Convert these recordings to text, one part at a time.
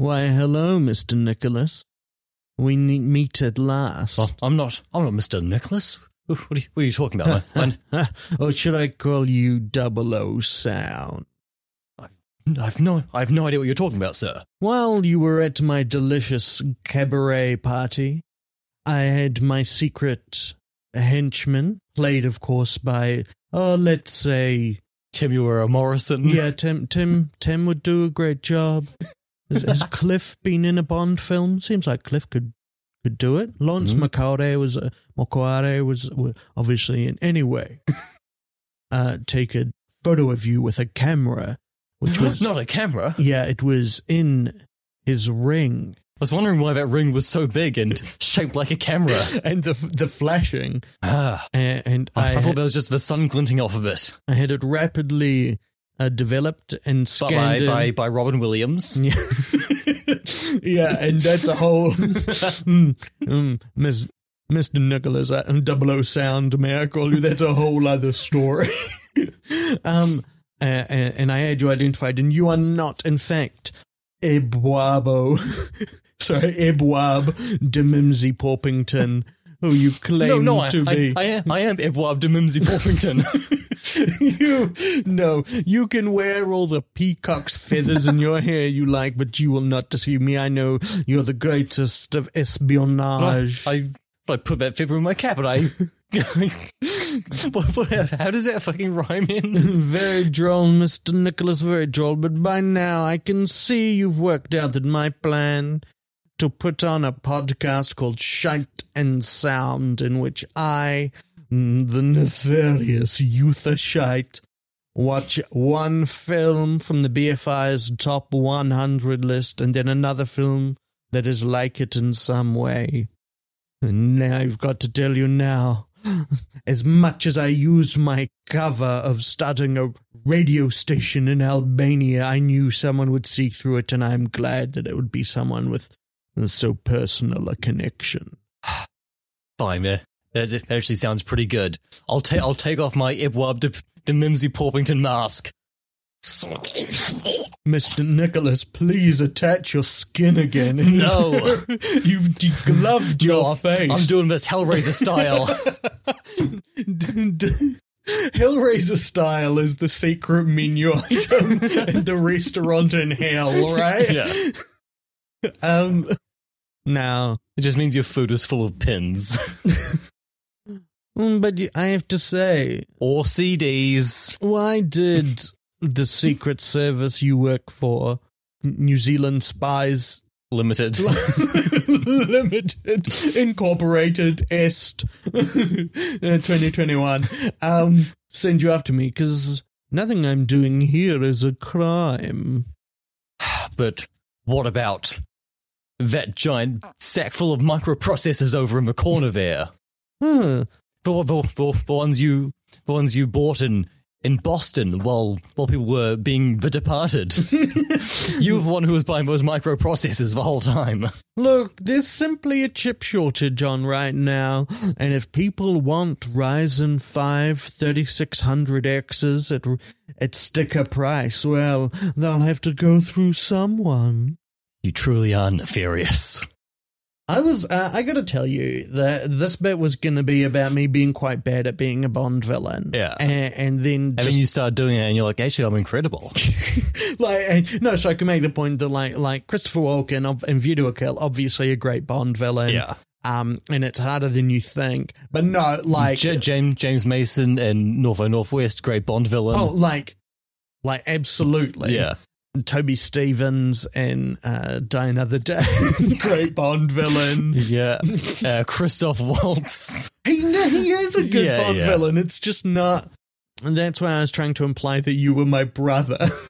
Why, hello, Mr. Nicholas. We meet at last. Well, I'm not. I'm not Mr. Nicholas. What are you, what are you talking about? man? or should I call you Double O Sound? I've no. I have no idea what you're talking about, sir. While you were at my delicious cabaret party, I had my secret henchman, played, of course, by, oh, let's say, Temuera Morrison. yeah, Tim. Tim. Tim would do a great job. Has, has Cliff been in a Bond film? Seems like Cliff could could do it. Lawrence. Makoare was uh, was, was obviously in anyway. uh, take a photo of you with a camera, which was not a camera. yeah, it was in his ring, I was wondering why that ring was so big and shaped like a camera. and the the flashing, Ah, and, and I, I, I thought had, that was just the sun glinting off of it. I had it rapidly uh, developed and But by, scanned. by by Robin Williams. Yeah. yeah, and that's a whole mm, mm, Miss Mr. Nicholas uh, Double O Sound, may I call you? That's a whole other story. um, uh, and I had you identified, and you are not, in fact, Ebwabo. Sorry, Ebwab de Mimsy Porpington, who you claim No, no, I, to I, be. I am, I am Edward de Mimsy Porpington. you no, you can wear all the peacock's feathers in your hair you like, but you will not deceive me. I know you're the greatest of espionage. I, I put that feather in my cap and I. what, what, how does that fucking rhyme in? very droll, Mr. Nicholas, very droll, but by now I can see you've worked out that my plan to put on a podcast called Shite and Sound, in which I, mm, the nefarious Youtha Shite, watch one film from the BFI's top 100 list and then another film that is like it in some way. And now I've got to tell you now, as much as I used my cover of starting a radio station in Albania, I knew someone would see through it, and I'm glad that it would be someone with so personal a connection. Fine, yeah. That, that actually sounds pretty good. I'll take I'll take off my Edward de, de Mimsy Porpington mask. Mr. Nicholas, please attach your skin again. No. You've degloved your No, face. I'm doing this Hellraiser style. Hellraiser style is the secret menu item in the restaurant in hell, right? yeah. Um. Now, It just means your food is full of pins mm, but y- I have to say, or CDs. why did the Secret Service you work for, New Zealand Spies Limited. Limited Incorporated Est uh, 2021 um send you after me because nothing I'm doing here is a crime. But what about that giant sack full of microprocessors over in the corner there? Huh. The, the, the, the ones you the ones you bought in in Boston while while people were being the departed. you were the one who was buying those microprocessors the whole time. Look, there's simply a chip shortage on right now, and if people want Ryzen 5 3600Xs at, at sticker price, well, they'll have to go through someone. You truly are nefarious. I was, uh, I gotta tell you that this bit was gonna be about me being quite bad at being a Bond villain. Yeah. And, and then And just then you start doing it, and you're like, actually, I'm incredible. like and- no, so I can make the point that like like Christopher Walken of- in View to a Kill, obviously a great Bond villain. yeah. Um, and it's harder than you think. But no, like J- James James Mason and North by Northwest, great Bond villain. oh, like like absolutely. yeah. Toby Stephens and uh, Die Another Day, great Bond villain. Yeah. Uh, Christoph Waltz. He he is a good Yeah, Bond yeah. villain. It's just not. And that's why I was trying to imply that you were my brother.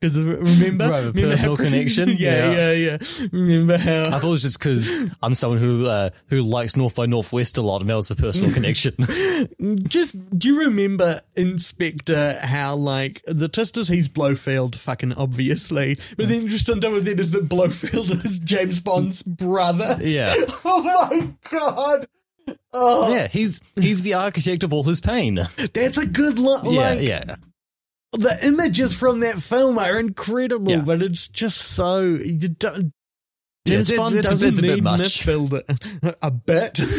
Because remember, Right, the remember personal how- connection? yeah, yeah, yeah, Remember how? I thought it was just because I'm someone who uh, who likes North by Northwest a lot, and that was a personal connection. Just do you remember Inspector how like the twist is he's Blofeld fucking obviously, but then just on top of that is that Blofeld is James Bond's brother. yeah, Oh my god. Oh, yeah. He's he's the architect of all his pain. that's a good line. Yeah, like, yeah. The images from that film are incredible, Yeah. but it's just so you don't. James it's- Bond it's- it's- doesn't it's a bit need much. builder. a bit.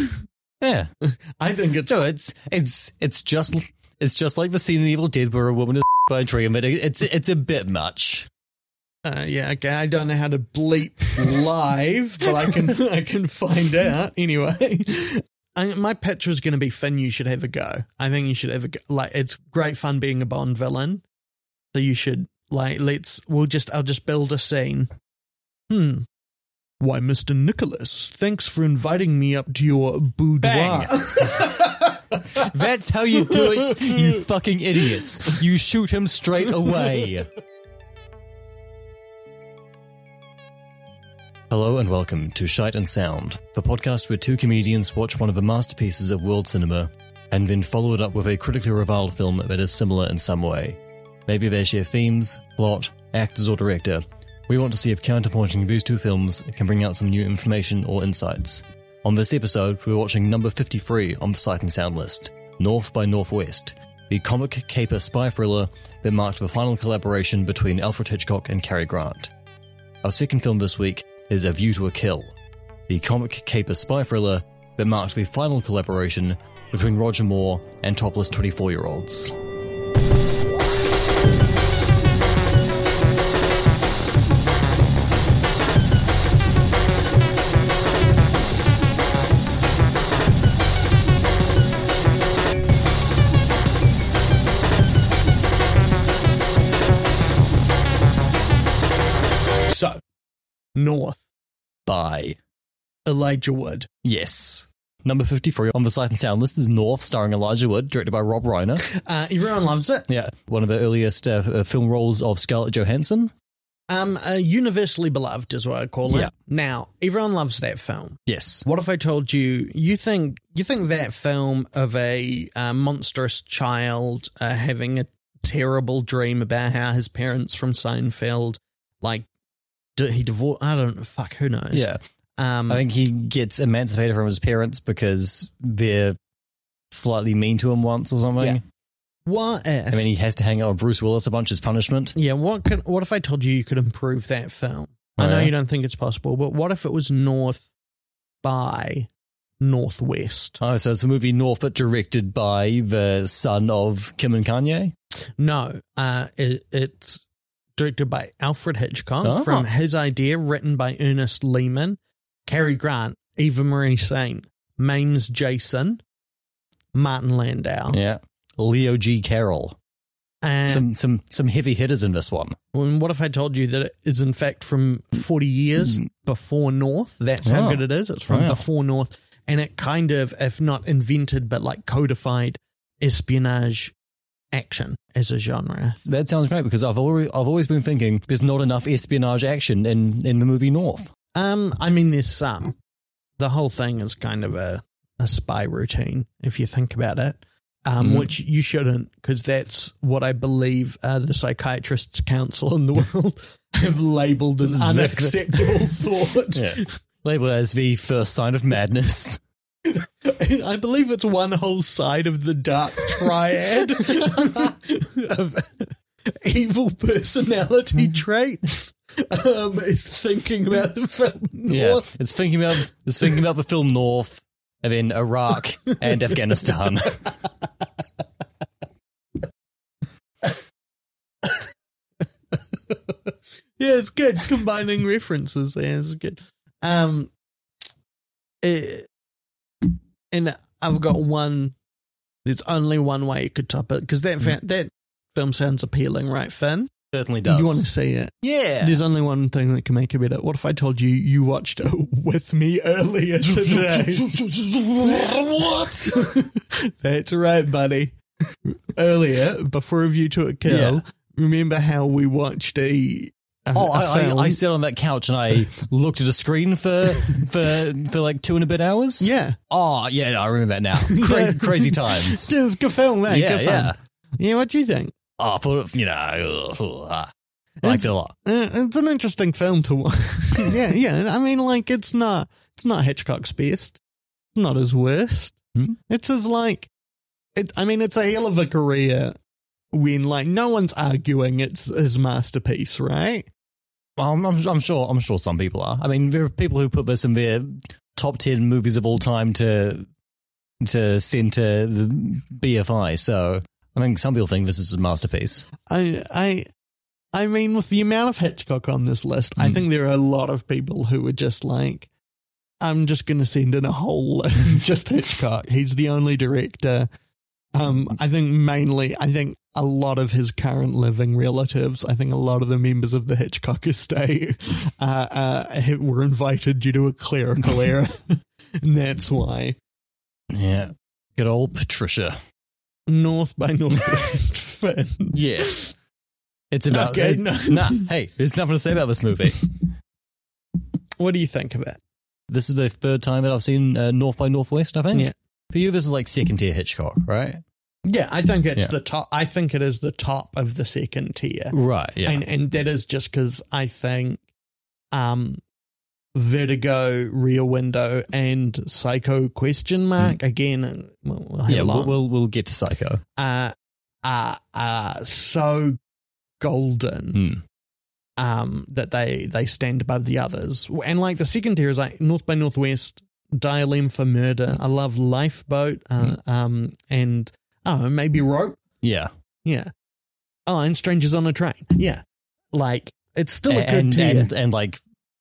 Yeah. I think it's So it's it's it's just it's just like the scene in Evil Dead where a woman is by a tree. Mean, it's it's a bit much. Uh, yeah, okay. I don't know how to bleep live, but I can I can find out anyway. I, my pitch was going to be Finn. You should have a go. I think you should have a go. Like it's great fun being a Bond villain, so you should like let's. We'll just I'll just build a scene. Hmm. Why, Mister Nicholas? Thanks for inviting me up to your boudoir. That's how you do it, you fucking idiots. You shoot him straight away. Hello and welcome to Shite and Sound, the podcast where two comedians watch one of the masterpieces of world cinema and then follow it up with a critically reviled film that is similar in some way. Maybe they share themes, plot, actors, or director. We want to see if counterpointing these two films can bring out some new information or insights. On this episode, we're watching number 53 on the Sight and Sound list, North by Northwest, the comic caper spy thriller that marked the final collaboration between Alfred Hitchcock and Cary Grant. Our second film this week is A View to a Kill, the comic caper spy thriller that marked the final collaboration between Roger Moore and topless 24 year olds. North by Elijah Wood. Yes. Number 53 on the Sight and Sound list is North, starring Elijah Wood, directed by Rob Reiner. Uh, everyone loves it. Yeah, one of the earliest uh, uh, film roles of Scarlett Johansson. Um, uh, universally beloved is what I call it. Yeah. Now, everyone loves that film. Yes. What if I told you you think you think that film of a uh, monstrous child uh, having a terrible dream about how his parents from Seinfeld, like, he divorced? I don't know. Fuck, who knows? Yeah. Um, I think he gets emancipated from his parents because they're slightly mean to him once or something. Yeah. what if? I mean, he has to hang out with Bruce Willis a bunch as punishment. yeah. What could? What if I told you you could improve that film? I know Yeah. you don't think it's possible, but what if it was North by Northwest? Oh, so it's a movie North, but directed by the son of Kim and Kanye. No, uh, it, it's directed by Alfred Hitchcock Oh. from his idea, written by Ernest Lehman, Cary Grant, Eva Marie Saint, Mames Jason, Martin Landau, Yeah. Leo G. Carroll. and Some some some heavy hitters in this one. and what if I told you that it is in fact from forty years mm. before North? That's how Oh. good it is. It's from ah, Wow. before North, and it kind of, if not invented, but like codified espionage action as a genre. That sounds great because I've always I've always been thinking there's not enough espionage action in in the movie North. Um, I mean, there's some. The whole thing is kind of a, a spy routine, if you think about it, um, Mhm. which you shouldn't, because that's what I believe uh, the Psychiatrists Council in the world have labeled an unacceptable thought. Labeled as the first sign of madness. I believe it's one whole side of the dark triad of evil personality traits. Um, is thinking about the film. Yeah, North. it's thinking about it's thinking about the film North, and then Iraq and Afghanistan. Yeah, it's good combining references there. It's good. Um, eh, and I've got one. There's only one way you could top it because that mm. fa- that film sounds appealing, right, Finn? Certainly does. You want to see it? yeah. There's only one thing that can make it better. What if I told you you watched it with me earlier today? what? That's right, buddy. Earlier, before Review to a Kill, Yeah. remember how we watched a. a Oh, a I, I, sat on that couch and I looked at a screen for for for like two and a bit hours. yeah. Oh, yeah, no, I remember that now. Crazy, crazy times. Yeah, it's a good film, man. Yeah, good fun. yeah. Yeah, what do you think? Oh, but you know, ah. I liked it a lot. Uh, it's an interesting film to watch. yeah, yeah. I mean, like, it's not, it's not Hitchcock's best. It's not his worst. Hmm? It's his like, it. I mean, it's a hell of a career when like no one's arguing it's his masterpiece, right? Well, I'm, I'm, sure. I'm sure some people are. I mean, there are people who put this in their top ten movies of all time to to send to the BFI. So I think some people think this is a masterpiece. I I I mean, with the amount of Hitchcock on this list, I Mm. think there are a lot of people who are just like, I'm just going to send in a whole just Hitchcock. He's the only director. Um, I think mainly, I think a lot of his current living relatives, I think a lot of the members of the Hitchcock estate uh, uh, were invited due to a clerical error. and that's why Yeah, good old Patricia. North by Northwest Finn. Yes, it's about. Okay, hey, no. Nah, hey, there's nothing to say about this movie. What do you think of it? This is the third time that I've seen uh, North by Northwest. I think. Yeah. For you, this is like second tier Hitchcock, right? Yeah, I think it's Yeah. the top. I think it is the top of the second tier, Right. Yeah. and and that is just because I think, um, Vertigo, Rear Window, and Psycho question mark again. We'll, we'll Hmm. yeah. a We'll, we'll we'll get to Psycho. uh, are are so golden. Hmm. um, that they they stand above the others. And like the second tier is like North by Northwest, Dial M for Murder. I love Lifeboat, uh, um, and oh, and maybe Rope. Yeah. Yeah. Oh, and Strangers on a Train. Yeah. Like it's still a good and, tier. and and like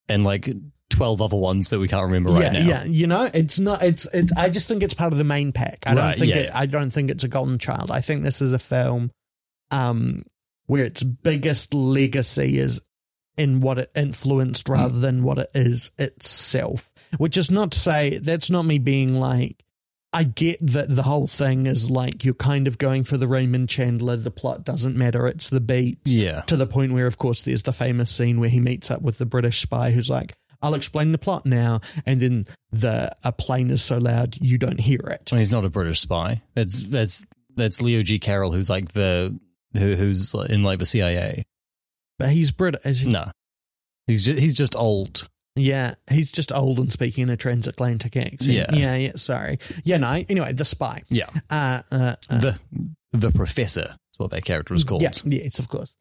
and like twelve other ones that we can't remember right yeah, now. yeah, you know, it's not. It's. It's. I just think it's part of the main pack. I Right, don't think yeah, it. I don't think it's a golden child. I think this is a film, um, where its biggest legacy is in what it influenced Hmm. rather than what it is itself. Which is not to say that's not me being like. I get that the whole thing is like you're kind of going for the Raymond Chandler. The plot doesn't matter; it's the beats Yeah. to the point where, of course, there's the famous scene where he meets up with the British spy who's like, I'll explain the plot now. And then the a plane is so loud you don't hear it. Well, he's not a British spy. It's that's that's Leo G. Carroll, who's like the who, who's in like the CIA. But he's British. No, he's just, he's just old. Yeah, he's just old and speaking in a transatlantic accent. Yeah. yeah, yeah. Sorry. Yeah, no. Anyway, the spy. Yeah, Uh, uh, uh, the the professor. That's what that character is called. Yeah, yes, of course.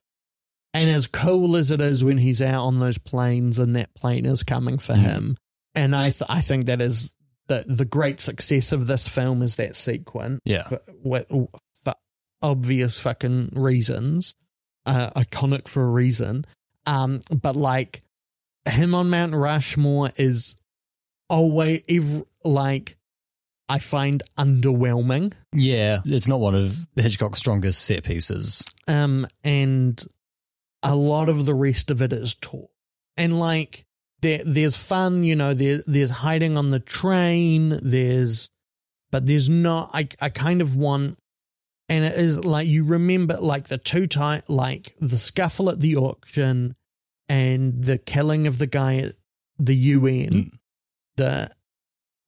And as cool as it is when he's out on those planes and that plane is coming for Mm. him, and I th- I think that is the the great success of this film is that sequence. Yeah. for, with- for obvious fucking reasons, uh, iconic for a reason. Um, but like him on Mount Rushmore is always ev- like I find underwhelming. Yeah, it's not one of Hitchcock's strongest set pieces. Um, and a lot of the rest of it is talk, And like there, there's fun, you know. There, there's hiding on the train. There's, but there's not. I, I kind of want, and it is like you remember like the two time, like the scuffle at the auction, and the killing of the guy at the UN. Mm. The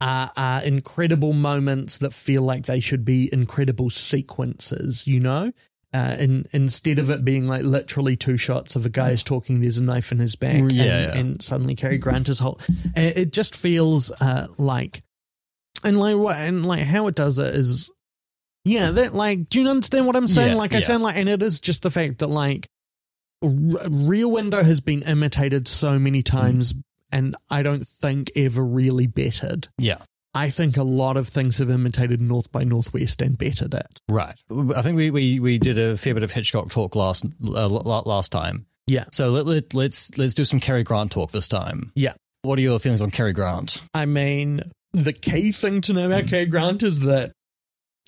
are, are incredible moments that feel like they should be incredible sequences. You know uh, in, instead of it being like literally two shots of a guy is talking, there's a knife in his back, Yeah, and, yeah. and suddenly Cary Grant is whole. It, just feels uh, like, and like what, and like how it does it is, yeah, that like, do you understand what I'm saying? Yeah, like I sound like, and it is just the fact that like, Rear Window has been imitated so many times, and I don't think ever really bettered. Yeah, I think a lot of things have imitated North by Northwest and bettered it. right. I think we, we, we did a fair bit of Hitchcock talk last uh, last time. Yeah. So let, let let's let's do some Cary Grant talk this time. Yeah. What are your feelings on Cary Grant? I mean, the key thing to know about Cary Grant is that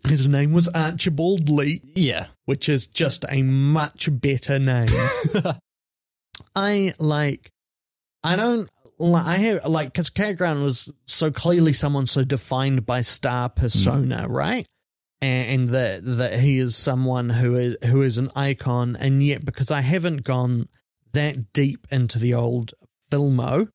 his name was Archibald Lee, Yeah. which is just a much better name. I like, I don't, I have, like, because Cary Grant was so clearly someone so defined by star persona, right? And, and that that he is someone who is who is an icon, and yet because I haven't gone that deep into the old filmo,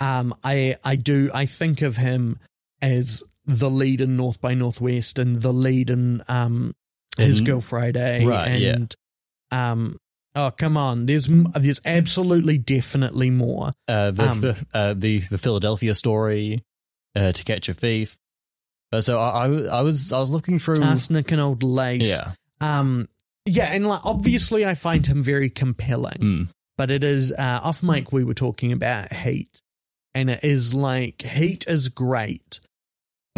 um, I I do I think of him as the lead in North by Northwest and the lead in um his In- Girl Friday, Right, yeah. and um oh come on, there's there's absolutely definitely more. Uh, the Um, the, uh, the the Philadelphia story, uh, To Catch a Thief. Uh, so I, I I was I was looking through. Arsenic and Old Lace, yeah. um Yeah, and like obviously, I find him very compelling. Mm. But it is uh, off mic. We were talking about Heat, and it is like Heat is great,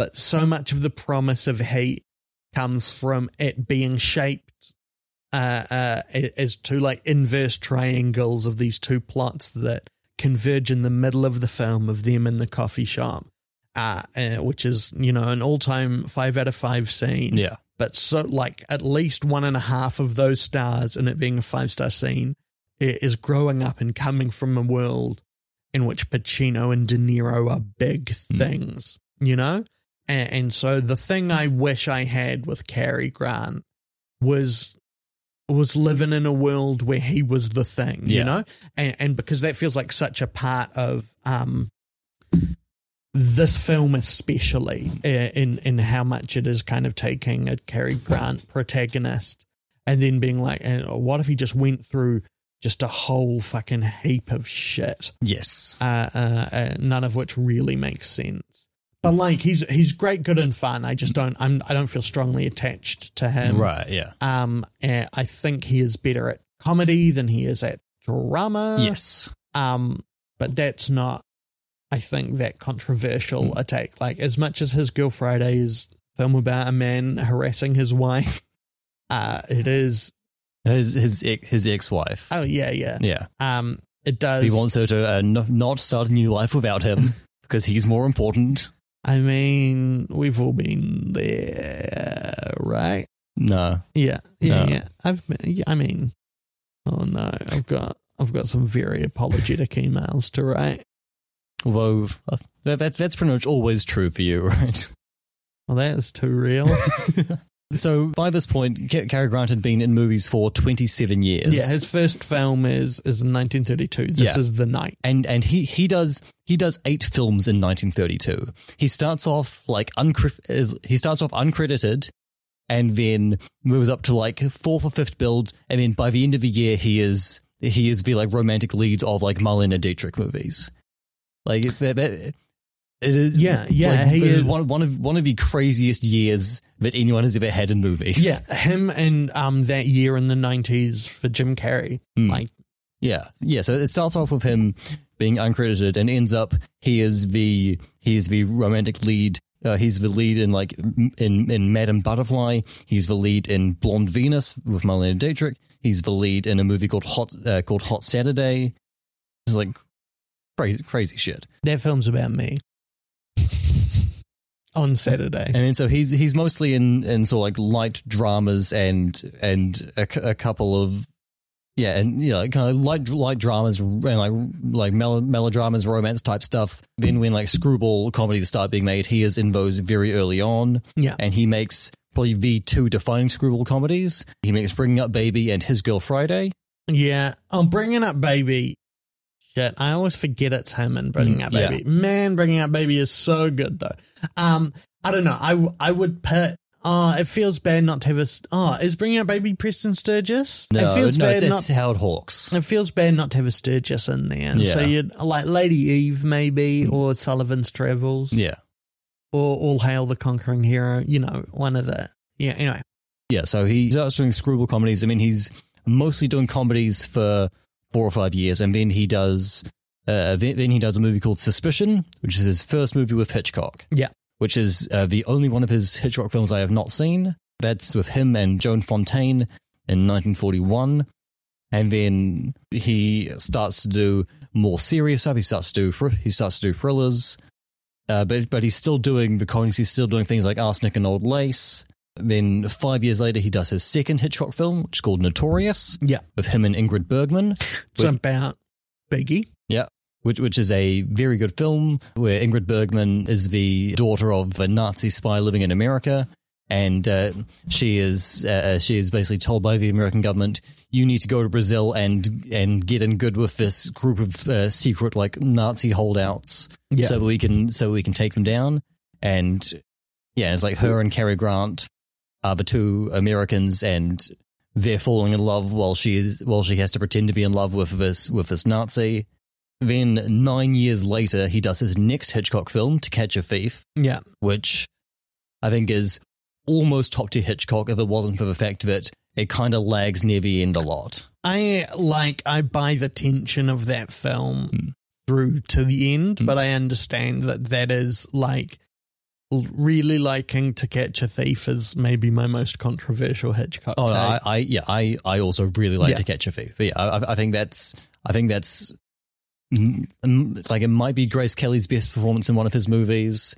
but so much of the promise of Heat comes from it being shaped uh, uh, as two like inverse triangles of these two plots that converge in the middle of the film of them in the coffee shop, uh, uh, which is you know an all-time five out of five scene Yeah. but so like at least one and a half of those stars and it being a five star scene is growing up and coming from a world in which Pacino and De Niro are big things, you know? And, and so the thing I wish I had with Cary Grant was was living in a world where he was the thing, you know? And, and because that feels like such a part of um this film especially in in how much it is kind of taking a Cary Grant protagonist and then being like and what if he just went through just a whole fucking heap of shit Yes. uh, uh, uh none of which really makes sense but like he's he's great good and fun i just don't i'm i don't feel strongly attached to him Right. Yeah. um i think he is better at comedy than he is at drama yes. um, but that's not, I think, that controversial Hmm. a take. Like as much as his Girl Friday is film about a man harassing his wife, uh, it is. His his ex- his ex wife. Oh yeah, yeah. Yeah. Um, it does. He wants her to uh, not start a new life without him because he's more important. I mean, we've all been there, right? No. Yeah, yeah, No. yeah. I've been. Yeah, I mean, oh no, I've got. I've got some very apologetic emails to write. Although that, that that's pretty much always true for you, right? Well, that is too real. so by this point, Ca- Cary Grant had been in movies for 27 years. Yeah, his first film is is in 1932. This Yeah. is The Night. and and he he does he does eight films in 1932. He starts off like uncre- he starts off uncredited, and then moves up to like fourth or fifth billed. And then by the end of the year, he is he is the like romantic lead of like Marlene Dietrich movies. Like that, that, it is Yeah, yeah, like, he is- one one of one of the craziest years that anyone has ever had in movies. Yeah, him and um that year in the 90s for Jim Carrey. Hmm. Like, Yeah, yeah. So it starts off with him being uncredited, and ends up he is the he is the romantic lead. Uh, he's the lead in like in in Madame Butterfly. He's the lead in Blonde Venus with Marlene Dietrich. He's the lead in a movie called Hot uh, called Hot Saturday. It's like crazy crazy shit. that film's about me. On Saturdays. And then so he's he's mostly in in sort of like light dramas and and a, a couple of yeah and you know kind of light light dramas and like like melo, melodramas romance type stuff. Then when like screwball comedies start being made, he is in those very early on, Yeah. and he makes probably the two defining screwball comedies. He makes Bringing Up Baby and His Girl Friday. Yeah. I'm bringing up baby. Shit, I always forget it's him and bringing Mm, up yeah. baby. Man, bringing up baby is so good though. Um, I don't know. I I would put. Oh, it feels bad not to have a. Oh, is bringing up baby Preston Sturges? No, it feels no, bad it's, not. it's Howard Hawks. It feels bad not to have a Sturges in there. So Yeah. you'd like Lady Eve maybe, or Sullivan's Travels, Yeah. or All Hail the Conquering Hero. You know, one of the. Yeah. Anyway. Yeah, so he starts doing screwball comedies. I mean, he's mostly doing comedies for four or five years, and then he does uh, then, then he does a movie called Suspicion, which is his first movie with Hitchcock. Yeah. which is uh, the only one of his Hitchcock films I have not seen. That's with him and Joan Fontaine in 1941. And then he starts to do more serious stuff. He starts to do thr- he starts to do thrillers, uh, but but he's still doing the comedies. He's still doing things like Arsenic and Old Lace. Then five years later, he does his second Hitchcock film, which is called Notorious, Yeah. with him and Ingrid Bergman. It's about Biggie. Yeah. Which, which is a very good film where Ingrid Bergman is the daughter of a Nazi spy living in America. And uh, she is uh, she is basically told by the American government, you need to go to Brazil and and get in good with this group of uh, secret like Nazi holdouts, Yeah. so we can so we can take them down. And yeah, it's like her and Cary Grant are the two Americans, and they're falling in love while she is while she has to pretend to be in love with this with this Nazi. Then nine years later, he does his next Hitchcock film, To Catch a Thief, Yeah. which I think is almost top tier Hitchcock if it wasn't for the fact that it kind of lags near the end a lot. I like I buy the tension of that film Hmm. through to the end, Hmm. but I understand that that is like really liking To Catch a Thief is maybe my most controversial Hitchcock. Oh, I. I yeah, I, I also really like Yeah. To Catch a Thief. But yeah, I, I think that's I think that's mm, mm, like it might be Grace Kelly's best performance in one of his movies.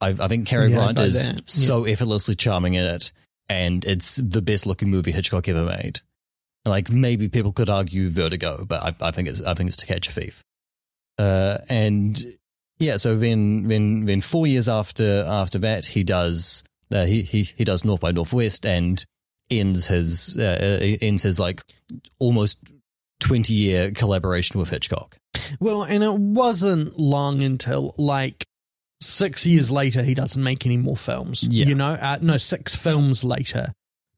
I, I think Cary Yeah, Grant is that. so effortlessly charming in it, and it's the best looking movie Hitchcock ever made. Like maybe people could argue Vertigo, but I, I think it's I think it's To Catch a Thief. Uh, and yeah, so then then then four years after after that, he does uh, he he he does North by Northwest and ends his uh, uh, ends his like almost twenty year collaboration with Hitchcock. well, and it wasn't long until like six years later he doesn't make any more films. Yeah. You know, uh, no, six films later,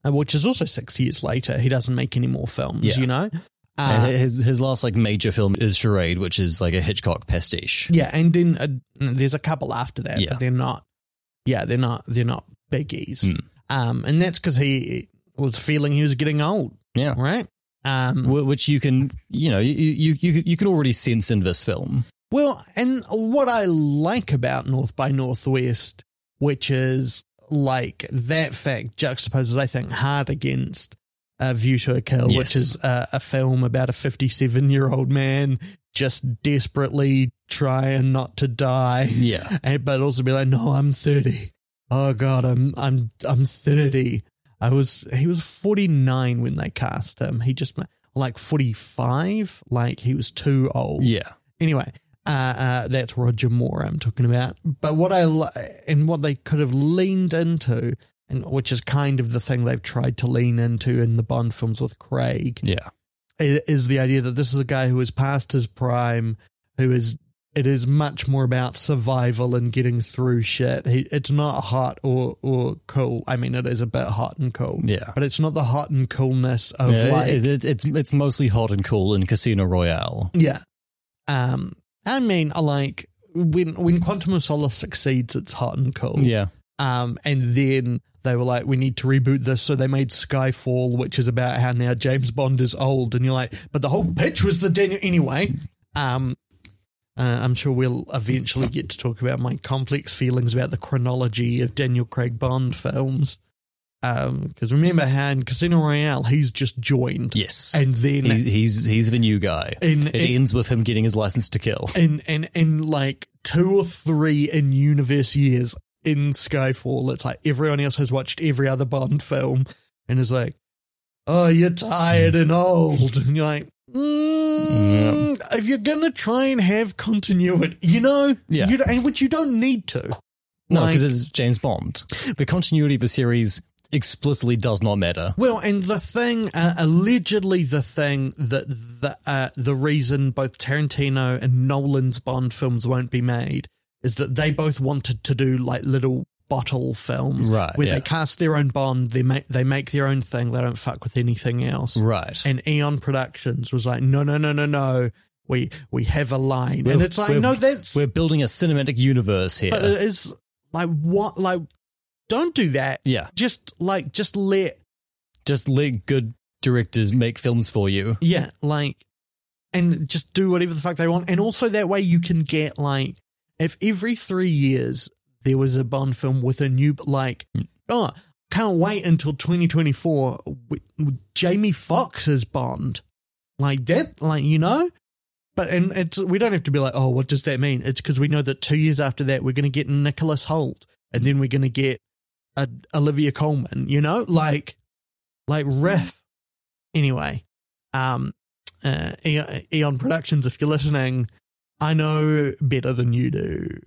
uh, which is also six years later, he doesn't make any more films. Yeah. You know. And Uh, his his last like major film is Charade, which is like a Hitchcock pastiche. Yeah, and then uh, there's a couple after that, Yeah. but they're not. Yeah, they're not. They're not biggies. Mm. Um, and that's because he was feeling he was getting old, Yeah, right? Um, which you can you know you you you you can already sense in this film. well, and what I like about North by Northwest, which is like that fact juxtaposes, I think, hard against uh, View to a Kill, which is uh, a film about a 57 year old man just desperately trying not to die. Yeah, and, but also be like, no, I'm 30. Oh God, I'm I'm I'm 30. I was he was 49 when they cast him. He just like 45, like he was too old. yeah, Anyway, uh, uh, that's Roger Moore I'm talking about. But what I li- and what they could have leaned into, and which is kind of the thing they've tried to lean into in the Bond films with Craig, yeah, is the idea that this is a guy who is past his prime, who is it is much more about survival and getting through shit. He, it's not hot or or cool. I mean, it is a bit hot and cool, yeah. but it's not the hot and coolness of Yeah, like it- it- it's it's mostly hot and cool in Casino Royale. yeah. Um, I mean, like when when Quantum of Solace succeeds, it's hot and cool. Yeah, Um, and then they were like, we need to reboot this. So they made Skyfall, which is about how now James Bond is old. And you're like, but the whole pitch was the Daniel. Anyway, um, uh, I'm sure we'll eventually get to talk about my complex feelings about the chronology of Daniel Craig Bond films. Because remember how in Casino Royale, he's just joined. yes. And then he's he's he's the new guy. in, It ends with him getting his license to kill. in, in, in like two or three in universe years in Skyfall, it's like everyone else has watched every other Bond film and is like, oh, you're tired and old. And you're like, mm, if you're going to try and have continuity, you know, Yeah. you don't, and which you don't need to. No, Like- because it's James Bond. The continuity of the series explicitly does not matter. Well, and the thing, uh, allegedly, the thing that the uh, the reason both Tarantino and Nolan's Bond films won't be made is that they both wanted to do like little bottle films, Right, Where yeah. they cast their own Bond, they make they make their own thing, they don't fuck with anything else. Right. And Eon Productions was like, no, no, no, no, no. We we have a line, and We're- it's like, no, that's We're building a cinematic universe here. but it is like what like. Don't do that. yeah. Just like just let Just let good directors make films for you. Yeah, like, and just do whatever the fuck they want. And also that way you can get like, if every three years there was a Bond film with a new, like, oh, can't wait until 2024 with, with Jamie Foxx as Bond. Like that, like, you know? But, and it's, we don't have to be like, oh, what does that mean? It's because we know that two years after that, we're going to get Nicholas Hoult and then we're going to get a, Olivia Colman, you know? Like, like riff. Anyway, um, uh, Eon Productions, if you're listening, I know better than you do.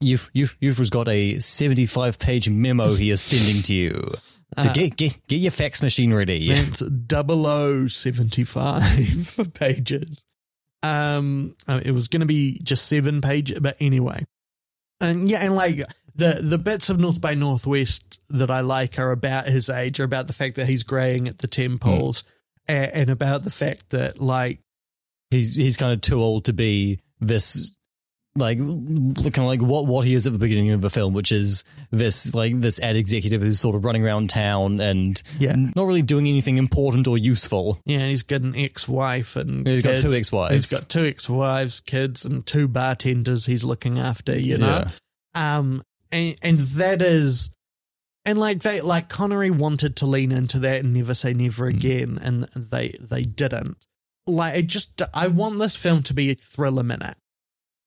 You've you've you've just got a seventy-five page memo he is sending to you. So Uh, get get get your fax machine ready. That's double O seventy five pages. Um, uh, it was going to be just seven pages, but anyway, and yeah, and like the the bits of North by Northwest that I like are about his age, are about the fact that he's graying at the temples, a- and about the fact that like He's he's kind of too old to be this like kind of like what what he is at the beginning of the film, which is this like this ad executive who's sort of running around town and Yeah. not really doing anything important or useful. Yeah, he's got an ex-wife and He's got two ex-wives. He's got two ex-wives, kids, and two bartenders he's looking after. You know, um, and and that is, and like they like Connery wanted to lean into that and never say never Mm. again, and they they didn't. Like it just, I want this film to be a thriller minute.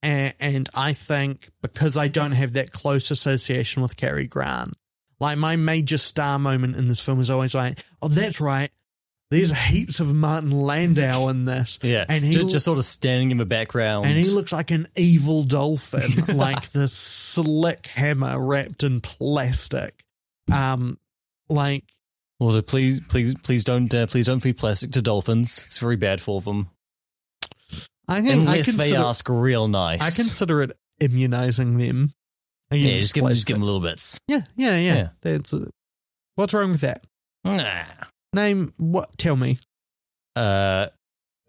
And, and I think because I don't have that close association with Cary Grant, like my major star moment in this film is always like, oh, that's right. There's heaps of Martin Landau in this. Yeah, And he just, just sort of standing in the background. And he looks like an evil dolphin, like this slick hammer wrapped in plastic. Um, like Also, please, please, please don't, uh, please don't feed plastic to dolphins. It's very bad for them. I think I Unless they ask real nice. I consider it immunizing them. Yeah, just give, them, just give them little bits. Yeah, yeah, yeah. Yeah. That's uh, what's wrong with that? Nah. Name what? Tell me. Uh,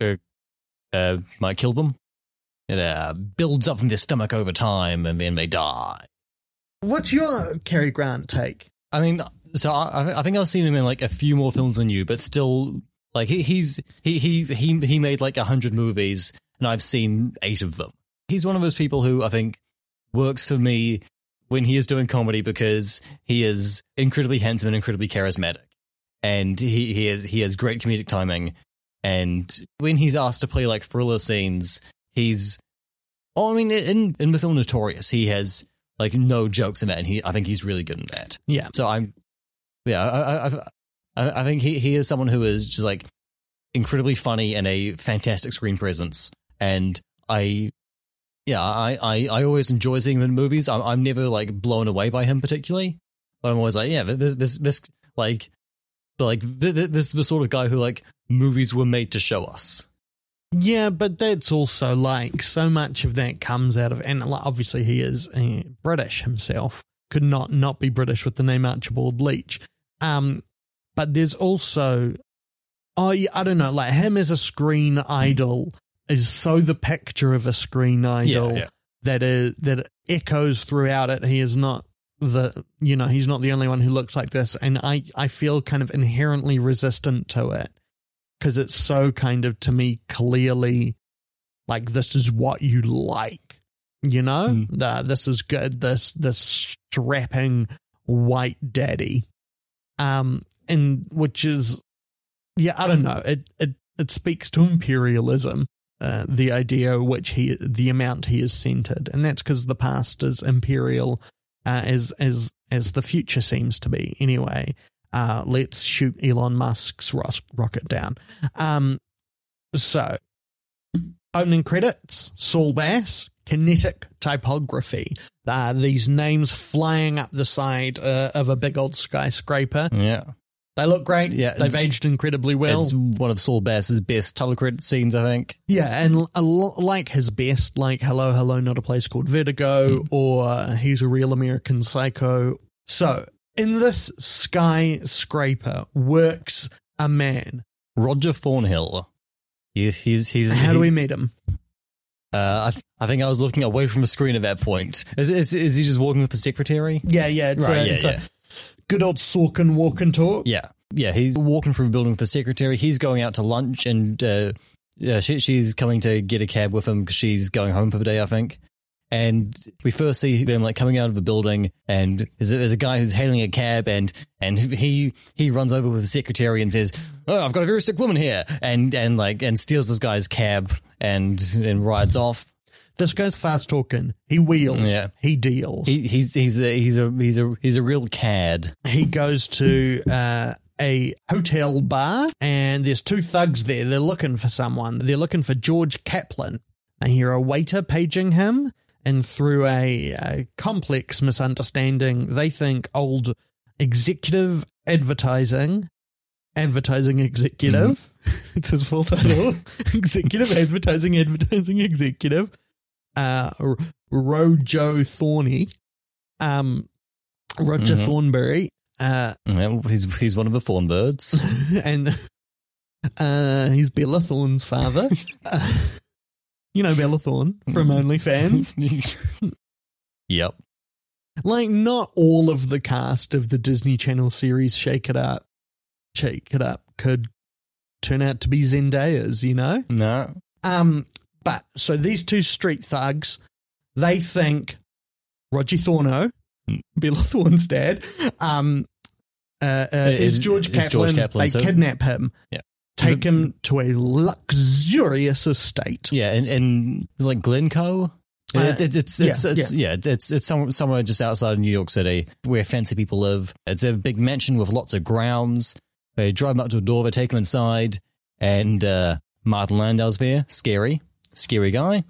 uh, uh, might kill them. It uh, builds up in their stomach over time, and then they die. What's your Cary Grant take? I mean, so I, I think I've seen him in like a few more films than you, but still, like he, he's he he he he made like a hundred movies, and I've seen eight of them. He's one of those people who I think works for me when he is doing comedy because he is incredibly handsome and incredibly charismatic, and he he has he has great comedic timing. And when he's asked to play like thriller scenes, he's oh, I mean, in in the film Notorious, he has like no jokes in that, and he I think he's really good in that. Yeah. So I'm, yeah, I, I, I, I think he, he is someone who is just like incredibly funny and a fantastic screen presence. And I, yeah, I, I, I always enjoy seeing him in movies. I'm, I'm never like blown away by him particularly, but I'm always like, yeah, this, this, this, like, like this, this is the sort of guy who like movies were made to show us. Yeah, but that's also like so much of that comes out of, and obviously he is uh, British himself. Could not not be British with the name Archibald Leach. Um, but there's also, I I don't know, like him as a screen idol is so the picture of a screen idol yeah. that is that echoes throughout it. He is not the you know he's not the only one who looks like this, and I I feel kind of inherently resistant to it because it's so kind of to me clearly like this is what you like, you know. Mm. Uh, this is good. This this strapping white daddy, um, and which is yeah I don't know. It it it speaks to imperialism uh, the idea which he the amount he is centered. And that's because the past is imperial uh, as as as the future seems to be anyway. Uh, let's shoot Elon Musk's ro- rocket down. Um so opening credits Saul Bass kinetic typography uh, these names flying up the side uh, of a big old skyscraper Yeah. they look great Yeah, they've aged incredibly well it's one of Saul Bass's best title credit scenes, I think. Yeah, and a lo- like his best, like Hello, Hello, Not a Place Called Vertigo, or He's a Real American Psycho. So, in this skyscraper works a man. Roger Thornhill. He, he's he's How do we meet him? Uh, I, I think I was looking away from the screen at that point. Is, is, is he just walking with the secretary? Yeah, yeah, it's, Right, a, yeah, it's yeah. a good old Sorkin walk and talk. Yeah, yeah. He's walking through the building with the secretary. He's going out to lunch, and uh, yeah, she, she's coming to get a cab with him because she's going home for the day, I think. And we first see them like coming out of the building, and there's a, there's a guy who's hailing a cab, and and he he runs over with the secretary and says, "Oh, I've got a very sick woman here," and and like and steals this guy's cab and and rides off. This guy's fast talking. He wheels. Yeah. He deals. He, he's he's a he's a he's a he's a real cad. he goes to uh, a hotel bar and there's two thugs there. They're looking for someone. They're looking for George Kaplan. and here a waiter paging him, and through a, a complex misunderstanding, they think old executive advertising. Advertising executive. It's his full title. executive advertising, advertising executive. Uh, Rojo Thorny. Um, Roger Mhm. Thornberry. Uh, he's he's one of the Thornbirds. and uh, he's Bella Thorne's father. You know Bella Thorne from OnlyFans. yep. like not all of the cast of the Disney Channel series Shake It Up, Shake It Up could turn out to be Zendayas, you know? No. Um, but so these two street thugs, they think Roger Thorno, Mm. Bella Thorne's dad, um, uh, uh, is, Is- George is Kaplan. George Kaplan, they so- kidnap him, Yeah. Take him to a luxurious estate. Yeah, and and like Glen Cove. Uh, It- it- it's it's yeah, it's yeah, it's it's somewhere, somewhere just outside of New York City where fancy people live. It's a big mansion with lots of grounds. They drive him up to a door, they take him inside, and uh, Martin Landau's there. Scary, scary guy.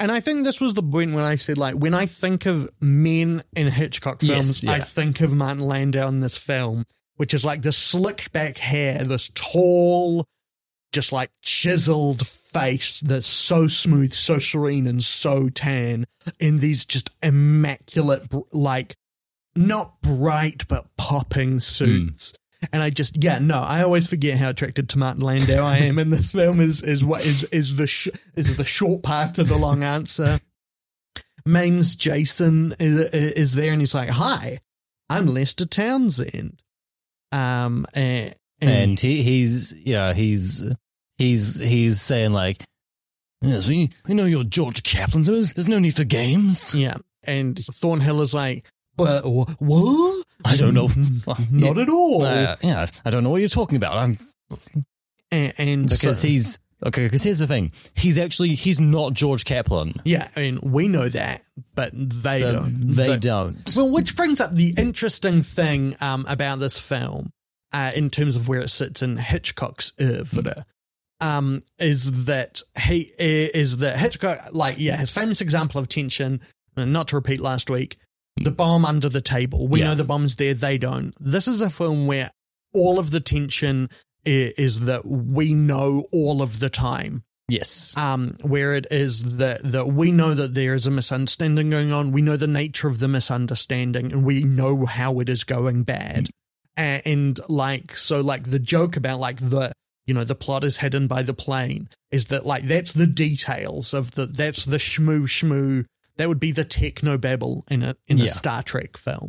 And I think this was the point when I said, like, when I think of men in Hitchcock films, Yes, yeah. I think of Martin Landau in this film, which is like this slick back hair, this tall, just like chiseled face that's so smooth, so serene, and so tan in these just immaculate, like, not bright, but popping suits. And I just, yeah, no, I always forget how attracted to Martin Landau I am in this film. Is is what is is the sh- is the short part to the long answer. Main's Jason is is there, and he's like, "Hi, I'm Lester Townsend." Um, and, and he he's you know he's he's he's saying like yes we we know you're George Kaplan so there's, there's no need for games. Yeah, and Thornhill is like, "But wh- what? I don't know. Not at all." uh, yeah. I don't know what you're talking about. I'm and, and because so- he's okay because here's the thing he's actually he's not George Kaplan yeah, I mean, we know that, but they don't. they The- don't Well, which brings up the interesting thing um, about this film, uh, in terms of where it sits in Hitchcock's oeuvre, um, is that he is that Hitchcock, like, yeah, his famous example of tension. Not to repeat last week, the bomb under the table. We Yeah. know the bomb's there; they don't. This is a film where all of the tension is that we know all of the time yes um, where it is that that we know that there is a misunderstanding going on. We know the nature of the misunderstanding, and we know how it is going bad. A- And like so, like the joke about like the you know the plot is hidden by the plane is that like that's the details of the that's the shmoo shmoo. That would be the techno babble in a in a Yeah. Star Trek film.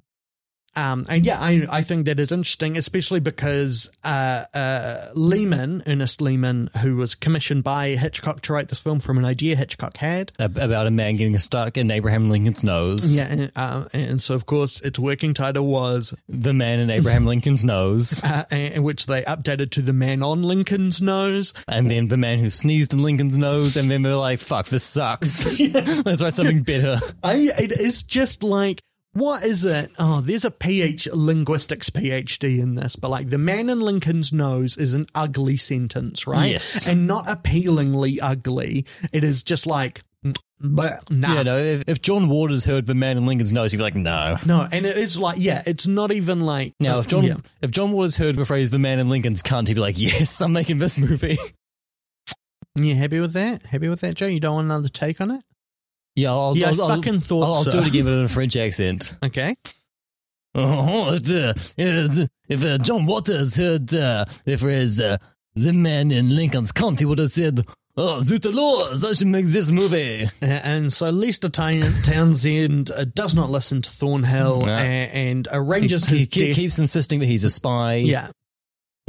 Um, and yeah, I I think that is interesting, especially because uh, uh, Lehman, Ernest Lehman, who was commissioned by Hitchcock to write this film from an idea Hitchcock had. About a man getting stuck in Abraham Lincoln's nose Yeah, and, uh, and so of course its working title was, the man in Abraham Lincoln's nose uh, in which they updated to the man on Lincoln's nose. and then the man who sneezed in Lincoln's nose and then they're like fuck this sucks let's write something better I it is just like what is it? Oh, there's a PH linguistics PhD in this, but like the man in Lincoln's nose is an ugly sentence, right? Yes. and not appealingly ugly. It is just like, but nah. Yeah, no. If, if John Waters heard the man in Lincoln's nose, he'd be like, "No." No, and it is like, yeah, it's not even like. Now, if uh, John yeah. if John Waters heard the phrase "the man in Lincoln's cunt," he'd be like, "Yes, I'm making this movie." you happy with that? Happy with that, Joe? You don't want another take on it? Yeah, I'll, Yeah, I I'll, I'll- fucking thought I'll, I'll so. do it again with a French accent. Okay. Oh, uh, uh, if uh, John Waters heard uh, the phrase uh, "the man in Lincoln's County," would have said, "Oh, zut alors, I should make this movie." Uh, And so Lester Town- Townsend uh, does not listen to Thornhill No. a- and arranges he his ke- death. keeps insisting that he's a spy. yeah,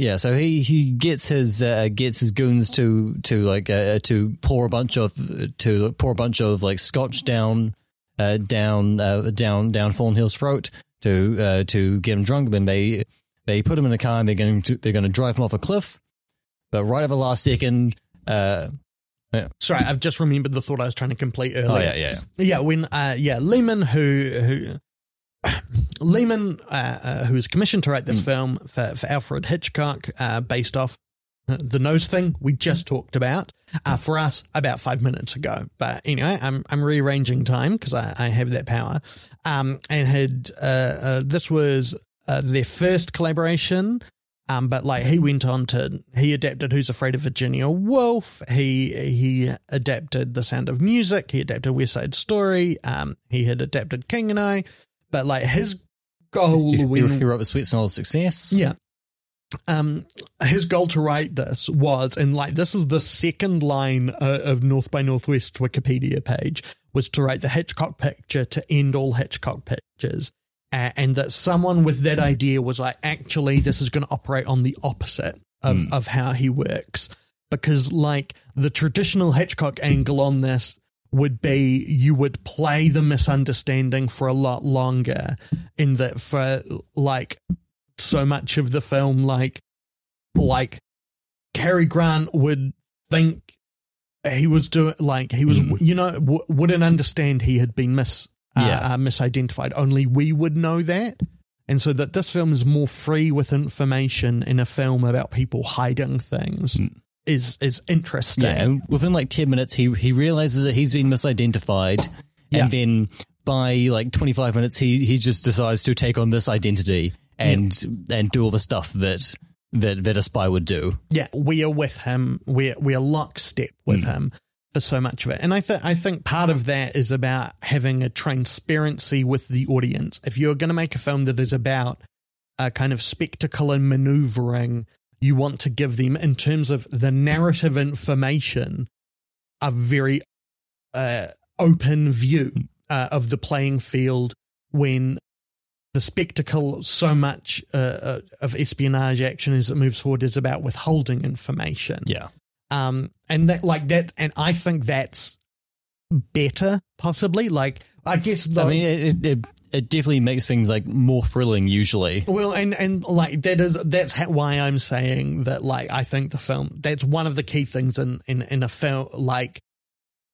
Yeah, so he he gets his uh, gets his goons to to like uh, to pour a bunch of to pour a bunch of like scotch down uh, down uh, down down Thornhill's throat to uh, to get him drunk. Then they they put him in a car and they're going to they're going to drive him off a cliff. But right at the last second, uh, sorry, I've just remembered the thought I was trying to complete earlier. oh yeah yeah yeah when uh yeah lehman who who lehman uh, uh who was commissioned to write this film for, for alfred hitchcock uh based off the nose thing we just talked about uh, for us about five minutes ago but anyway i'm i'm rearranging time because I, I have that power um and had uh, uh this was uh, their first collaboration um, but like he went on to he adapted Who's Afraid of Virginia Woolf. He he adapted The Sound of Music. He adapted West Side Story. Um, he had adapted King and I. But like his goal He, he, when he wrote the Sweet Smell of Success. yeah. um, his goal to write this was, and like this is the second line uh, of North by Northwest Wikipedia page, was to write the Hitchcock picture to end all Hitchcock pictures. Uh, and that someone with that idea was like, actually, this is going to operate on the opposite of, of how he works. Because, like, the traditional Hitchcock angle on this would be you would play the misunderstanding for a lot longer, in that for like so much of the film, like, like Cary Grant would think he was doing like he was you know w- wouldn't understand he had been mis uh, Yeah. uh, misidentified. Only we would know that. And so that this film is more free with information in a film about people hiding things is is interesting Yeah, within like 10 minutes, he, he realizes that he's been misidentified. Yeah. And then by like 25 minutes, he, he just decides to take on this identity and and do all the stuff that, that, that a spy would do. yeah, we are with him. We're we're lockstep with hmm. him for so much of it, and I think I think part of that is about having a transparency with the audience. If you're going to make a film that is about a kind of spectacle and maneuvering, you want to give them, in terms of the narrative information, a very uh, open view uh, of the playing field when the spectacle so much uh, uh, of espionage action as it moves forward is about withholding information. Yeah. um and that like that and i think that's better possibly. Like i guess the, I mean, it, it, it definitely makes things like more thrilling usually. well and and like that is that's ha- why i'm saying that like i think the film that's one of the key things in in in a film like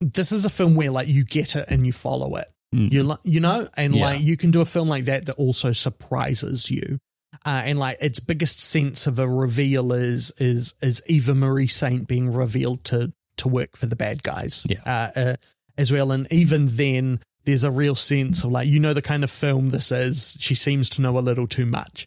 this is a film where like you get it and you follow it Mm. you you know and Yeah. like you can do a film like that that also surprises you uh, and like its biggest sense of a reveal is is is Eva Marie Saint being revealed to to work for the bad guys Yeah. uh, uh, as well and even then there's a real sense of like you know the kind of film this is. She seems to know a little too much.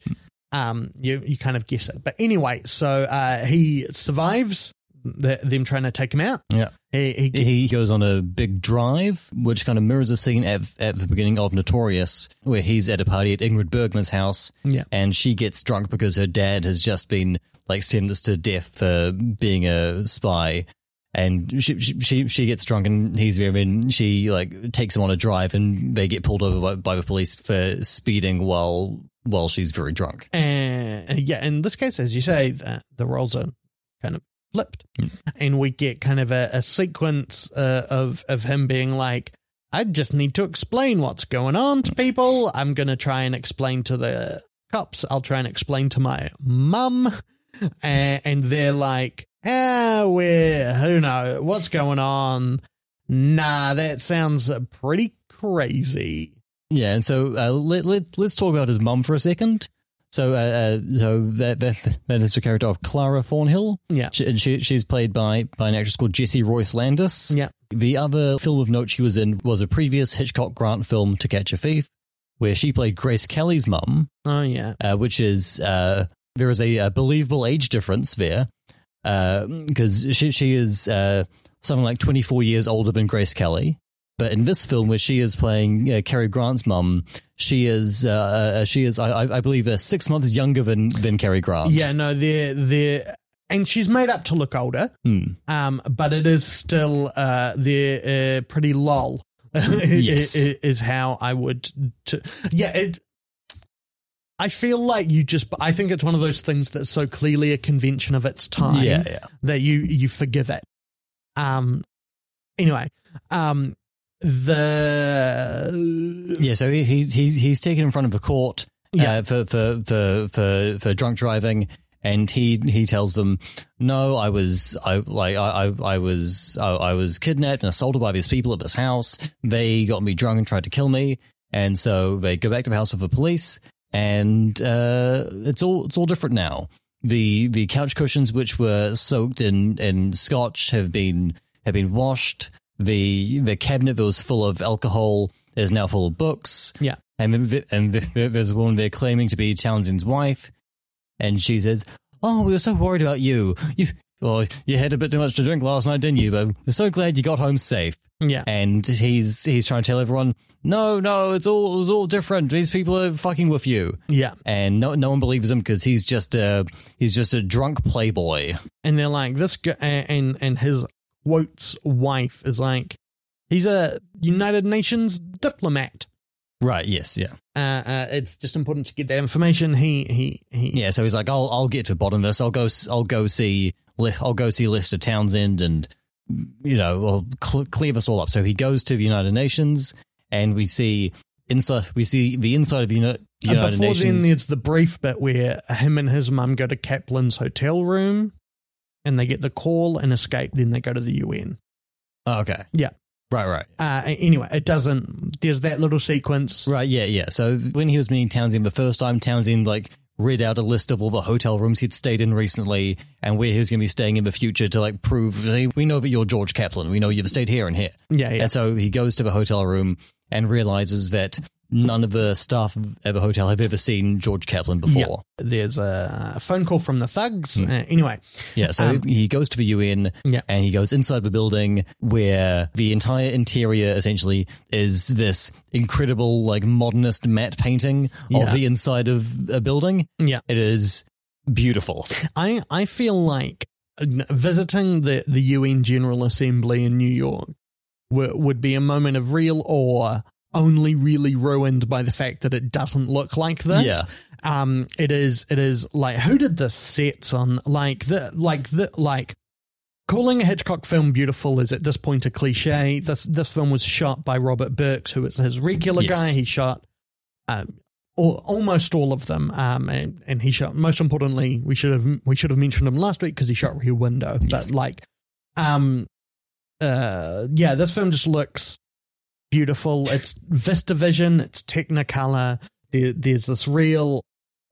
Um you you kind of guess it. But anyway so uh he survives the, them trying to take him out. Yeah. he, he He goes on a big drive, which kind of mirrors a scene at, at the beginning of Notorious, where he's at a party at Ingrid Bergman's house, Yeah. and she gets drunk because her dad has just been like sentenced to death for being a spy, and she she she, gets drunk and he's and she like takes him on a drive, and they get pulled over by, by the police for speeding while while she's very drunk. and yeah, in this case, as you say, the, the roles are kind of flipped, and we get kind of a, a sequence uh, of of him being like, "I just need to explain what's going on to people. I'm going to try and explain to the cops. I'll try and explain to my mum," and they're like, "Ah, we're who know what's going on." Nah, that sounds pretty crazy. Yeah, and so uh, let, let, let's talk about his mum for a second. So, uh, uh, so that, that that is the character of Clara Thornhill. Yeah. she, she, she's played by by an actress called Jessie Royce Landis. Yeah. The other film of note she was in was a previous Hitchcock Grant film, To Catch a Thief, where she played Grace Kelly's mum, Oh yeah. uh, which is uh, there is a, a believable age difference there because she she is uh, something like twenty four years older than Grace Kelly. But in this film, where she is playing uh, Cary Grant's mum, she is uh, uh, she is I, I believe uh, six months younger than than Cary Grant. Yeah, no, they're they're and she's made up to look older. Hmm. Um, but it is still uh they're uh, pretty lol. Yes. is, is how I would. T- yeah, it. I feel like you just. I think it's one of those things that's so clearly a convention of its time yeah, yeah. that you you forgive it. Um. Anyway, um, the Yeah, so he- he's he's he's taken in front of a court Yeah. uh, for, for for for for drunk driving, and he he tells them, "No, I was I like I I, I was I, I was kidnapped and assaulted by these people at this house. They got me drunk and tried to kill me, and so they go back to the house with the police, and uh, it's all it's all different now. The the couch cushions, which were soaked in in scotch, have been have been washed. The the cabinet that was full of alcohol is now full of books. Yeah. And and there's a woman there claiming to be Townsend's wife, and she says, "Oh, we were so worried about you. You well, you had a bit too much to drink last night, didn't you? But we're so glad you got home safe. Yeah. And he's he's trying to tell everyone, no, no, it's all it was all different. These people are fucking with you. Yeah. And no no one believes him because he's just a he's just a drunk playboy. And they're like, this guy, and, and his quotes wife is like, he's a United Nations diplomat. Right. Yes. Yeah. Uh, uh, it's just important to get that information. He, he, he. Yeah. So he's like, I'll I'll get to the bottom of this. I'll go I'll go see I'll go see Lester Townsend and you know I'll cl- clear this all up. So he goes to the United Nations and we see inside we see the inside of the Uni- Uh, Before Nations. then, there's the brief bit where him and his mum go to Kaplan's hotel room, and they get the call and escape. Then they go to the UN. oh, okay. Yeah. Right. Right. Uh, anyway, it doesn't. There's that little sequence. Right, yeah, yeah. So when he was meeting Townsend the first time, Townsend like read out a list of all the hotel rooms he'd stayed in recently and where he was going to be staying in the future to like prove hey, we know that you're George Kaplan. We know you've stayed here and here. Yeah, yeah. And so he goes to the hotel room and realizes that none of the staff at the hotel have ever seen George Kaplan before. There's a phone call from the thugs. Uh, anyway, Yeah, so Um, he goes to the UN Yeah. and he goes inside the building where the entire interior essentially is this incredible, like, modernist matte painting of the inside of a building. yeah. It is beautiful. I I feel like visiting the the UN General Assembly in New York w- would be a moment of real awe. Only really ruined by the fact that it doesn't look like this. Yeah. Um. It is. It is like who did the sets on? Like the like the like. Calling a Hitchcock film beautiful is at this point a cliche. This this film was shot by Robert Burks, who is his regular Yes. guy. He shot um, all, almost all of them, um, and, and he shot. Most importantly, we should have we should have mentioned him last week because he shot Rear Window. Yes. But like, um, uh, yeah, this film just looks beautiful. It's VistaVision. It's Technicolor. There, there's this real,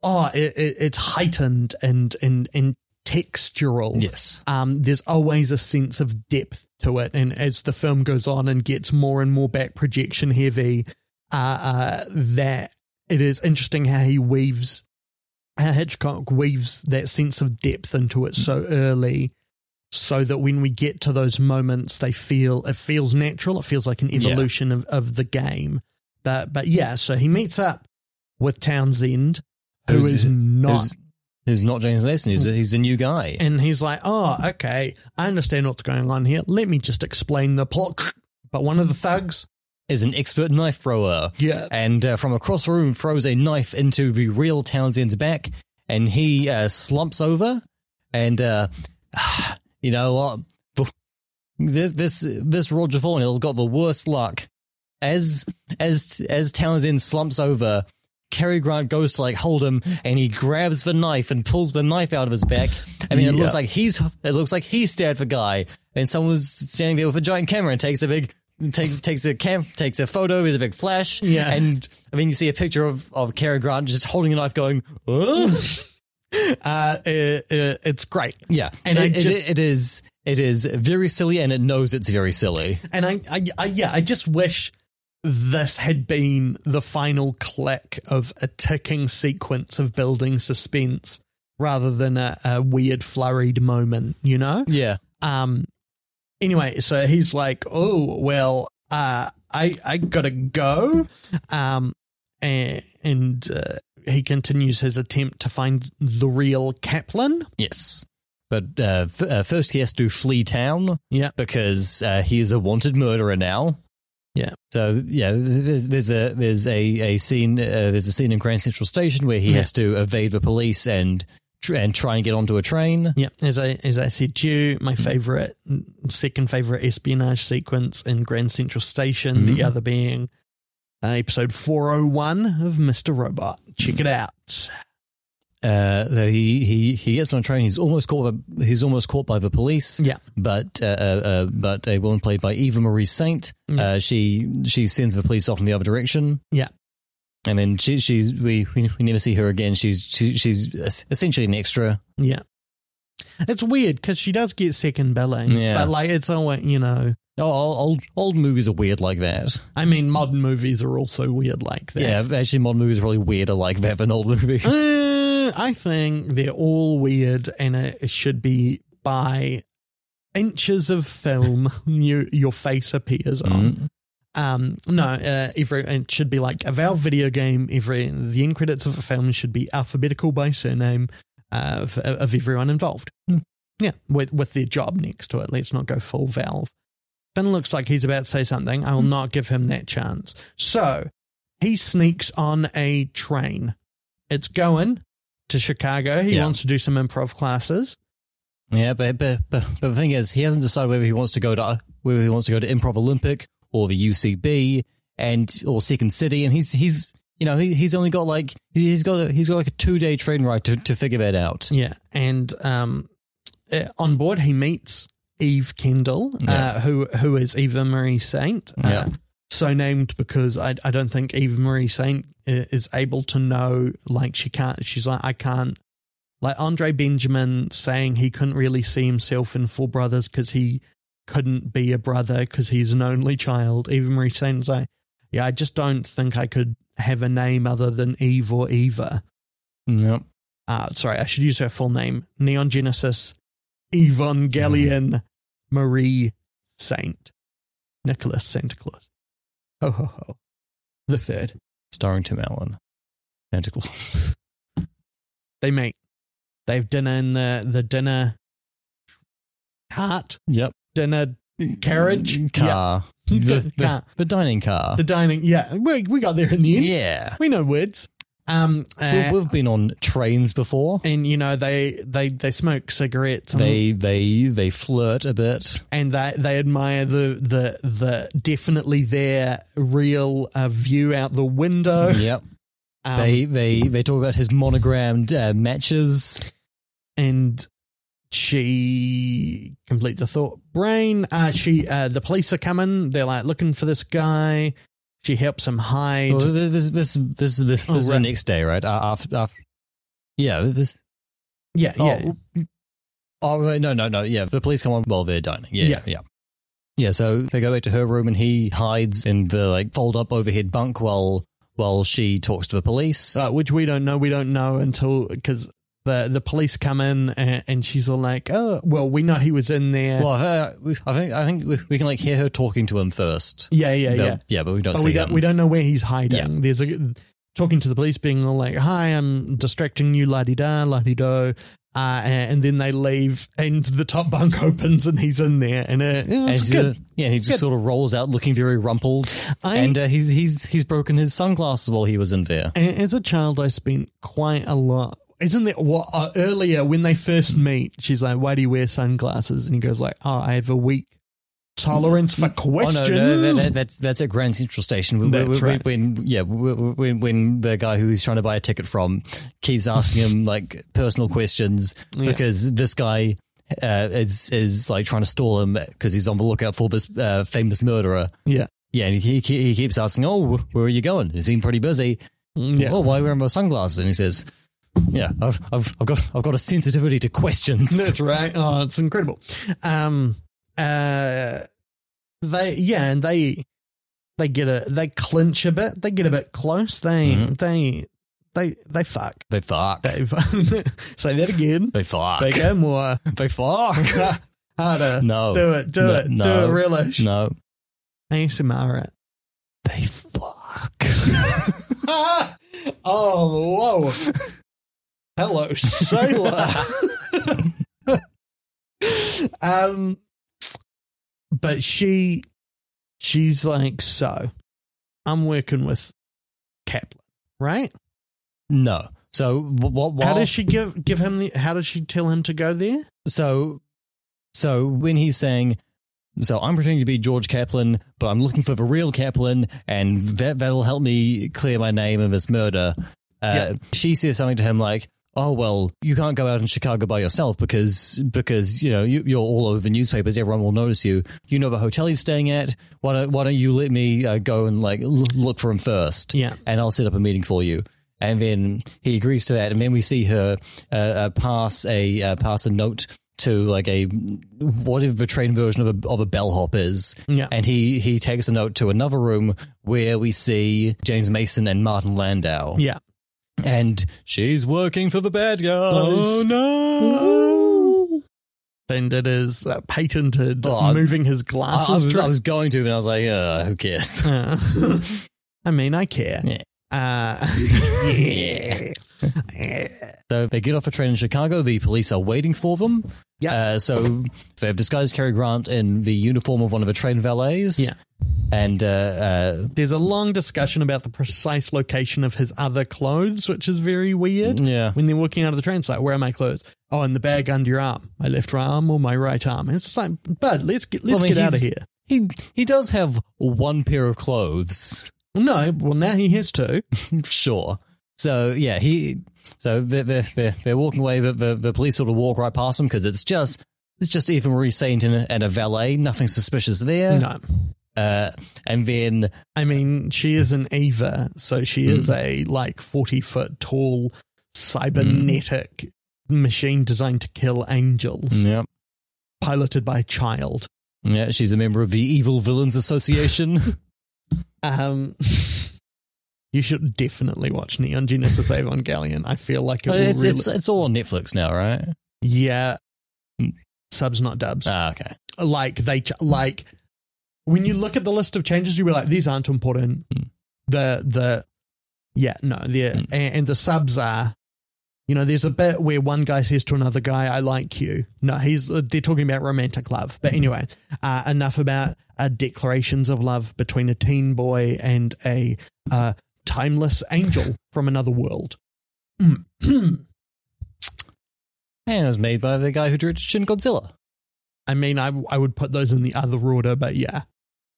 oh, it, it, it's heightened and and and textural. Yes. Um, there's always a sense of depth to it, and as the film goes on and gets more and more back projection heavy, uh, uh, that it is interesting how he weaves, how Hitchcock weaves that sense of depth into it so early, so that when we get to those moments, they feel it feels natural. It feels like an Yeah. evolution of, of the game. But but yeah, so he meets up with Townsend, who Who's- is not Who's, who's not James Mason? He's a, he's a new guy. and he's like, "Oh, okay, I understand what's going on here. Let me just explain the plot." But one of the thugs, is an expert knife thrower. yeah, and uh, from across the room throws a knife into the real Townsend's back, and he uh, slumps over, and uh, you know what? This this this Roger Thornhill got the worst luck. As as as Townsend slumps over, Cary Grant goes to like hold him, and he grabs the knife and pulls the knife out of his back. I mean, it Yeah. looks like he's it looks like he stabbed the guy, and someone's standing there with a giant camera and takes a big takes takes a cam takes a photo with a big flash. Yeah. and I mean, you see a picture of of Cary Grant just holding a knife, going, "Ugh." uh, it, it- it's great. yeah, And it, I it- it is it is very silly, and it knows it's very silly. And I, I, I, yeah, I just wish this had been the final click of a ticking sequence of building suspense rather than a, a weird flurried moment, you know? Yeah, Um. Anyway, so he's like, "Oh well, uh, I I gotta go," um, and, and uh, he continues his attempt to find the real Kaplan. yes. But uh, f- uh, first, he has to flee town. Yeah. because uh, he is a wanted murderer now. Yeah. So yeah, there's, there's a there's a a scene uh, there's a scene in Grand Central Station where he Yeah. has to evade the police and tr- and try and get onto a train. Yeah, as I as I said to you, my favorite, second favorite espionage sequence in Grand Central Station. The Mhm. other being episode four hundred one of Mister Robot. Check it out. Uh, so he, he he gets on a train. He's almost caught. By, he's almost caught by the police. Yeah. But uh, uh, uh, but a woman played by Eva Marie Saint. Yeah. Uh, she she sends the police off in the other direction. Yeah. And then she she's we we, we never see her again. She's she, she's essentially an extra. Yeah, it's weird because she does get second billing, Yeah. but like it's always you know. Oh, old old movies are weird like that. I mean, modern movies are also weird like that. Yeah, actually, modern movies are probably weirder like that than old movies. Uh, I think they're all weird, and it, should be by inches of film you, your face appears on. Mhm. Um, no, uh, every it should be like a Valve video game. Every the end credits of a film should be alphabetical by surname uh, of, of everyone involved. Hmm. Yeah, with with their job next to it. Let's not go full Valve. Finn looks like he's about to say something. I will Hmm. not give him that chance. So he sneaks on a train. It's going to Chicago. He Yeah. wants to do some improv classes. Yeah, but, but but but the thing is, he hasn't decided whether he wants to go to whether he wants to go to Improv Olympic or the UCB and or Second City, and he's he's you know he, he's only got like he's got he's got like a two day train ride to, to figure that out. Yeah, and um, uh, on board he meets Eve Kendall, uh, who who is Eva Marie Saint. Uh, Yeah. So named because I I don't think Eva Marie Saint is able to know like she can't. She's like I can't. Like Andre Benjamin saying he couldn't really see himself in Four Brothers because he couldn't be a brother because he's an only child. Eva Marie Saint's like, yeah, I just don't think I could have a name other than Eve or Eva Yep. uh, sorry, I should use her full name Neon Genesis Evangelion Marie Saint Nicholas Santa Claus. Ho ho ho. The third. Starring Tim Allen, Santa Claus. They meet. They have dinner in the, the dinner cart, Yep. dinner carriage, car, Yeah. The, the, the dining car. the dining. Yeah, we, we got there in the end. yeah, We know words. Um, uh, We- we've been on trains before. and you know they they they smoke cigarettes. And They they they flirt a bit. and they they admire the the the definitely their real uh, view out the window. Yep. Um, they they they talk about his monogrammed uh, matches. and she complete the thought brain. Uh, she uh, the police are coming. They're like looking for this guy. She helps him hide. Well, this this this this, this Oh, is the next day, right? Uh, after, after, yeah, this. yeah, yeah. Oh, oh no, no, no. Yeah, the police come on while they're dining. Yeah, yeah, Yeah. yeah. Yeah, so they go back to her room and he hides in the like fold up overhead bunk while while she talks to the police. Uh, which we don't know. We don't know until because the the police come in and, and she's all like, "Oh, well, we know he was in there." well, uh, we- I think I think we, we can like hear her talking to him first. yeah, yeah, But- yeah. yeah, but we don't But see we don't him. we don't know where he's hiding. Yeah. There's a talking to the police, being all like, "Hi, I'm distracting you, la di da, la di do," uh, and, then they leave, and the top bunk opens, and he's in there, and uh, yeah, And good. uh, yeah, he just Good. sort of rolls out looking very rumpled, I- and uh, he's he's he's broken his sunglasses while he was in there. As a child, I spent quite a lot. Isn't that what uh, earlier when they first meet? She's like, "Why do you wear sunglasses?" And he goes like, "Oh, I have a weak tolerance for questions." Oh no, no that, that, that's that's at Grand Central Station. When, when, right. when yeah, when when the guy who he's trying to buy a ticket from keeps asking him like personal questions Yeah. because this guy uh, is is like trying to stall him because he's on the lookout for this uh, famous murderer. yeah, Yeah, and he, he he keeps asking, "Oh, where are you going? You seem pretty busy. yeah. Oh, why are you wearing those sunglasses?" And he says. Yeah, I've, I've I've got I've got a sensitivity to questions. That's right. Oh, it's incredible. Um, uh, they yeah, and they they get a they clinch a bit. They get a bit close. They Mhm. they they they fuck. They fuck. They say that again. They fuck. They go more They fuck. harder. No. do it. Do No, it. Do no. it. Relish. No. ASMR it. They fuck. oh whoa! Hello, sailor. um, but she, she's like, so, I'm working with Kaplan, right? no. So what? How does she give give him the? How does she tell him to go there? So, so when he's saying, so I'm pretending to be George Kaplan, but I'm looking for the real Kaplan, and that that'll help me clear my name of this murder. Uh, Yeah. She says something to him like, "Oh well, you can't go out in Chicago by yourself because because you know you, you're all over the newspapers. Everyone will notice you. You know the hotel he's staying at. Why don't why don't you let me uh, go and like l- look for him first? Yeah. and I'll set up a meeting for you." And then he agrees to that, and then we see her uh, uh, pass a uh, pass a note to like a whatever the train version of a of a bellhop is. Yeah. And he he takes a note to another room where we see James Mason and Martin Landau. Yeah. And she's working for the bad guys. Oh no! than it is uh, patented Oh, moving his I, I glasses. was. I was going to, but I was like, uh, who cares? I mean, I care. Yeah. Uh, yeah. So they get off a train in Chicago. The police are waiting for them. Yeah. Uh, so they've disguised Cary Grant in the uniform of one of the train valets. Yeah. And uh, uh, There's a long discussion about the precise location of his other clothes, which is very weird. yeah. When they're walking out of the train, it's like, where are my clothes? Oh, in the bag under your arm. My left arm or my right arm? And it's like, bud, let's get let's Well, I mean, get out of here. He he does have one pair of clothes. No, well now he has two. sure. So yeah, he. So they're they're, they're, walking away. The, the the police sort of walk right past them because it's just it's just Eva Marie Saint and a, and a valet. Nothing suspicious there. No. Uh, and then I mean, she is an Eva, so she is a like 40 foot tall cybernetic machine designed to kill angels, yeah, piloted by a child. yeah, she's a member of the Evil Villains Association. Um, you should definitely watch Neon Genesis Evangelion. I feel like it it's really, it's it's all on Netflix now, right? yeah, Hmm. subs not dubs. Ah, okay. like they ch- like when you look at the list of changes, you were like, these aren't important. Hmm. The the yeah no the Hmm. and, and the subs are. You know, there's a bit where one guy says to another guy, "I like you." No, he's they're talking about romantic love. But anyway, uh, enough about uh, declarations of love between a teen boy and a uh, timeless angel from another world. And it was made by the guy who directed Shin Godzilla. I mean, I I would put those in the other order, but yeah,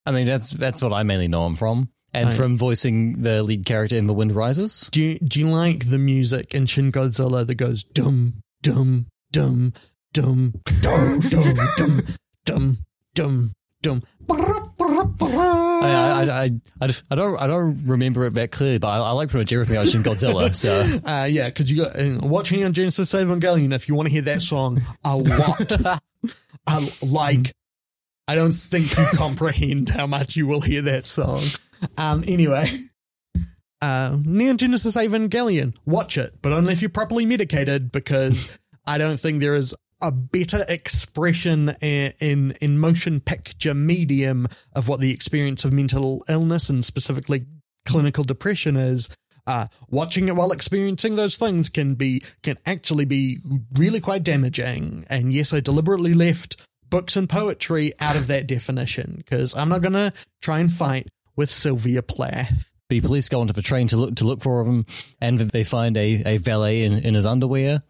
I mean, that's that's what I mainly know him from, and Right. from voicing the lead character in The Wind Rises. Do you, do you like the music in Shin Godzilla that goes dum dum dum dum dum dum dum dum dum dum? I, I, I, I, I don't I don't remember it that clearly, but I, I like pretty much everything Shin Godzilla. So Uh, yeah, because you got uh, watching Neon Genesis Evangelion. If you want to hear that song a lot, uh, like I don't think you comprehend how much you will hear that song. Um, anyway, uh, Neon Genesis Evangelion, watch it, but only if you're properly medicated, because I don't think there is a better expression in, in motion picture medium of what the experience of mental illness and specifically clinical depression is. Uh, watching it while experiencing those things can be can actually be really quite damaging. And yes, I deliberately left books and poetry out of that definition because I'm not gonna try and fight with Sylvia Plath. the police go onto the train to look to look for him, and they find a, a valet in, in his underwear,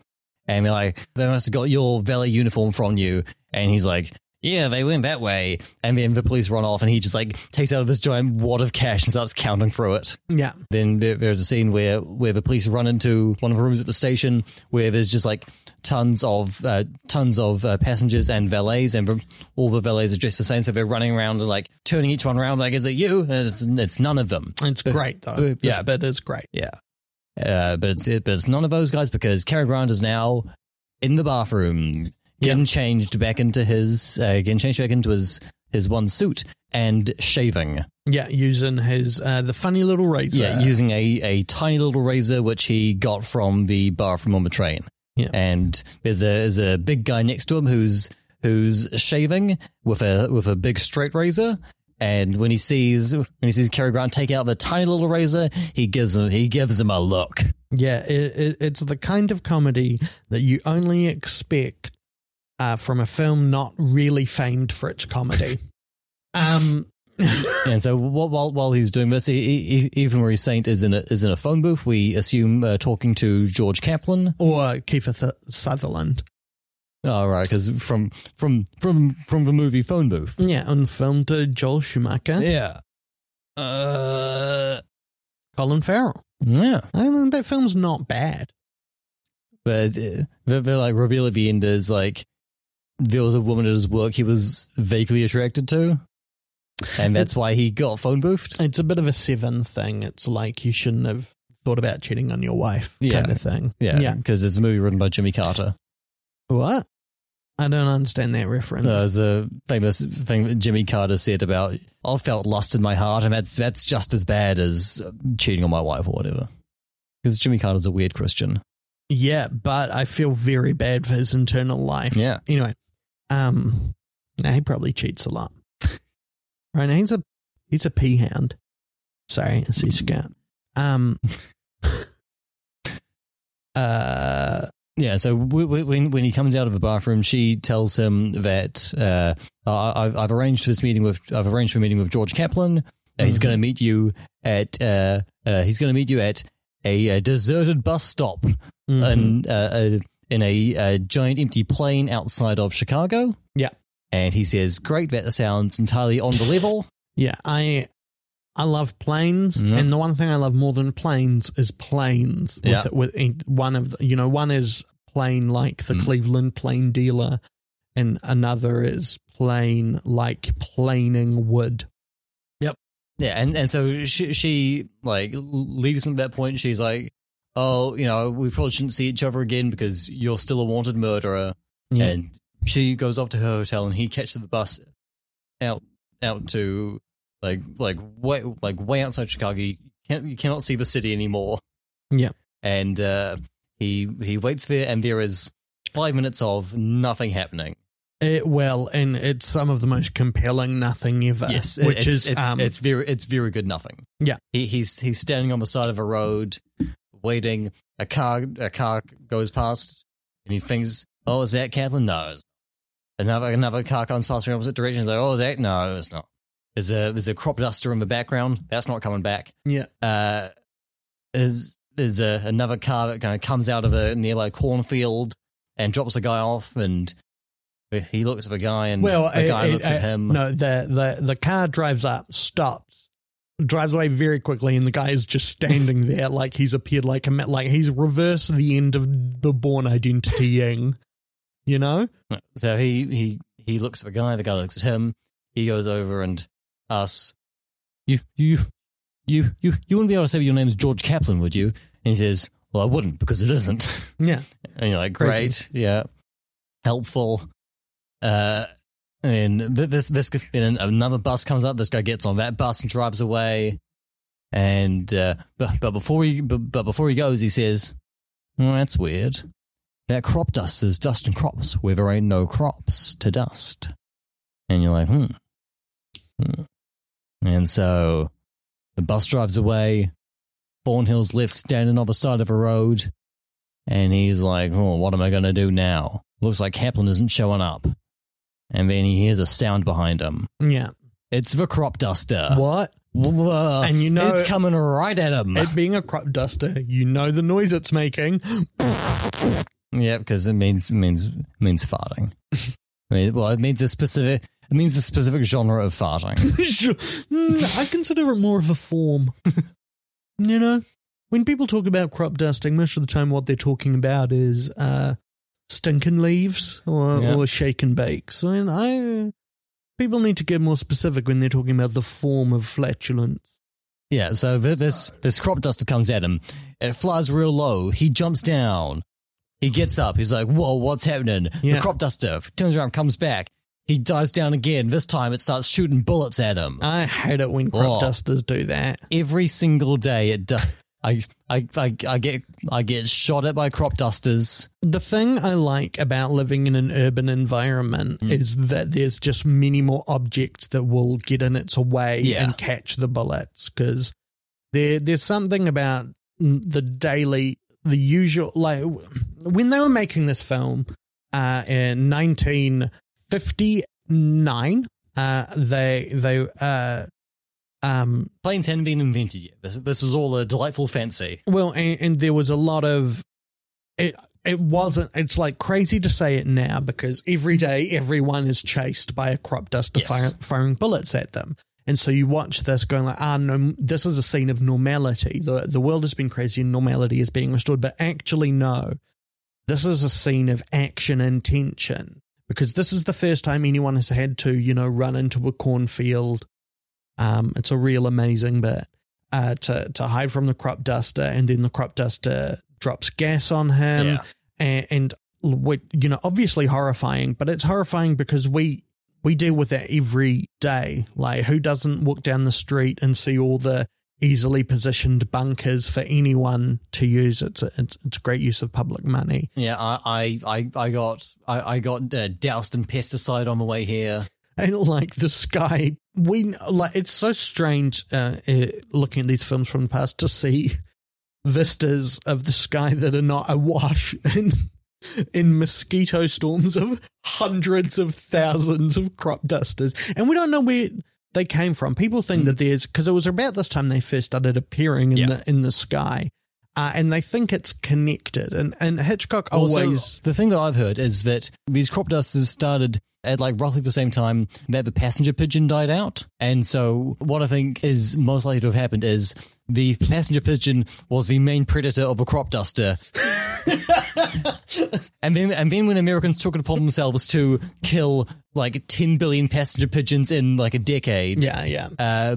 and they're like, "They must have got your valet uniform from you," and he's like. Yeah, they went that way. And then the police run off, and he just like takes out of this giant wad of cash and starts counting through it. Yeah, Then there, there's a scene where where the police run into one of the rooms at the station where there's just like tons of uh, tons of uh, passengers and valets, and all the valets are dressed the same, so they're running around and like turning each one around like, "Is it you?" And it's, it's none of them. it's But- great though. uh, This yeah. bit is great. Yeah, uh, but it's it, but it's none of those guys because Cary Grant is now in the bathroom, getting changed back into his uh, getting changed back into his his one suit and shaving. Yeah, using his uh, the funny little razor. Yeah, using a, a tiny little razor which he got from the bathroom on the train. Yeah. And there's a there's a big guy next to him who's who's shaving with a with a big straight razor. And when he sees when he sees Cary Grant take out the tiny little razor, he gives him he gives him a look. Yeah, it, it, it's the kind of comedy that you only expect uh, from a film not really famed for its comedy. um, And so while while, he's doing this, he, he, Eva Marie Saint is in a is in a phone booth. We assume uh, talking to George Kaplan. or Kiefer Th- Sutherland. Oh right, because from from from from the movie Phone Booth. Yeah, on film to Joel Schumacher, Yeah. Uh. Colin Farrell. Yeah. I think that film's not bad. But uh, the, the like reveal at the end is like there was a woman at his work he was vaguely attracted to, and that's why he got phone boofed. It's a bit of a seven thing. It's like you shouldn't have thought about cheating on your wife, Yeah. kind of thing. Yeah, Yeah. because it's a movie written by Jimmy Carter. What? I don't understand that reference. Uh, There's a famous thing that Jimmy Carter said about "I've felt lust in my heart, and that's that's just as bad as cheating on my wife or whatever. Because Jimmy Carter's a weird Christian. yeah, but I feel very bad for his internal life. Yeah. Anyway, Um, nah, he probably cheats a lot. right now, he's a he's a peahound. Sorry, a sea scout. Um, uh, Yeah, so when when he comes out of the bathroom, she tells him that uh, I've, I've arranged this meeting with I've arranged for a meeting with George Kaplan. Uh, He's Mhm. going to meet you at uh, uh, he's going to meet you at a, uh deserted bus stop mhm. and uh, uh, in a, uh giant empty plain outside of Chicago. Yeah. and he says, "Great, that sounds entirely on the level." yeah, I I love planes, Yeah. and the one thing I love more than planes is planes. With, Yeah. with one of the, you know, one is plain like the Mm. Cleveland Plain Dealer, and another is plane like planing wood. Yep. Yeah, and, and so she, she like leaves him at that point. She's like, "Oh, you know, we probably shouldn't see each other again because you're still a wanted murderer." Yeah. And she goes off to her hotel, and he catches the bus out out to like like way like way outside Chicago. You can't you cannot see the city anymore. Yeah. and uh, he he waits there, and there is five minutes of nothing happening. It, well, and it's some of the most compelling nothing ever. Yes, which it's, is it's, um, it's very it's very good nothing. Yeah. he, he's he's standing on the side of a road, waiting. A car a car goes past, and he thinks, "Oh, is that Kaplan? No." Another another car comes past in the opposite direction. He's like, "Oh, is that? No, it's not." There's a there's a crop duster in the background. That's not coming back. yeah, Uh, there's there's a, another car that kind of comes out of a nearby cornfield and drops a guy off, and he looks at the guy, and well, the guy it- looks it- at him. No, the the the car drives up, stops, drives away very quickly, and the guy is just standing there like he's appeared like a like he's reversed the end of the Bourne identitying. You know? So he he he looks at the guy. The guy looks at him. He goes over and asks, "You you you you you wouldn't be able to say your name is George Kaplan, would you?" And he says, "Well, I wouldn't because it isn't." Yeah. And you're like, Crazy. "Great, yeah, helpful." Uh, and th- this this and another bus comes up. This guy gets on that bus and drives away. And uh, but but before he but, but before he goes, he says, "Well, that's weird." That crop dust is dust and crops where there ain't no crops to dust. And you're like, hmm. hmm. And so the bus drives away. Thornhill's left standing on the side of a road. And he's like, oh, what am I going to do now? Looks like Kaplan isn't showing up. And then he hears a sound behind him. Yeah. It's the crop duster. What? Whoa. Uh, and you know- it's coming right at him. It being a crop duster, you know the noise it's making. Yeah, because it means it means means farting. I mean, well, it means a specific it means a specific genre of farting. Sure. Mm, I consider it more of a form. you know, when people talk about crop dusting, most of the time what they're talking about is uh, stinking leaves or, Yeah. or shake and bake. So and I, people need to get more specific when they're talking about the form of flatulence. Yeah, so this this crop duster comes at him. It flies real low. He jumps down. He gets up. He's like, "Whoa, what's happening?" Yeah. The crop duster turns around, comes back. He dives down again. This time, it starts shooting bullets at him. I hate it when crop Oh. dusters do that. Every single day, it. Do- I, I I I get I get shot at by crop dusters. The thing I like about living in an urban environment Mm. is that there's just many more objects that will get in its way Yeah. and catch the bullets because there there's something about mm, the daily the usual like when they were making this film uh in 1959 uh they they uh um Planes hadn't been invented yet. This, this was all a delightful fancy. Well, and, and there was a lot of it. It wasn't. It's like crazy to say it now because every day everyone is chased by a crop duster Yes. fire, firing bullets at them, and so you watch this going like, ah, no, this is a scene of normality. the The world has been crazy and normality is being restored, but actually, no, this is a scene of action and tension because this is the first time anyone has had to, you know, run into a cornfield. Um, it's a real amazing bit uh, to to hide from the crop duster, and then the crop duster drops gas on him, Yeah. and, and we- you know, obviously horrifying, but it's horrifying because we we deal with that every day. Like, who doesn't walk down the street and see all the easily positioned bunkers for anyone to use. It's a, it's, it's a great use of public money. Yeah, I I I, got I, I got uh, doused in pesticide on the way here. And like the sky, we like it's so strange uh, uh, looking at these films from the past to see vistas of the sky that are not awash in in mosquito storms of hundreds of thousands of crop dusters, and we don't know where they came from. People think that there's because it was about this time they first started appearing in Yeah. the in the sky, uh, and they think it's connected. And and Hitchcock Also, always the thing that I've heard is that these crop dusters started at like roughly the same time that the passenger pigeon died out. And so what I think is most likely to have happened is the passenger pigeon was the main predator of a crop duster. and then and then when Americans took it upon themselves to kill like 10 billion passenger pigeons in like a decade, yeah yeah uh,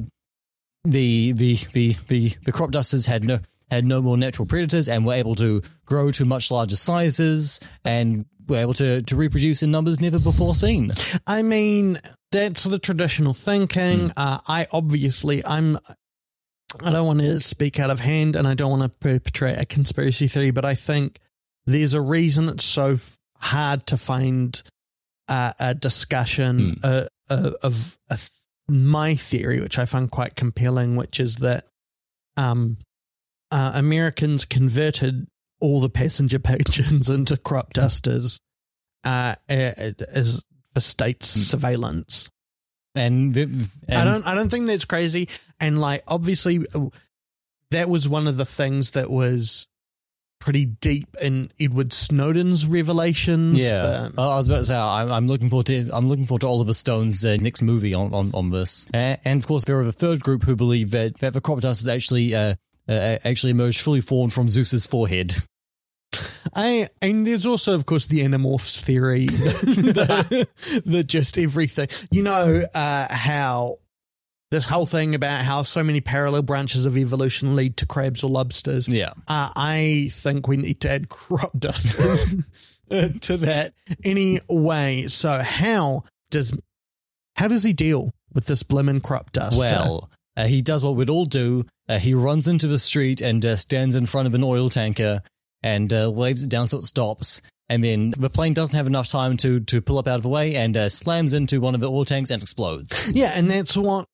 the, the the the the crop dusters had no had no more natural predators and were able to grow to much larger sizes and were able to, to reproduce in numbers never before seen. I mean, that's the traditional thinking. Uh, I obviously, I'm. I don't want to speak out of hand, and I don't want to perpetrate a conspiracy theory, but I think there's a reason it's so f- hard to find uh, a discussion uh, uh, of my theory, which I find quite compelling, which is that um, uh, Americans converted all the passenger pigeons into crop dusters uh, as for state surveillance. And, the, and I don't. I don't think that's crazy. And like, obviously, uh, that was one of the things that was pretty deep in Edward Snowden's revelations. Yeah, Um, I was about to say I'm, I'm looking forward to I'm looking forward to Oliver Stone's uh, next movie on, on, on this, uh, and of course there are a third group who believe that, that the crop dusters actually uh, uh, actually emerged fully formed from Zeus's forehead. I and there's also, of course, the Animorphs theory that, that just everything. You know uh, how this whole thing about how so many parallel branches of evolution lead to crabs or lobsters. Yeah, Uh, I think we need to add crop dusters to that anyway. So how does how does he deal with this blimmin' crop duster? Well, uh, he does what we'd all do. Uh, he runs into the street and uh, stands in front of an oil tanker and uh, waves it down so it stops. And then the plane doesn't have enough time to, to pull up out of the way and uh, slams into one of the oil tanks and explodes. yeah, and that's what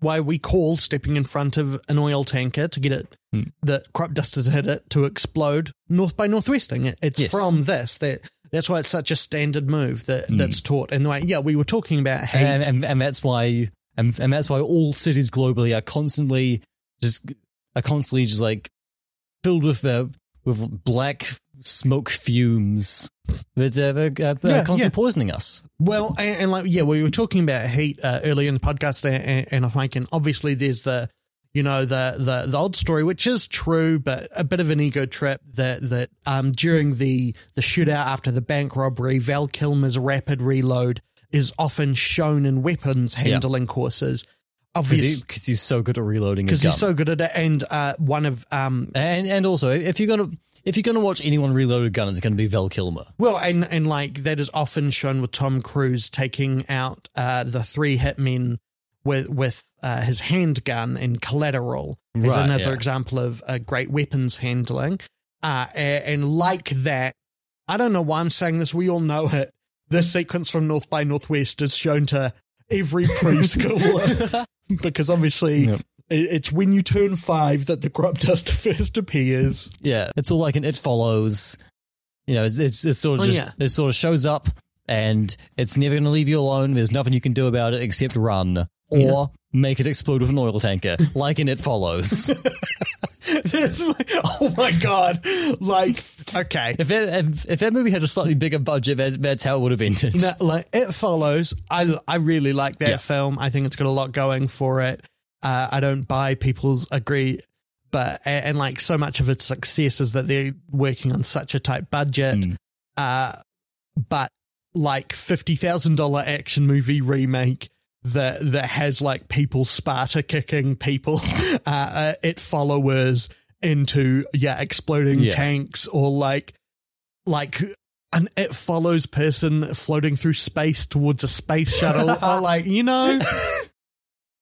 why we call stepping in front of an oil tanker to get it Hmm. the crop duster to hit it to explode north by northwesting. It, it's Yes. from this that. That's why it's such a standard move that Hmm. that's taught. And like, yeah, we were talking about hate. and, and, and that's why and, and that's why all cities globally are constantly just are constantly just like filled with uh, with black smoke fumes that uh, are uh, Yeah, constantly yeah. poisoning us. Well, and, and like yeah, we were talking about heat uh, earlier in the podcast, and, and I can, obviously there's the you know the the the old story, which is true, but a bit of an ego trip that that um during the the shootout after the bank robbery, Val Kilmer's rapid reload is often shown in weapons handling courses. Because he, he's so good at reloading his gun. because he's so good at it, and uh, one of um and and also if you're gonna if you're gonna watch anyone reload a gun, it's gonna be Val Kilmer. Well, and and like that is often shown with Tom Cruise taking out uh, the three hitmen with with uh, his handgun in Collateral is Right, another yeah. example of uh, great weapons handling. Uh, a- and like that, I don't know why I'm saying this. We all know it. This sequence from North by Northwest is shown to every preschooler because obviously Yep. it's when you turn five that the crop duster first appears. Yeah, it's all like an It Follows. You know, it's it's, it's sort of Oh, just yeah. it sort of shows up and it's never going to leave you alone. There's nothing you can do about it except run or Yeah. make it explode with an oil tanker, like in It Follows. My, oh my god! Like, okay, if, that, if if that movie had a slightly bigger budget, that, that's how it would have ended. No, like it follows. I I really like that Yeah. film. I think it's got a lot going for it. Uh, I don't buy people's agree, but and, and like so much of its success is that they're working on such a tight budget. Mm. Uh, but like fifty thousand dollar action movie remake that that has like people Sparta kicking people, uh, uh, it followers into yeah exploding Yeah. tanks or like like an it follows person floating through space towards a space shuttle or like you know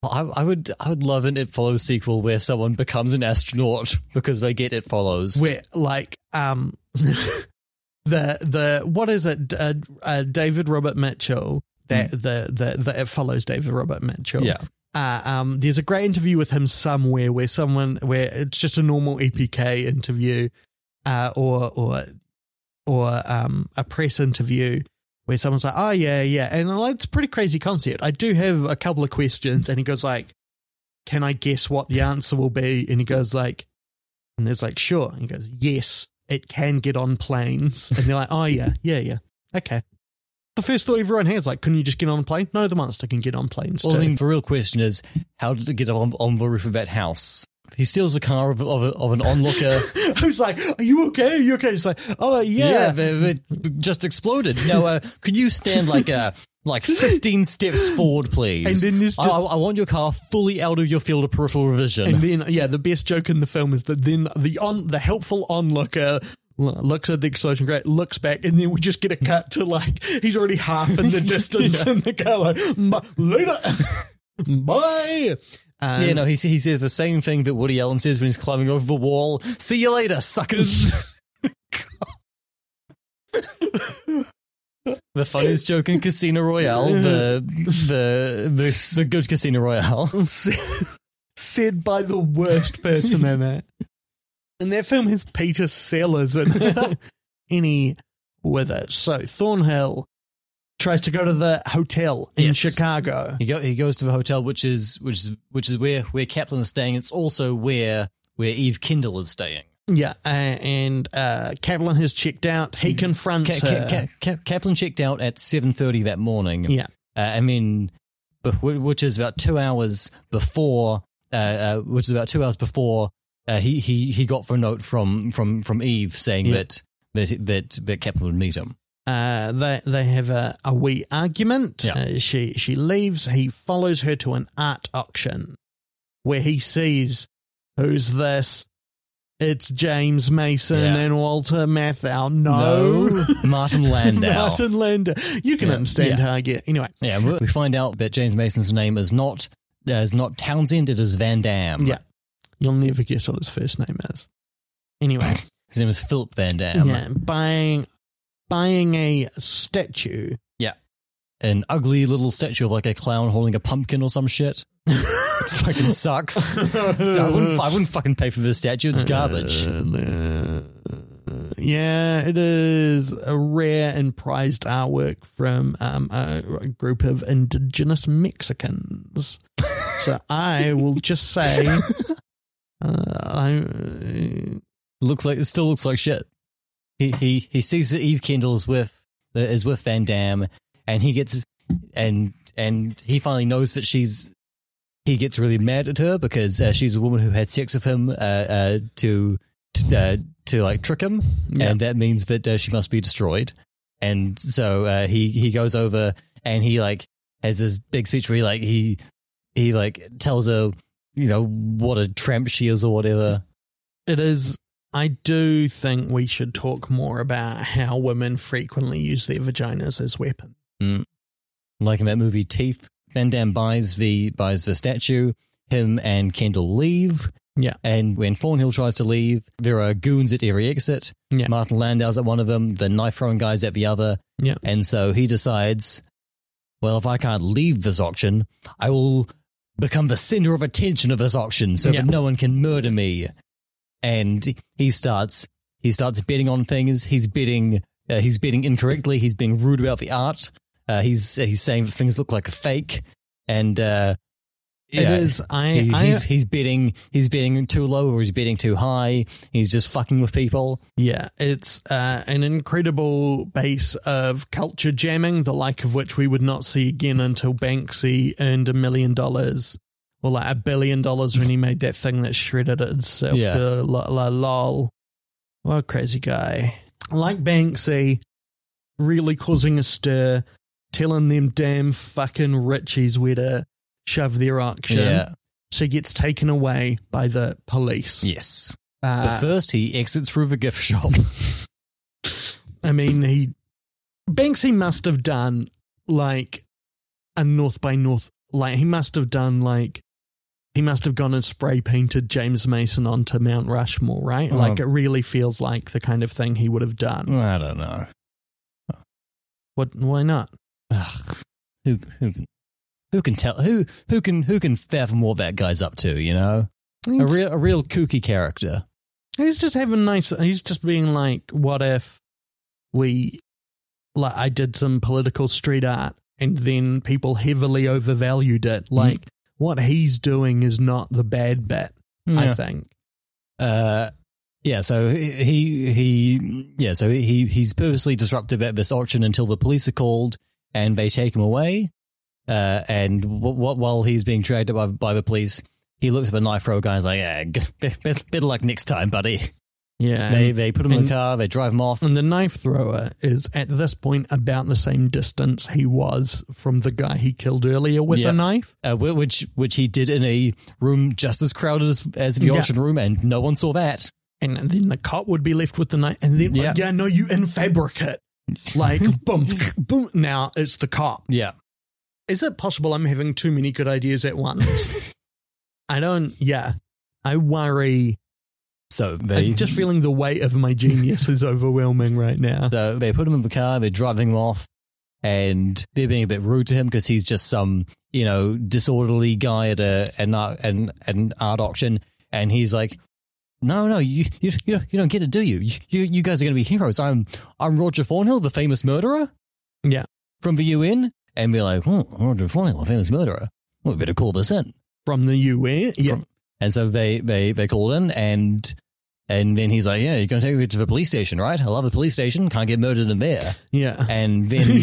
I, I would I would love an It Follows sequel where someone becomes an astronaut because they get It Follows. where like um the the what is it uh, uh, David Robert Mitchell that the the the it follows David Robert Mitchell yeah, uh, um there's a great interview with him somewhere where someone where it's just a normal EPK interview uh or or or um a press interview where someone's like oh yeah yeah and like, it's a pretty crazy concept I do have a couple of questions and he goes like can I guess what the answer will be and he goes like and there's like, sure. And he goes, yes, it can get on planes. And they're like, oh, yeah, yeah, yeah. Okay. The first thought everyone has, like, couldn't you just get on a plane? No, the monster can get on planes Well, too. I mean, the real question is, how did it get on, on the roof of that house? He steals the car of, of, of an onlooker. I was like, are you okay? Are you okay? He's like, oh, yeah. they, they just exploded. Now, uh, could you stand like uh, like 15 steps forward, please? And then I, just- I, I want your car fully out of your field of peripheral vision. And then, yeah, the best joke in the film is that then the on the helpful onlooker looks at the explosion, great, looks back, and then we just get a cut to like he's already half in the distance in the car, like, "M- later, bye. Um, yeah, no, he, he says the same thing that Woody Allen says when he's climbing over the wall. See you later, suckers. the funniest joke in Casino Royale, the the the, the good Casino Royale. said by the worst person in it. And that film has Peter Sellers in. Any with it. So Thornhill tries to go to the hotel in Yes. Chicago. He go, he goes to the hotel, which is which is which is where where Kaplan is staying. It's also where where Eve Kendall is staying. Yeah, uh, and uh, Kaplan has checked out. He confronts Ka- her. Ka- Ka- Ka- Kaplan checked out at seven thirty that morning. Yeah. uh, I mean, which is about two hours before. Uh, uh, which is about two hours before uh, he he he got a note from from from Eve saying Yeah. that that that that Kaplan would meet him. Uh, they they have a, a wee argument. Yeah. Uh, she she leaves. He follows her to an art auction where he sees who's this. It's James Mason Yeah. and Walter Matthau. No, Martin Landau. Martin Landau. You can Yeah. understand how I get. Anyway, Yeah, we- we find out that James Mason's name is not uh, is not Townsend. It is Van Dam. yeah, you'll never guess what his first name is. Anyway, his name is Philip Van Dam. yeah, buying buying a statue. Yeah, an ugly little statue of like a clown holding a pumpkin or some shit. It fucking sucks. So I wouldn't I wouldn't fucking pay for this statue. It's garbage. Uh, yeah, it is a rare and prized artwork from um, a, a group of indigenous Mexicans. so I will just say, I, looks like it still looks like shit. He he he sees that Eve Kendall is with is with Van Dam, and he gets and and he finally knows that she's he gets really mad at her because uh, she's a woman who had sex with him uh, uh, to to, uh, to like trick him, Yeah. and that means that uh, she must be destroyed. And so uh, he he goes over and he like has this big speech where he like he he like tells her you know what a tramp she is or whatever. it is. I do think we should talk more about how women frequently use their vaginas as weapons. Mm. like in that movie Teeth, Van Damme buys the buys the statue. Him and Kendall leave. Yeah. And when Thornhill tries to leave, there are goons at every exit. Yeah. Martin Landau's at one of them, the knife throwing guy's at the other. Yeah. And so he decides, well, if I can't leave this auction, I will become the center of attention of this auction so Yeah. that no one can murder me. And he starts he starts betting on things. He's betting uh, he's betting incorrectly. He's being rude about the art. Uh, he's he's saying that things look like a fake, and uh, It yeah, is. I. he- I he's he's bidding he's bidding too low or he's bidding too high. He's just fucking with people. Yeah, it's uh, an incredible base of culture jamming, the like of which we would not see again until Banksy earned a million dollars, or like a billion dollars when he made that thing that shredded itself. Yeah. Uh, la, la, lol. What a crazy guy. Like Banksy, really causing a stir, telling them damn fucking richies where to shove their auction. Yeah. So he gets taken away by the police. Yes. Uh, But first, he exits through the gift shop. I mean, he Banksy must have done like a North by North like he must have done like he must have gone and spray painted James Mason onto Mount Rushmore, right? Oh. Like it really feels like the kind of thing he would have done. I don't know. What? Why not? Ugh, who who can who can tell who who can who can fathom what that guy's up to? You know, a real a real kooky character. he's just having nice. He's just being like, what if we, like, I did some political street art and then people heavily overvalued it. Like what he's doing is not the bad bit. I think. Uh, yeah. So he he yeah. So he he's purposely disruptive at this auction until the police are called and they take him away. Uh, and w- w- while he's being dragged by by the police, he looks at the knife thrower guy. and is like, yeah, g- bit, bit, bit of luck next time, buddy. Yeah. they they put him in the car. They drive him off. And the knife thrower is at this point about the same distance he was from the guy he killed earlier with Yeah. a knife. uh, which which he did in a room just as crowded as, as the Yeah. auction room, and no one saw that. And then the cop would be left with the knife. And then, Yeah. yeah, no, you in fabricate. Like, boom, boom. Now it's the cop. Yeah, Is it possible I'm having too many good ideas at once? I don't, yeah. I worry. so they I'm just feeling the weight of my genius is overwhelming right now. so they put him in the car. They're driving him off, and they're being a bit rude to him because he's just some you know disorderly guy at a an art, an, an art auction, and he's like. No, no, you you you don't, you don't get it, do you? You you guys are going to be heroes. I'm I'm Roger Thornhill, the famous murderer. Yeah. from the UN, and be like, oh, Roger Thornhill, a famous murderer. Well, we better call this in. From the UN. Yeah. And so they they they called in, and and then he's like, yeah, you're going to take me to the police station, right? I love the police station. Can't get murdered in there. Yeah. And then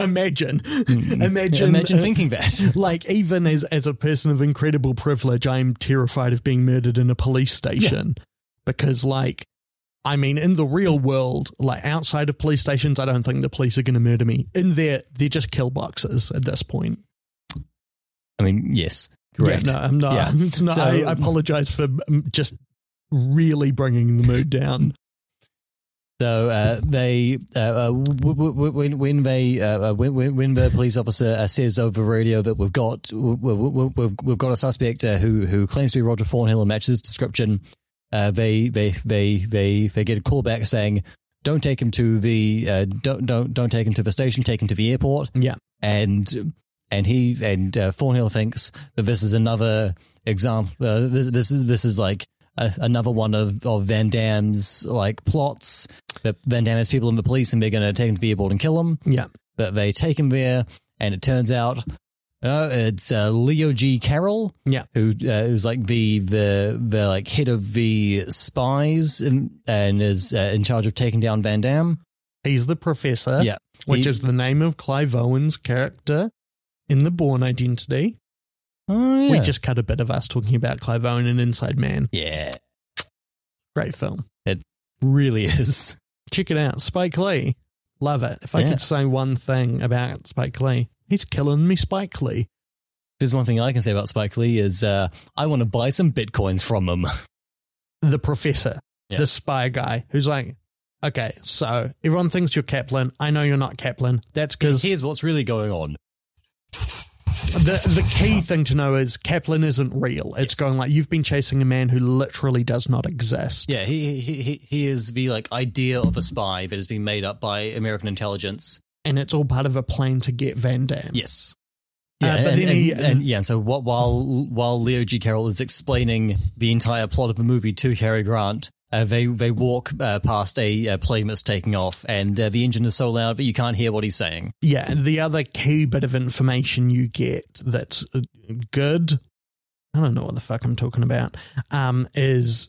imagine. Imagine. imagine uh, thinking that. like even as as a person of incredible privilege i'm terrified of being murdered in a police station because like i mean in the real world like outside of police stations i don't think the police are going to murder me in there they're just kill boxes at this point I mean, yes, correct. yeah, no i'm not, Yeah. I'm So- I, I apologize for um, just really bringing the mood down So uh, they uh, uh, when when they uh, uh, when when the police officer uh, says over radio that we've got we- we- we've, we've got a suspect uh, who who claims to be Roger Thornhill and matches his description, uh, they they they they they get a call back saying don't take him to the uh, don't don't don't take him to the station, take him to the airport. Yeah. and and he and uh, Thornhill thinks that this is another example. Uh, this this is this is like. A, another one of, of Van Damme's like plots that Van Damme has people in the police and they're going to take him to the airport and kill him. yeah But they take him there, and it turns out uh, it's uh, Leo G. Carroll, Yeah. who uh, is like the the the like head of the spies and, and is uh, in charge of taking down Van Damme. he's the professor yeah, which He- is the name of clive owen's character in the Bourne identity oh, yeah. we just cut a bit of us talking about clive owen and inside man yeah, great film It really is. check it out. Spike Lee. Love it. If I Yeah. could say one thing about Spike Lee, he's killing me, Spike Lee. There's one thing I can say about Spike Lee is uh, I want to buy some bitcoins from him. The professor, Yeah. the spy guy, who's like, okay, so everyone thinks you're Kaplan. I know you're not Kaplan. That's because Here's what's really going on. the, the key thing to know is Kaplan isn't real. It's Yes. going like, you've been chasing a man who literally does not exist. Yeah, he, he he he is the like idea of a spy that has been made up by American intelligence. And it's all part of a plan to get Van Damme. Yes. Uh, Yeah, but and, then he- and- and- yeah, and so what, while while Leo G. Carroll is explaining the entire plot of the movie to Cary Grant, uh, they they walk uh, past a, uh plane that's taking off, and uh, the engine is so loud that you can't hear what he's saying. Yeah, and the other key bit of information you get that's uh, good, I don't know what the fuck I'm talking about, um, is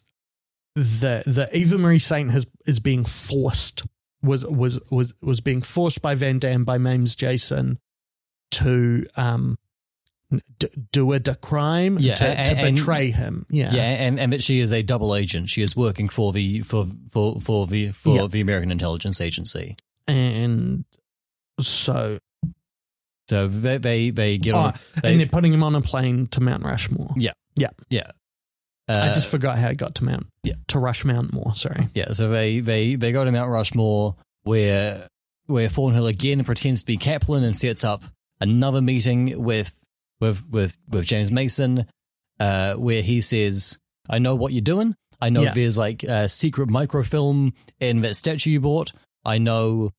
the the Eva Marie Saint has is being forced was was was was being forced by Van Damme by Mames Jason to um d- do a, d- crime Yeah, to, to and- and- betray him. Yeah, Yeah, and, and that she is a double agent. She is working for the for for for the for Yeah. the American intelligence agency. and so So they they, they get oh, on. They, and they're putting him on a plane to Mount Rushmore. yeah. I Uh, just forgot how it got to Mount. yeah. To Rush Mount more, sorry. Yeah, so they, they, they go to Mount Rushmore where where Thornhill again pretends to be Kaplan and sets up another meeting with with with with James Mason, uh, where he says, "I know what you're doing. I know Yeah. there's like a secret microfilm in that statue you bought. I know,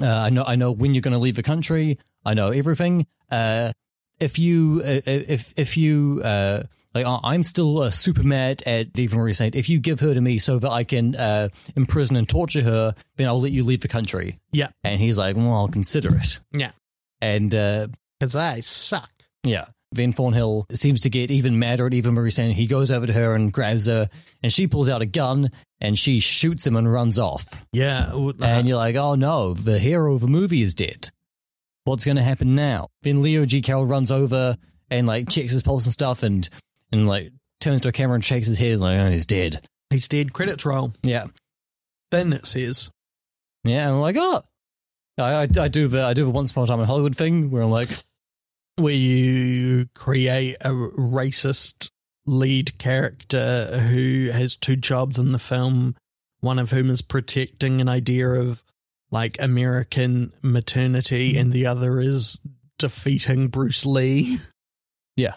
uh, I know, I know when you're going to leave the country. I know everything. Uh, if you, uh, if if you, uh, like, I- I'm still uh, super mad at Eva Marie Saint. If you give her to me so that I can uh, imprison and torture her, then I'll let you leave the country." Yeah. And he's like, "Well, I'll consider it." Yeah. And uh, Because they suck. yeah. Van Thornhill seems to get even madder at Eva Marie Saint. He goes over to her and grabs her, and she pulls out a gun and she shoots him and runs off. Yeah. w- And you're like, oh no, the hero of the movie is dead. What's going to happen now? Then Leo G. Carroll runs over and like checks his pulse and stuff, and and like turns to a camera and shakes his head like, oh, he's dead. he's dead. Credits roll. Yeah, Then it says, yeah. And I'm like, oh, I, I, I do the I do the once upon a time in Hollywood thing where I'm like, where you create a racist lead character who has two jobs in the film, one of whom is protecting an idea of like American maternity, mm-hmm. and the other is defeating Bruce Lee. Yeah.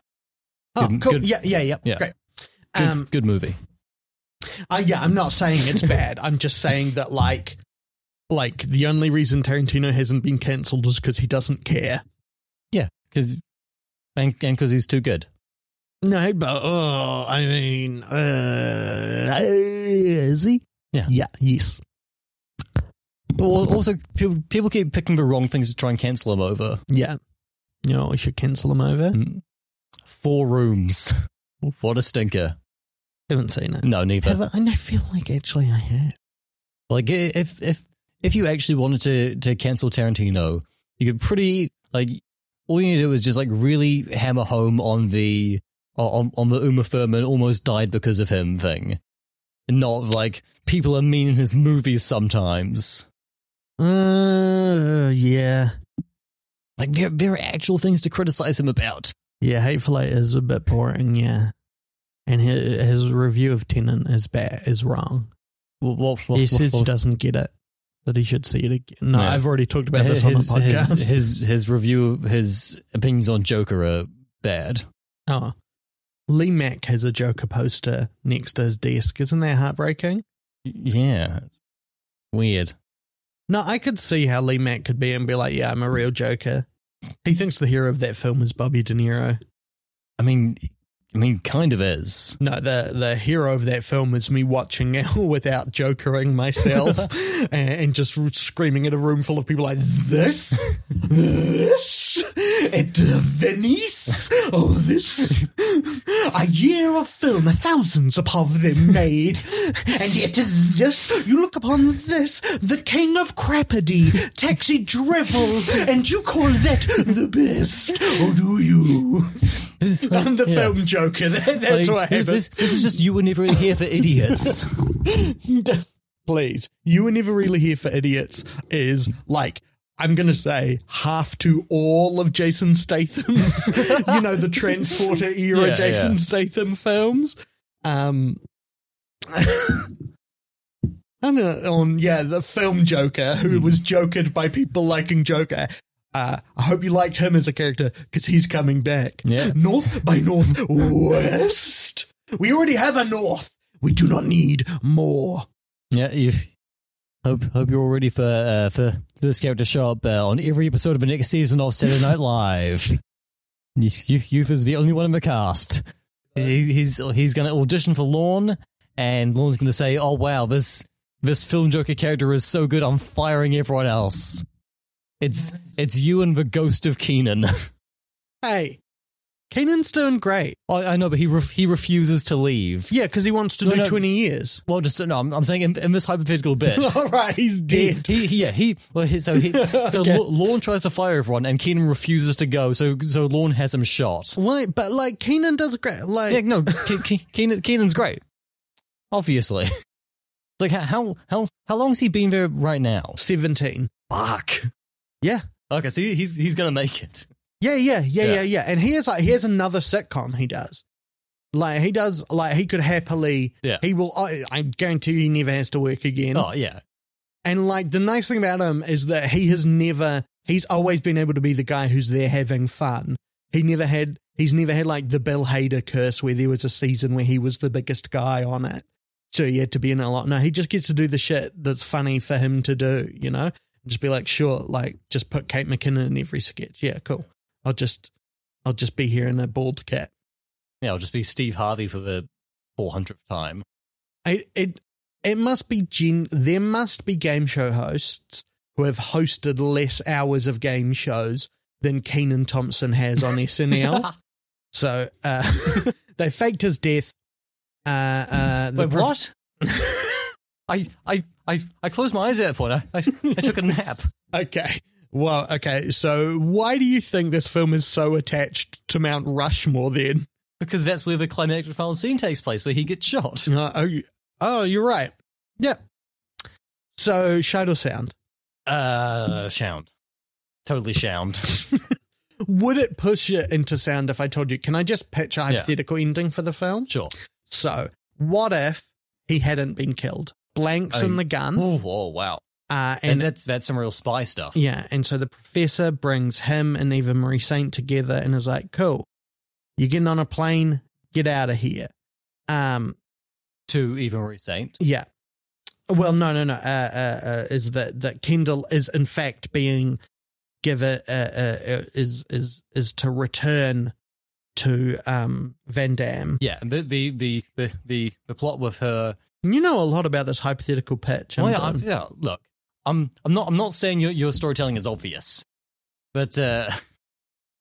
Oh, Good- cool. good- Yeah, yeah, yeah. Yeah. Great. good, Um, good movie. uh, yeah, I'm not saying it's bad. I'm just saying that like, like the only reason Tarantino hasn't been cancelled is because he doesn't care. Yeah, because and and because he's too good. No, but oh, I mean, uh, is he? Yeah. yeah, yes. Al- Also, people, people keep picking the wrong things to try and cancel him over. Yeah. You know, we should cancel him over. Mm. Four rooms. What a stinker. Haven't seen it. No, neither. Have I? And I feel like actually I have. Like if if if you actually wanted to to cancel Tarantino, you could pretty like all you need to do is just like really hammer home on the on on the Uma Thurman almost died because of him thing. Not like people are mean in his movies sometimes. Uh, yeah. Like there there are actual things to criticize him about. Yeah, Hateful Eight is a bit boring, yeah. And his, his review of Tenet is bad, is wrong. Well, well, well, he says well, he doesn't get it, that he should see it again. No, Yeah. I've already talked about this on the podcast. his, his his review, his opinions on Joker are bad. oh. Lee Mack has a Joker poster next to his desk. Isn't that heartbreaking? Yeah, weird. No, I could see how Lee Mack could be and be like, yeah, I'm a real Joker. He thinks the hero of that film is Bobby De Niro. I mean, I mean, kind of is. No, the the hero of that film is me watching it without jokering myself and, and just screaming at a room full of people like this, this, at Venice, oh this, a year of film, thousands upon them made, and yet this, you look upon this, the king of crapody, taxi drivel, and you call that the best, or do you? I'm the Yeah. film joker. That's Like, what happened. this, this is just you were never really here for idiots. Please, you were never really here for idiots. Is like I'm gonna say half to all of Jason Statham's, you know, the Transporter era Yeah, Jason yeah. Statham films. Um. And uh, on yeah, the film Joker, who Hmm. was jokered by people liking Joker. Uh, I hope you liked him as a character because he's coming back. Yeah. North by Northwest. We already have a North. We do not need more. yeah, you. Hope hope you're all ready for uh, for this character to show up uh, on every episode of the next season of Saturday Night Live. You, you, Youth is the only one in the cast. He, he's he's going to audition for Lorne, and Lorne's going to say, "Oh wow, this this film Joker character is so good, I'm firing everyone else." It's it's you and the ghost of Kenan. Hey, Kenan's doing great. I, I know, but he ref, he refuses to leave. Yeah, because he wants to No, do no. 20 years. Well, just no. I'm, I'm saying in, in this hypothetical bit. All right, he's He, dead. he, he- yeah, he, well, he, so he, so Okay. Lorne tries to fire everyone, and Kenan refuses to go. So, so Lorne has him shot. Wait, but like Kenan does great. Like, Yeah, no, Ke- Ke- Kenan, Kenan's great. Obviously, it's like how, how, how, how long has he been there right now? 17. Fuck. Yeah. Okay, so he's he's gonna make it. Yeah, yeah, yeah, Yeah. yeah, yeah. And he has like he has another sitcom he does. Like he does like he could happily Yeah. he will I, I guarantee he never has to work again. Oh yeah, And like the nice thing about him is that he has never he's always been able to be the guy who's there having fun. he never had he's never had like the Bill Hader curse where there was a season where he was the biggest guy on it. So he had to be in a lot. No, he just gets to do the shit that's funny for him to do, you know? Just be like, sure, like just put Kate McKinnon in every sketch. Yeah, cool. I'll just I'll just be here in a bald cat. Yeah, I'll just be Steve Harvey for the 400th time. I, it it must be gen- there must be game show hosts who have hosted less hours of game shows than Kenan Thompson has on SNL. so uh, they faked his death. Uh, uh, the Wait, prof- what? I, I, I, I closed my eyes at that point. I, I, I took a nap. Okay. Well, okay. So why do you think this film is so attached to Mount Rushmore then? Because that's where the climactic final scene takes place, where he gets shot. Uh, oh, oh, you're right. Yeah. So shadow sound. Uh, sound. Totally sound. Would it push it into sound if I told you? Can I just pitch a hypothetical ending for the film? Sure. So, what if he hadn't been killed? Blanks I- in the gun. Oh, oh wow. Uh, And and that's that's some real spy stuff. yeah, and so the professor brings him and Eva Marie Saint together and is like, "Cool, you're getting on a plane. Get out of here." Um, To even Marie Saint. yeah. Well, no, no, no. Uh, uh, uh, is that that Kendall is in fact being given uh, uh, uh, is is is to return to um Van Damme. Yeah, the the the the, the plot with her. You know a lot about this hypothetical pitch. I'm yeah, I'm- yeah. Look, I'm I'm not I'm not saying your your storytelling is obvious, but uh,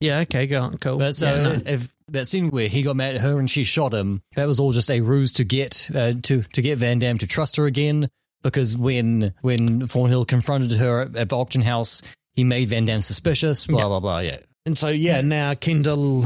yeah. Okay, go on. Cool. but so Yeah, no. if that scene where he got mad at her and she shot him, that was all just a ruse to get uh, to to get Van Damme to trust her again. Because when when Thornhill confronted her at, at the auction house, he made Van Damme suspicious. Blah Yeah. blah blah. Yeah, And so, yeah, now Kendall,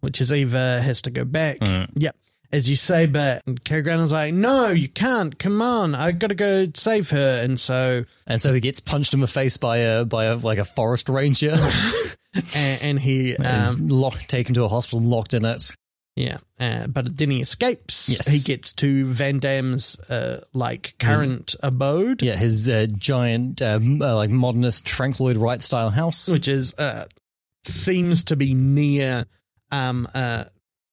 which is Eva, has to go back. Mm. Yep. As you say, but Cary is like, no, you can't. Come on. I got to go save her. And so, and so he gets punched in the face by a by a like a forest ranger. and, and he, and is um, locked, taken to a hospital, and locked in it. yeah, uh, but then he escapes. Yes. He gets to Van Damme's, uh, like, current abode, Yeah, his uh, giant, um, uh, like modernist Frank Lloyd Wright style house. which is, uh, seems to be near, um, uh,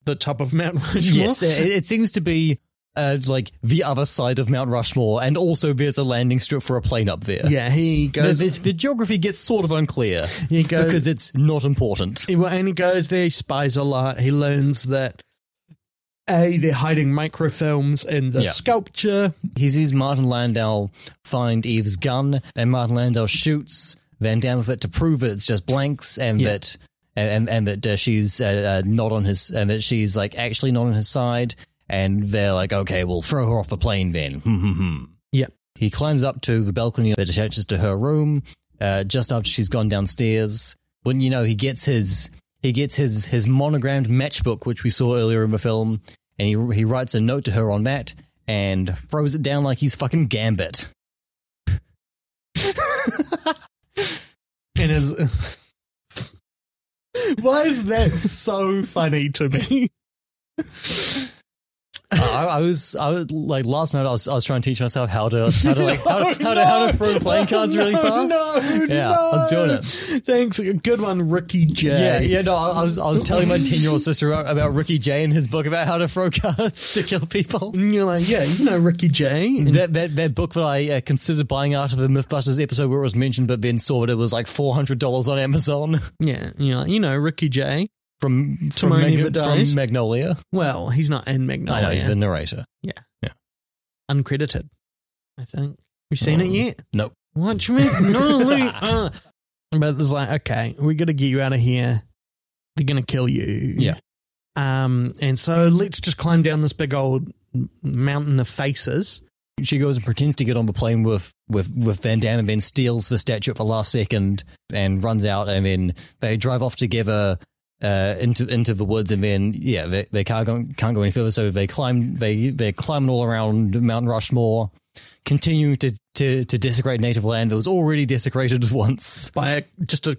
the top of Mount Rushmore. yes, it, it seems to be uh, like the other side of Mount Rushmore, and also there's a landing strip for a plane up there. Yeah, he The, goes. the, the geography gets sort of unclear he goes because it's not important. He- and he goes there, he spies a lot. He learns that A, they're hiding microfilms in the Yeah. sculpture. He sees Martin Landau find Eve's gun, and Martin Landau shoots Van Damme with it to prove that it's just blanks, and Yeah. that and and, and that uh, she's uh, uh, not on his, and that she's like actually not on his side. And they're like, okay, we'll throw her off the plane then. Hmm, hmm, hmm. Yeah. He climbs up to the balcony that attaches to her room. Uh, just after she's gone downstairs, when you know he gets his he gets his his monogrammed matchbook, which we saw earlier in the film, and he he writes a note to her on that and throws it down like he's fucking Gambit. And is. Why is that so funny to me? I, I was I was like last night I was I was trying to teach myself how to how to like how, to, how, to, how to throw playing cards really fast. No, Yeah, no. I was doing it. Thanks. Good one, Ricky Jay. Yeah, yeah, no, I I was I was telling my ten year old sister about, about Ricky Jay and his book about how to throw cards to kill people. And you're like, yeah, you know Ricky Jay. And That, that that book that I uh, considered buying out of a MythBusters episode where it was mentioned, but then saw that it was like four hundred dollars on Amazon yeah, like, you know Ricky J. from from, Mag- from Magnolia. Well, he's not in I Magnolia. know he's the narrator. Yeah. Yeah. Uncredited. I think. You seen it Oh. yet? Nope. Watch me. No. Uh. But it's like, okay, we got to get you out of here. They're gonna kill you. Yeah. Um, and so let's just climb down this big old mountain of faces. She goes and pretends to get on the plane with, with, with Van Damme and then steals the statue at the last second and runs out and then they drive off together uh, into into the woods and then yeah they, they can't go can't go any further so they climb they they're climbing all around Mount Rushmore continuing to, to, to desecrate native land that was already desecrated once. by a, just a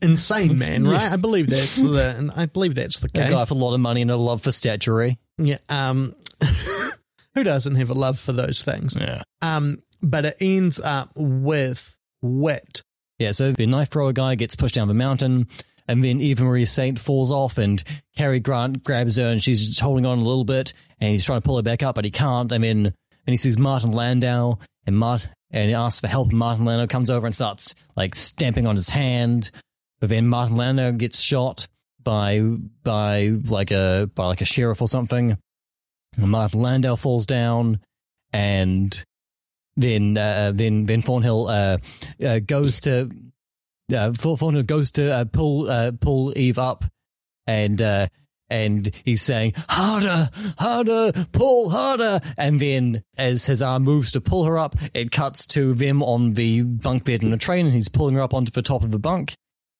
insane man, right? I believe that's the. I believe that's the A guy case. with a lot of money and a love for statuary. Yeah. Um, who doesn't have a love for those things? Yeah. Um, but it ends up with wit. Yeah, so the knife thrower guy gets pushed down the mountain. And then Eva Marie Saint falls off, and Cary Grant grabs her, and she's just holding on a little bit, and he's trying to pull her back up, but he can't. And then and he sees Martin Landau, and Mart and he asks for help. And Martin Landau comes over and starts like stamping on his hand, but then Martin Landau gets shot by by like a by like a sheriff or something. And Martin Landau falls down, and then uh, then then Thornhill uh, uh, goes to uh, Thornhill goes to uh, pull uh, pull Eve up, and uh, and he's saying harder, harder, pull harder, and then as his arm moves to pull her up, it cuts to them on the bunk bed in a train, and he's pulling her up onto the top of the bunk.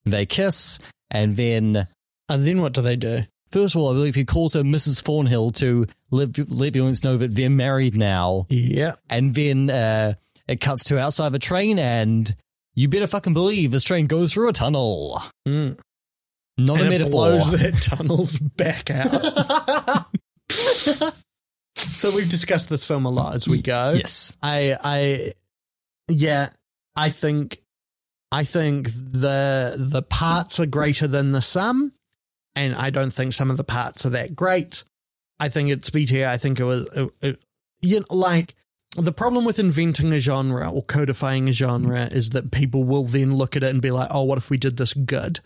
They kiss, and then And then what do they do? first of all, I believe he calls her Mrs. Thornhill to let audience know that they're married now Yeah. and then uh, it cuts to outside the train, and you better fucking believe this train goes through a tunnel. Mm. Not and a it metaphor. blows their tunnels back out. so we've discussed this film a lot as we go. yes. I I yeah, I think I think the the parts are greater than the sum, and I don't think some of the parts are that great. I think it's BTA. I think it was it, it, you know, like the problem with inventing a genre or codifying a genre is that people will then look at it and be like, "Oh, what if we did this good?"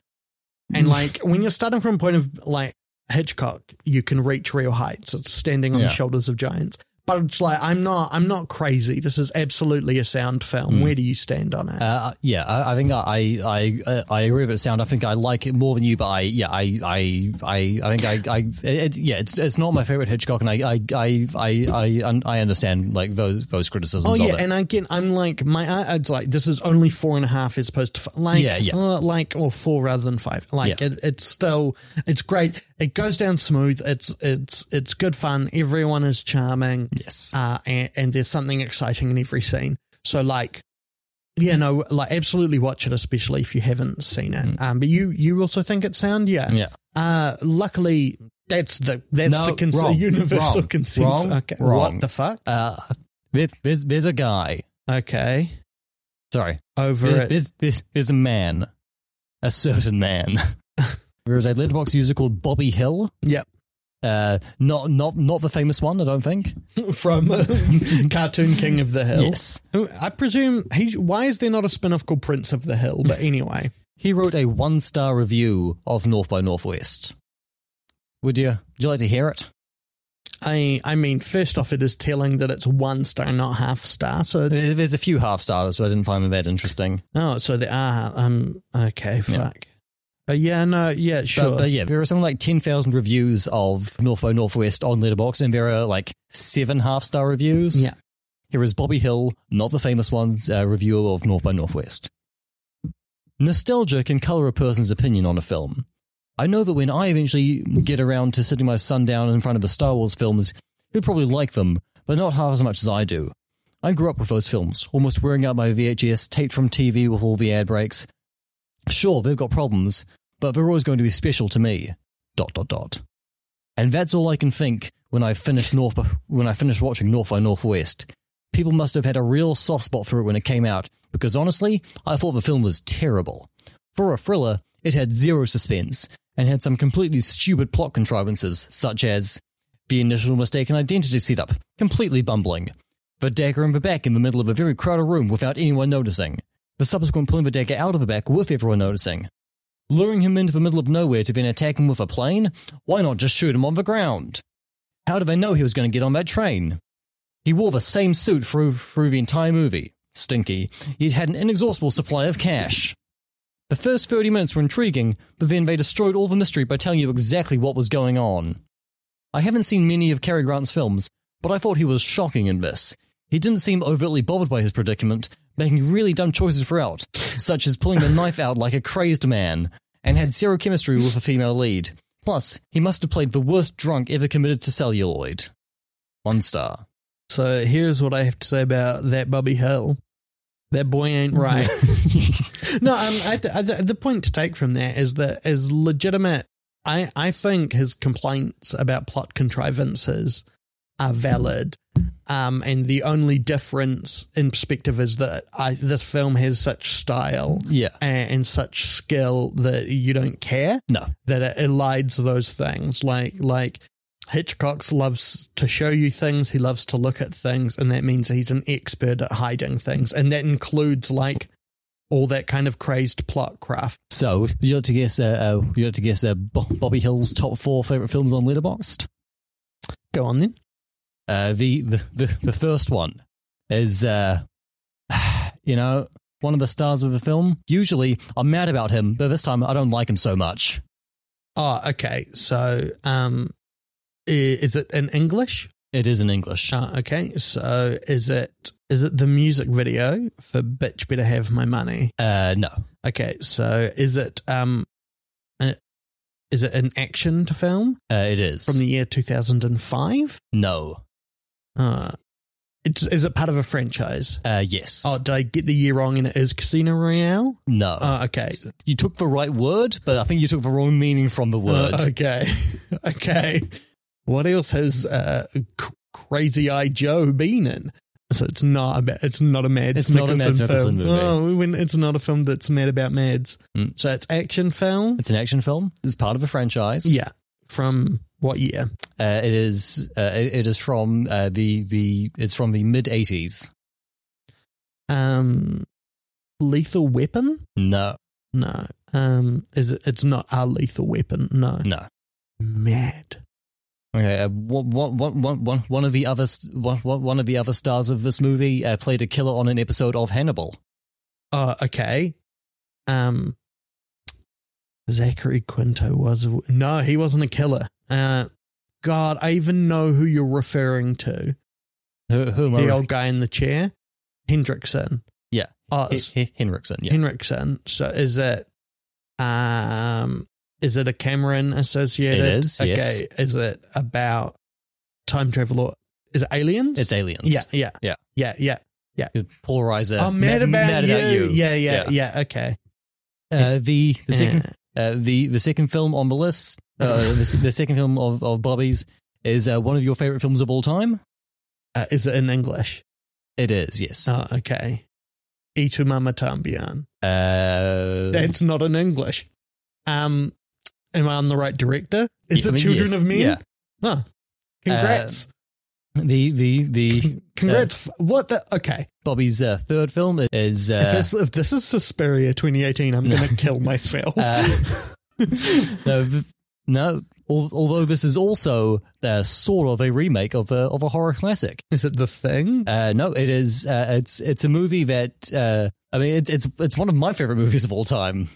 And mm. like when you're starting from a point of like Hitchcock, you can reach real heights. It's standing on Yeah. the shoulders of giants. But it's like I'm not I'm not crazy. This is absolutely a sound film. Mm. Where do you stand on it? Uh, yeah, I, I think I I uh, I agree with the sound. I think I like it more than you, but I yeah I I I, I think I I it, yeah it's it's not my favorite Hitchcock, and I I I I I, I understand like those those criticisms. Oh yeah, and again, I'm like my it's like this is only four and a half as opposed to f- like Yeah, yeah. uh, like or four rather than five. Like Yeah. it, it's still it's great. It goes down smooth. It's it's it's good fun. Everyone is charming. Yes. uh, and, and there's something exciting in every scene. So like, yeah, no, like absolutely watch it, especially if you haven't seen it. Um, but you you also think it's sound, yeah. Mm. yeah. Uh, luckily, that's the that's No, the cons- wrong, universal wrong, consensus. wrong, okay, wrong. what the fuck? Uh, there, there's there's a guy. Okay, Sorry, over There's, it. there's, there's, there's a man, a certain man. there is a Letterboxd user called Bobby Hill. Yep. Uh, not not not the famous one, I don't think. from uh, Cartoon King of the Hill. Yes. I presume he. Why is there not a spin off called Prince of the Hill? But anyway, He wrote a one star review of North by Northwest. Would you would you like to hear it? I I mean, first off, it is telling that it's one star, not half star. So There's a few half stars, but I didn't find them that interesting. Oh, so they are. Um. Okay. Yeah. Uh, yeah. No. Yeah. Sure. But, but yeah, there are something like 10,000 reviews of North by Northwest on Letterboxd, and there are like seven half star reviews. Yeah. Here is Bobby Hill, not the famous one's uh, review of North by Northwest. Nostalgia can color a person's opinion on a film. I know that when I eventually get around to sitting my son down in front of the Star Wars films, he'll probably like them, but not half as much as I do. I grew up with those films, almost wearing out my VHS, taped from TV with all the ad breaks. Sure, they've got problems, but they're always going to be special to me. Dot dot dot. And that's all I can think when I finish North when I finish watching North by Northwest. People must have had a real soft spot for it when it came out, because honestly, I thought the film was terrible. For a thriller, it had zero suspense, and had some completely stupid plot contrivances, such as the initial mistaken identity setup, completely bumbling, the dagger in the back in the middle of a very crowded room without anyone noticing, the subsequent dagger out of the back with everyone noticing, luring him into the middle of nowhere to then attack him with a plane? Why not just shoot him on the ground? How did they know he was going to get on that train? He wore the same suit through, through the entire movie. Stinky. He'd had an inexhaustible supply of cash. The first 30 minutes were intriguing, but then they destroyed all the mystery by telling you exactly what was going on. I haven't seen many of Cary Grant's films, but I thought he was shocking in this. He didn't seem overtly bothered by his predicament, making really dumb choices throughout, such as pulling the knife out like a crazed man, and had zero chemistry with a female lead. Plus, he must have played the worst drunk ever committed to celluloid. One star. so here's what I have to say about that Bobby Hill. That boy ain't right. no, um, I th- I th- the point to take from that is that as legitimate. I I think his complaints about plot contrivances are valid. Um, and the only difference in perspective is that I, this film has such style Yeah. and, and such skill that you don't care No. that it elides those things. Like like Hitchcock loves to show you things. He loves to look at things, and that means he's an expert at hiding things, and that includes like all that kind of crazed plot craft. So you like to guess? Uh, uh, you like to guess? Uh, Bobby Hill's top four favorite films on Letterboxd. Go on then. Uh, the, the the the first one is, uh, you know, one of the stars of the film. Usually, I'm mad about him, but this time I don't like him so much. Oh, okay. So, um, is it in English? It is in English. Uh, okay. So, is it is it the music video for "Bitch Better Have My Money"? Uh, no, Okay. So, is it um, is it an action to film uh, it is from the year two thousand and five? no. Uh, it's is it part of a franchise? Uh, yes. Oh, did I get the year wrong? And it is Casino Royale. no. Oh, okay. you took the right word, but I think you took the wrong meaning from the word. Uh, okay. okay. What else has uh, C- Crazy Eye Joe been in? So it's not about. It's not a Mads. It's not a Mads film. movie. Oh, it's not a film that's mad about Mads. Mm. So it's action film. It's an action film. It's part of a franchise. Yeah. From what year? Uh, it is. Uh, it, it is from uh, the the. It's from the mid '80s. Um, Lethal Weapon. No, No. Um, is it? It's not a Lethal Weapon. No. no. Mad. Okay, uh, one, one, one, one, of the other one, one of the other stars of this movie uh, played a killer on an episode of Hannibal. Oh, okay. Um, Zachary Quinto was no, he wasn't a killer. Uh, God, I even know who you're referring to. Who, who am I The old guy in the chair, Hendrickson. Yeah. Oh, H- it's H- Henriksen? Yeah, Henriksen. So is it? Um, is it a Cameron associated? It is, Okay. yes. Is it about time travel or is it aliens? it's aliens. yeah, yeah, Yeah. yeah, yeah. Yeah. Polarizer. I'm mad, ma- about, mad you. about you. Yeah, yeah, yeah, Okay. Uh, the the second Uh, uh, the the second film on the list, uh, the, the second film of, of Bobby's is uh, one of your favorite films of all time. uh, is it in English? It is, yes. Oh, okay. E tu mama también. Uh, That's not in English. Um, am I on the right director? Is I it mean, Children yes, of Men? Yeah. Oh, congrats. The the the congrats. what the? Okay. Bobby's uh, third film is if, uh, this, if this is Suspiria 2018, I'm going to kill myself. uh, no, no. Although this is also uh, sort of a remake of a of a horror classic. is it The Thing? Uh, no, it is. Uh, it's it's a movie that uh, I mean, it, it's it's one of my favorite movies of all time.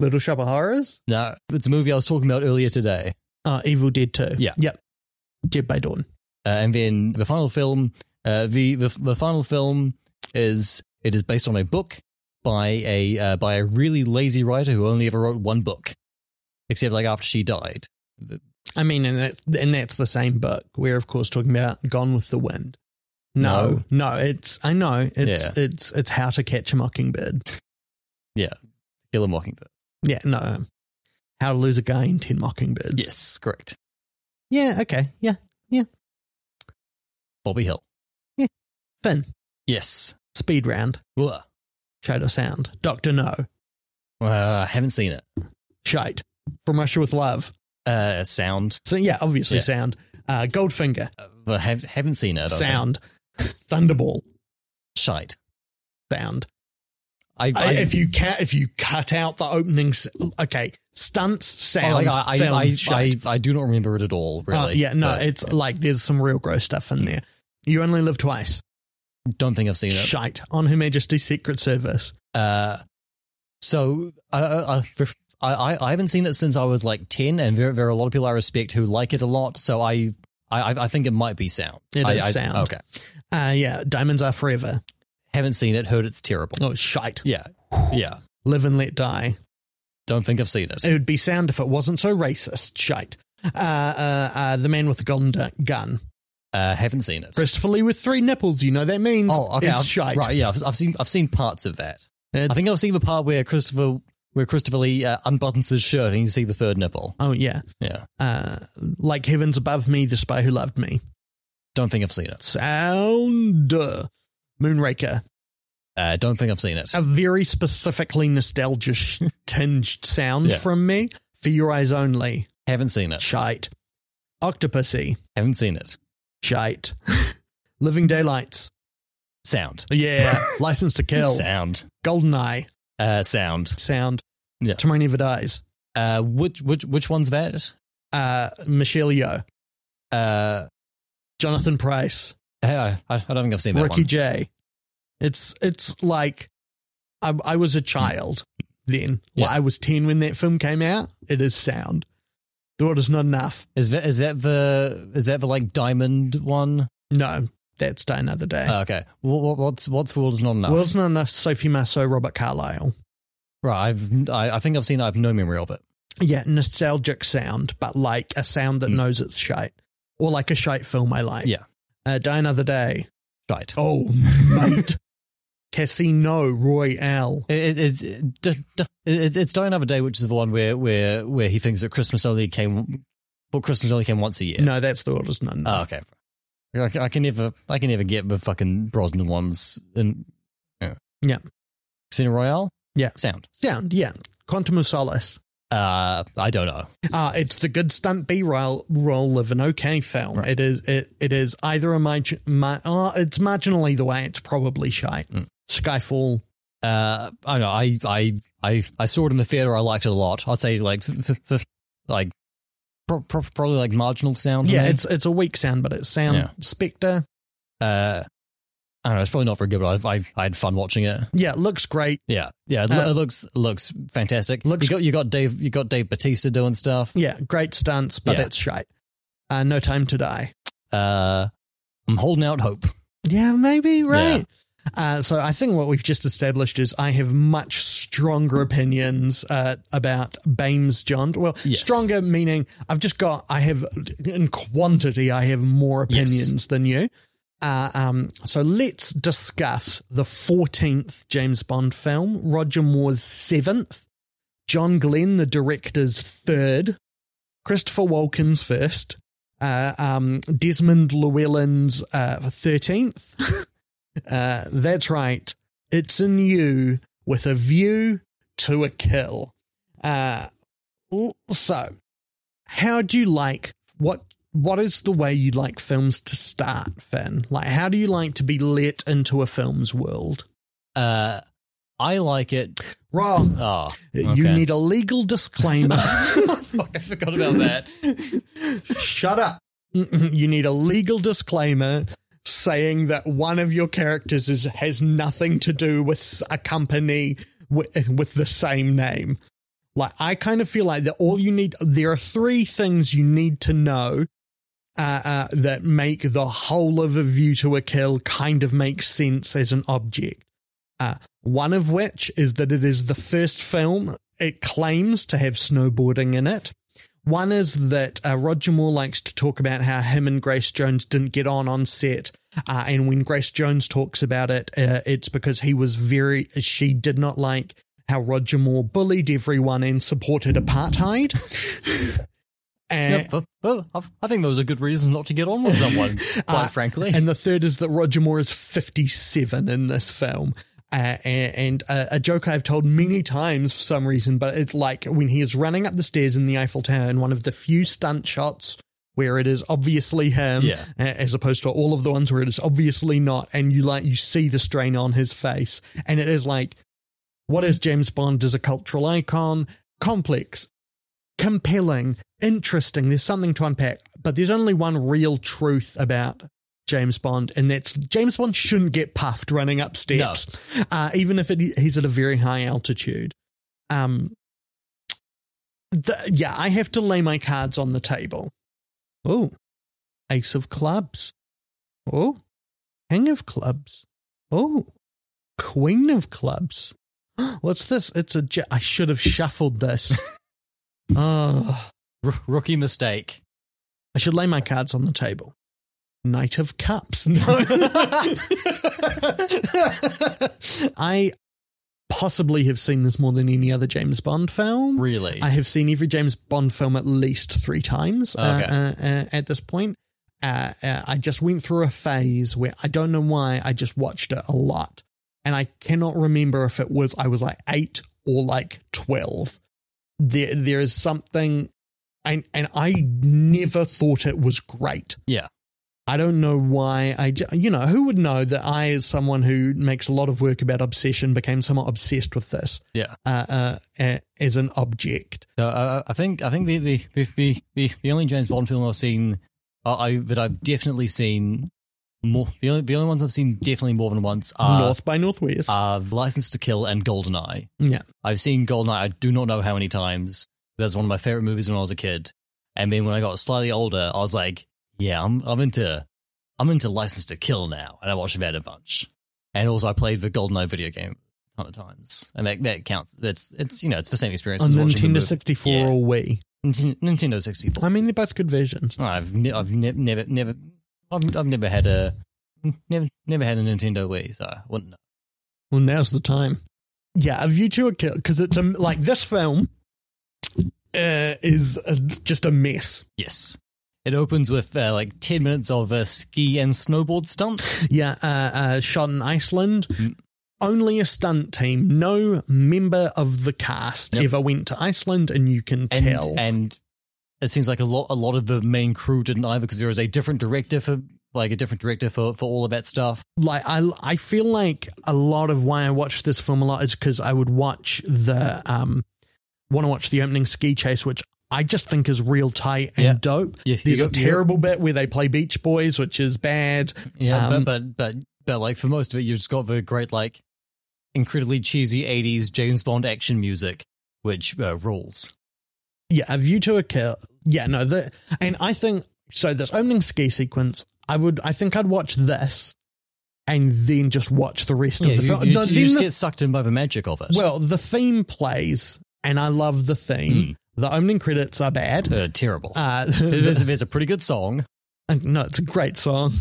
Little Shop of Horrors? No, it's a movie I was talking about earlier today. Uh, Evil Dead 2. Yeah. Yep. Dead by Dawn. Uh, and then the final film, uh, the, the the final film is it is based on a book by a uh, by a really lazy writer who only ever wrote one book, except like after she died. I mean, and, it, and that's the same book. We're, of course, talking about Gone with the Wind. No, no, it's, I know, it's, Yeah. it's, it's How to Catch a Mockingbird. Yeah, Kill a Mockingbird. Yeah, no. How to Lose a Guy in 10 Mockingbirds. Yes, correct. Yeah, okay. Yeah. Yeah. Bobby Hill. Finn. Yes. Speed Round. Ugh. Shadow Sound. Doctor No. Uh, I haven't seen it. Shite. From Russia with Love. Uh, sound. So, yeah, obviously Yeah. sound. Uh, Goldfinger. Uh, have, haven't seen it. I don't think. Sound. Thunderball. Shite. Sound. I, I, if you ca- if you cut out the opening, s- okay, stunts, oh, sound, like, I, I, I. I, I do not remember it at all. Really. Uh, yeah, no, But it's like there's some real gross stuff in there. You only live twice. don't think I've seen it. Shite on Her Majesty's Secret Service. Uh, so I, I, I, haven't seen it since I was like ten, and there, there are a lot of people I respect who like it a lot. So I, I, I think it might be sound. It is sound. Okay, Uh, yeah, Diamonds Are Forever. Haven't seen it. Heard it's terrible. Oh, shite. Yeah, yeah. Live and Let Die. Don't think I've seen it. It would be sound if it wasn't so racist. Shite. Uh, uh, uh, the Man with the Golden Du- Gun. Uh, haven't seen it. Christopher Lee with three nipples. You know that means Oh, okay. it's I've- shite. Right, yeah. I've, I've seen. I've seen parts of that. It- I think I've seen the part where Christopher, where Christopher Lee uh, unbuttons his shirt and you see the third nipple. Oh yeah. Yeah. Uh, like Heavens Above Me, The Spy Who Loved Me. don't think I've seen it. Sound. Moonraker. Uh, don't think I've seen it. A very specifically nostalgia tinged sound Yeah. from me. For your eyes only. Haven't seen it. Shite. Octopussy. Haven't seen it. Shite. Living Daylights. Sound. Yeah. License to Kill. Sound. Goldeneye. Uh, sound. Sound. Yeah. Tomorrow Never Dies. Uh, which which which one's that? Uh, Michelle Yeoh. Uh, Jonathan Pryce. I, I don't think I've seen that Ricky one. J. It's it's like I, I was a child then. Yeah. Well, I was ten when that film came out. It is sound. The world is not enough. Is that is that the is that the like diamond one? No, that's Die Another Day. Oh, okay. What, what, what's what's the world is not enough? World's not enough. Sophie Marceau, Robert Carlyle. right. I've I, I think I've seen. it. I have no memory of it. Yeah, nostalgic sound, but like a sound that Mm. knows it's shite, or like a shite film I like. Yeah. Uh, Die Another Day. Right. Oh, mate. Casino Royale. It, it's it's it's Die Another Day, which is the one where where where he thinks that Christmas only came. Well, Christmas only came once a year. No, that's the oldest not Oh, okay. I, I can never, I can never get the fucking Brosnan ones. And yeah, Yeah. Casino Royale. Yeah. sound. Sound, yeah. Quantum of Solace. Uh, I don't know. Uh, it's the good stunt B roll roll of an okay film. Right. It is it it is either a margin, ma- uh, it's marginal either way. It's probably shite. Mm. Skyfall. Uh, I don't know. I, I, I, I saw it in the theater. I liked it a lot. I'd say like, f- f- f- like, pro- pro- probably like marginal sound. Yeah, it's it's a weak sound, but it's sound. Yeah. Spectre. Uh, I don't know. It's probably not very good, but I, I, I had fun watching it. Yeah, it looks great. Yeah, yeah. It, Uh, it looks looks fantastic. looks- you got you got Dave you got Dave Bautista doing stuff. Yeah, great stunts, but Yeah. it's shite. Uh, no time to die. Uh, I'm holding out hope. Yeah, maybe right. Uh, so I think what we've just established is I have much stronger opinions uh, about Bames John. Well, Yes. stronger meaning I've just got I have in quantity I have more Yes. opinions than you. Uh, um, so let's discuss the fourteenth James Bond film, Roger Moore's seventh, John Glen, the director's third, Christopher Walken's first, uh, um, Desmond Llewellyn's uh, 13th. uh, that's right. It's a new with a view to a kill. Uh, so, how do you like what? What is the way you like films to start, Finn? Like, how do you like to be let into a film's world? Uh, I like it. Wrong. Oh, You need a legal disclaimer. Fuck, I forgot about that. Shut up. You need a legal disclaimer saying that one of your characters is, has nothing to do with a company with, with the same name. Like, I kind of feel like that all you need, there are three things you need to know uh, uh, that make the whole of a view to a kill kind of make sense as an object. Uh, one of which is that it is the first film it claims to have snowboarding in it. One is that uh, Roger Moore likes to talk about how him and Grace Jones didn't get on on set. Uh, and when Grace Jones talks about it, uh, it's because he was very, she did not like how Roger Moore bullied everyone and supported apartheid. and, Yep, well, I I think those are good reasons not to get on with someone. Quite Uh, frankly, And the third is that Roger Moore is 57 in this film. Uh, and and uh, a joke I've told many times for some reason, but it's like when he is running up the stairs in the Eiffel Tower in one of the few stunt shots where it is obviously him, Yeah. as opposed to all of the ones where it is obviously not, and you like you see the strain on his face, and it is like, what is James Bond as a cultural icon? Complex, compelling, interesting. There's something to unpack, but there's only one real truth about James Bond, and that's James Bond shouldn't get puffed running up steps, uh, even if it, he's at a very high altitude. Um, the, yeah, I have to lay my cards on the table. Oh, Ace of Clubs. Oh, King of Clubs. Oh, Queen of Clubs. What's this? It's a. ja- I should have shuffled this. Oh, R- rookie mistake. I should lay my cards on the table. Knight of Cups. No. I possibly have seen this more than any other James Bond film. Really? I have seen every James Bond film at least three times uh, Okay. uh, uh, at this point. uh, uh, I just went through a phase where I don't know why I just watched it a lot, and I cannot remember if it was I was like eight or like twelve. There, there is something, and and I never thought it was great. Yeah. I don't know why I, you know, who would know that I, as someone who makes a lot of work about obsession, became somewhat obsessed with this Yeah. uh, uh, uh, as an object. So uh, I think I think the the, the the the the only James Bond film I've seen uh, I that I've definitely seen more the only the only ones I've seen definitely more than once are North by Northwest. are License to Kill and Goldeneye. yeah. I've seen Goldeneye. I do not know how many times. That's one of my favorite movies when I was a kid. And then when I got slightly older, I was like, yeah, I'm I'm into I'm into License to Kill now, and I watched that a bunch. And also, I played the Goldeneye video game a ton of times, and that that counts. It's it's you know it's the same experience On as watching Nintendo 64 Yeah. or Wii. Nintendo, Nintendo 64. I mean, they're both good versions. I've ne- I've ne- never never I've, I've never had a never never had a Nintendo Wii, so I wouldn't know. Well, now's the time. Yeah, A View to a Kill, because it's a, like this film uh, is a, just a mess. Yes. It opens with uh, like 10 minutes of uh, ski and snowboard stunts. Yeah, uh, uh, shot in Iceland. Mm. Only a stunt team. No member of the cast Yep. ever went to Iceland, and you can and, tell. and it seems like a lot a lot of the main crew didn't either because there was a different director for like a different director for, for all of that stuff. like I, I feel like a lot of why I watch this film a lot is because I would watch the um want to watch the opening ski chase, which I just think is real tight and Yeah. dope. Yeah, There's a go- terrible bit where they play Beach Boys, which is bad. Yeah, Um, but, but but but like for most of it, you've just got the great like incredibly cheesy '80s James Bond action music, which uh, rules. Yeah, a view to a kill. Yeah, no, the and I think so. This opening ski sequence, I would, I think I'd watch this, and then just watch the rest Yeah, of the you, film. you- no, you just the- get sucked in by the magic of it. well, the theme plays, and I love the theme. The opening credits are bad. uh, terrible. Uh, there's, there's a pretty good song. no, it's a great song.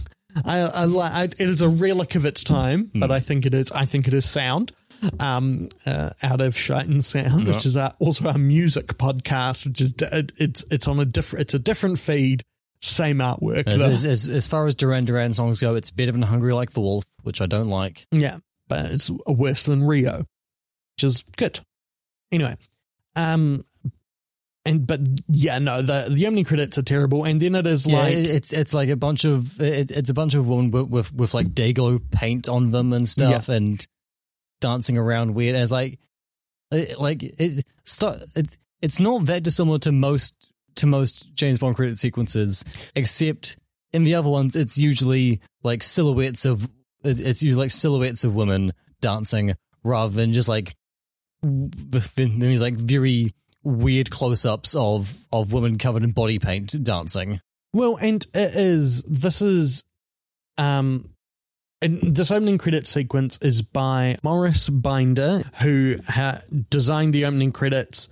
I, I like. I, it is a relic of its time, but I think it is. I think it is sound. Um, uh, out of Shite and Sound, Yeah. which is our, also our music podcast, which is it, it's it's on a different. It's a different feed, same artwork. As, as, as, far as Duran Duran songs go, it's better than Hungry Like the Wolf, which I don't like. Yeah, but it's worse than Rio, which is good. Anyway, um, and but yeah, no, the the opening credits are terrible, and then it is Yeah, like it's it's like a bunch of it, it's a bunch of women with, with with like Dayglow paint on them and stuff, and dancing around weird. It's like, it, like it, st- it it's not that dissimilar to most to most James Bond credit sequences, except in the other ones, it's usually like silhouettes of it's usually like silhouettes of women dancing rather than just like these like very weird close-ups of of women covered in body paint dancing. Well, and it is. This is, um, and this opening credit sequence is by Maurice Binder, who ha- designed the opening credits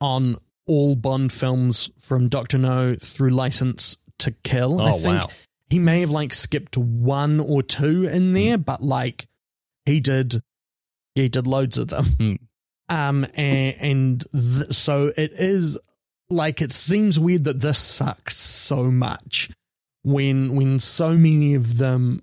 on all Bond films from Doctor No through License to Kill. I Oh, think wow. he may have like skipped one or two in there, but like he did, he did loads of them. Hmm. Um, and, and th- so it is like it seems weird that this sucks so much when when so many of them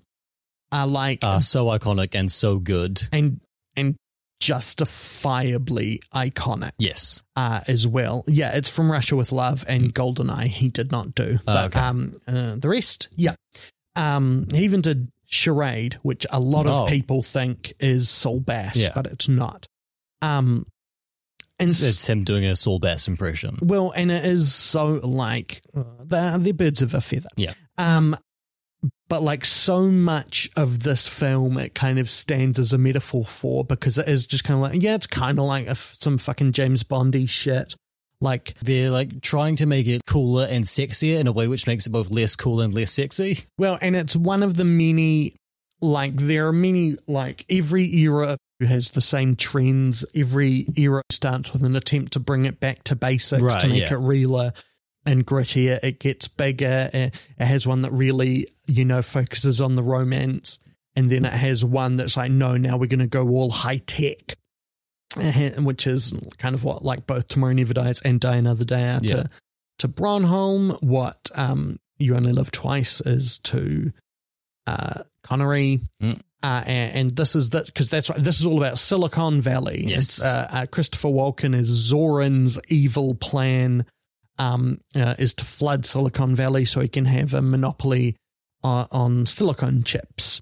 are like are so iconic and so good. and and justifiably iconic Yes. uh, as well. Yeah, it's from Russia with Love and Goldeneye. He did not do, Oh, but okay. um, uh, the rest, yeah. Um, he even did Charade, which a lot of Oh. people think is Saul Bass, Yeah. but it's not. Um, and It's, it's him doing a Saul Bass impression. well, and it is so like uh, they're, they're birds of a feather. Yeah. Um, but like so much of this film, it kind of stands as a metaphor for because it is just kind of like yeah, it's kind of like a some fucking James Bondy shit. Like They're like trying to make it cooler and sexier in a way which makes it both less cool and less sexy. well, and it's one of the many like there are many like every era has the same trends. Every era starts with an attempt to bring it back to basics Right, to make yeah. it realer and grittier. It gets bigger. It, it has one that really you know focuses on the romance, and then it has one that's like, no, now we're going to go all high tech, eh, which is kind of what like both Tomorrow Never Dies and Die Another Day are Yeah. to to Brosnan. What um You Only Live Twice is to uh, Connery. Mm. Uh, and, and this is that because that's right. This is all about Silicon Valley. Yes. It's, uh, uh, Christopher Walken is Zorin's evil plan um, uh, is to flood Silicon Valley so he can have a monopoly on, on silicon chips.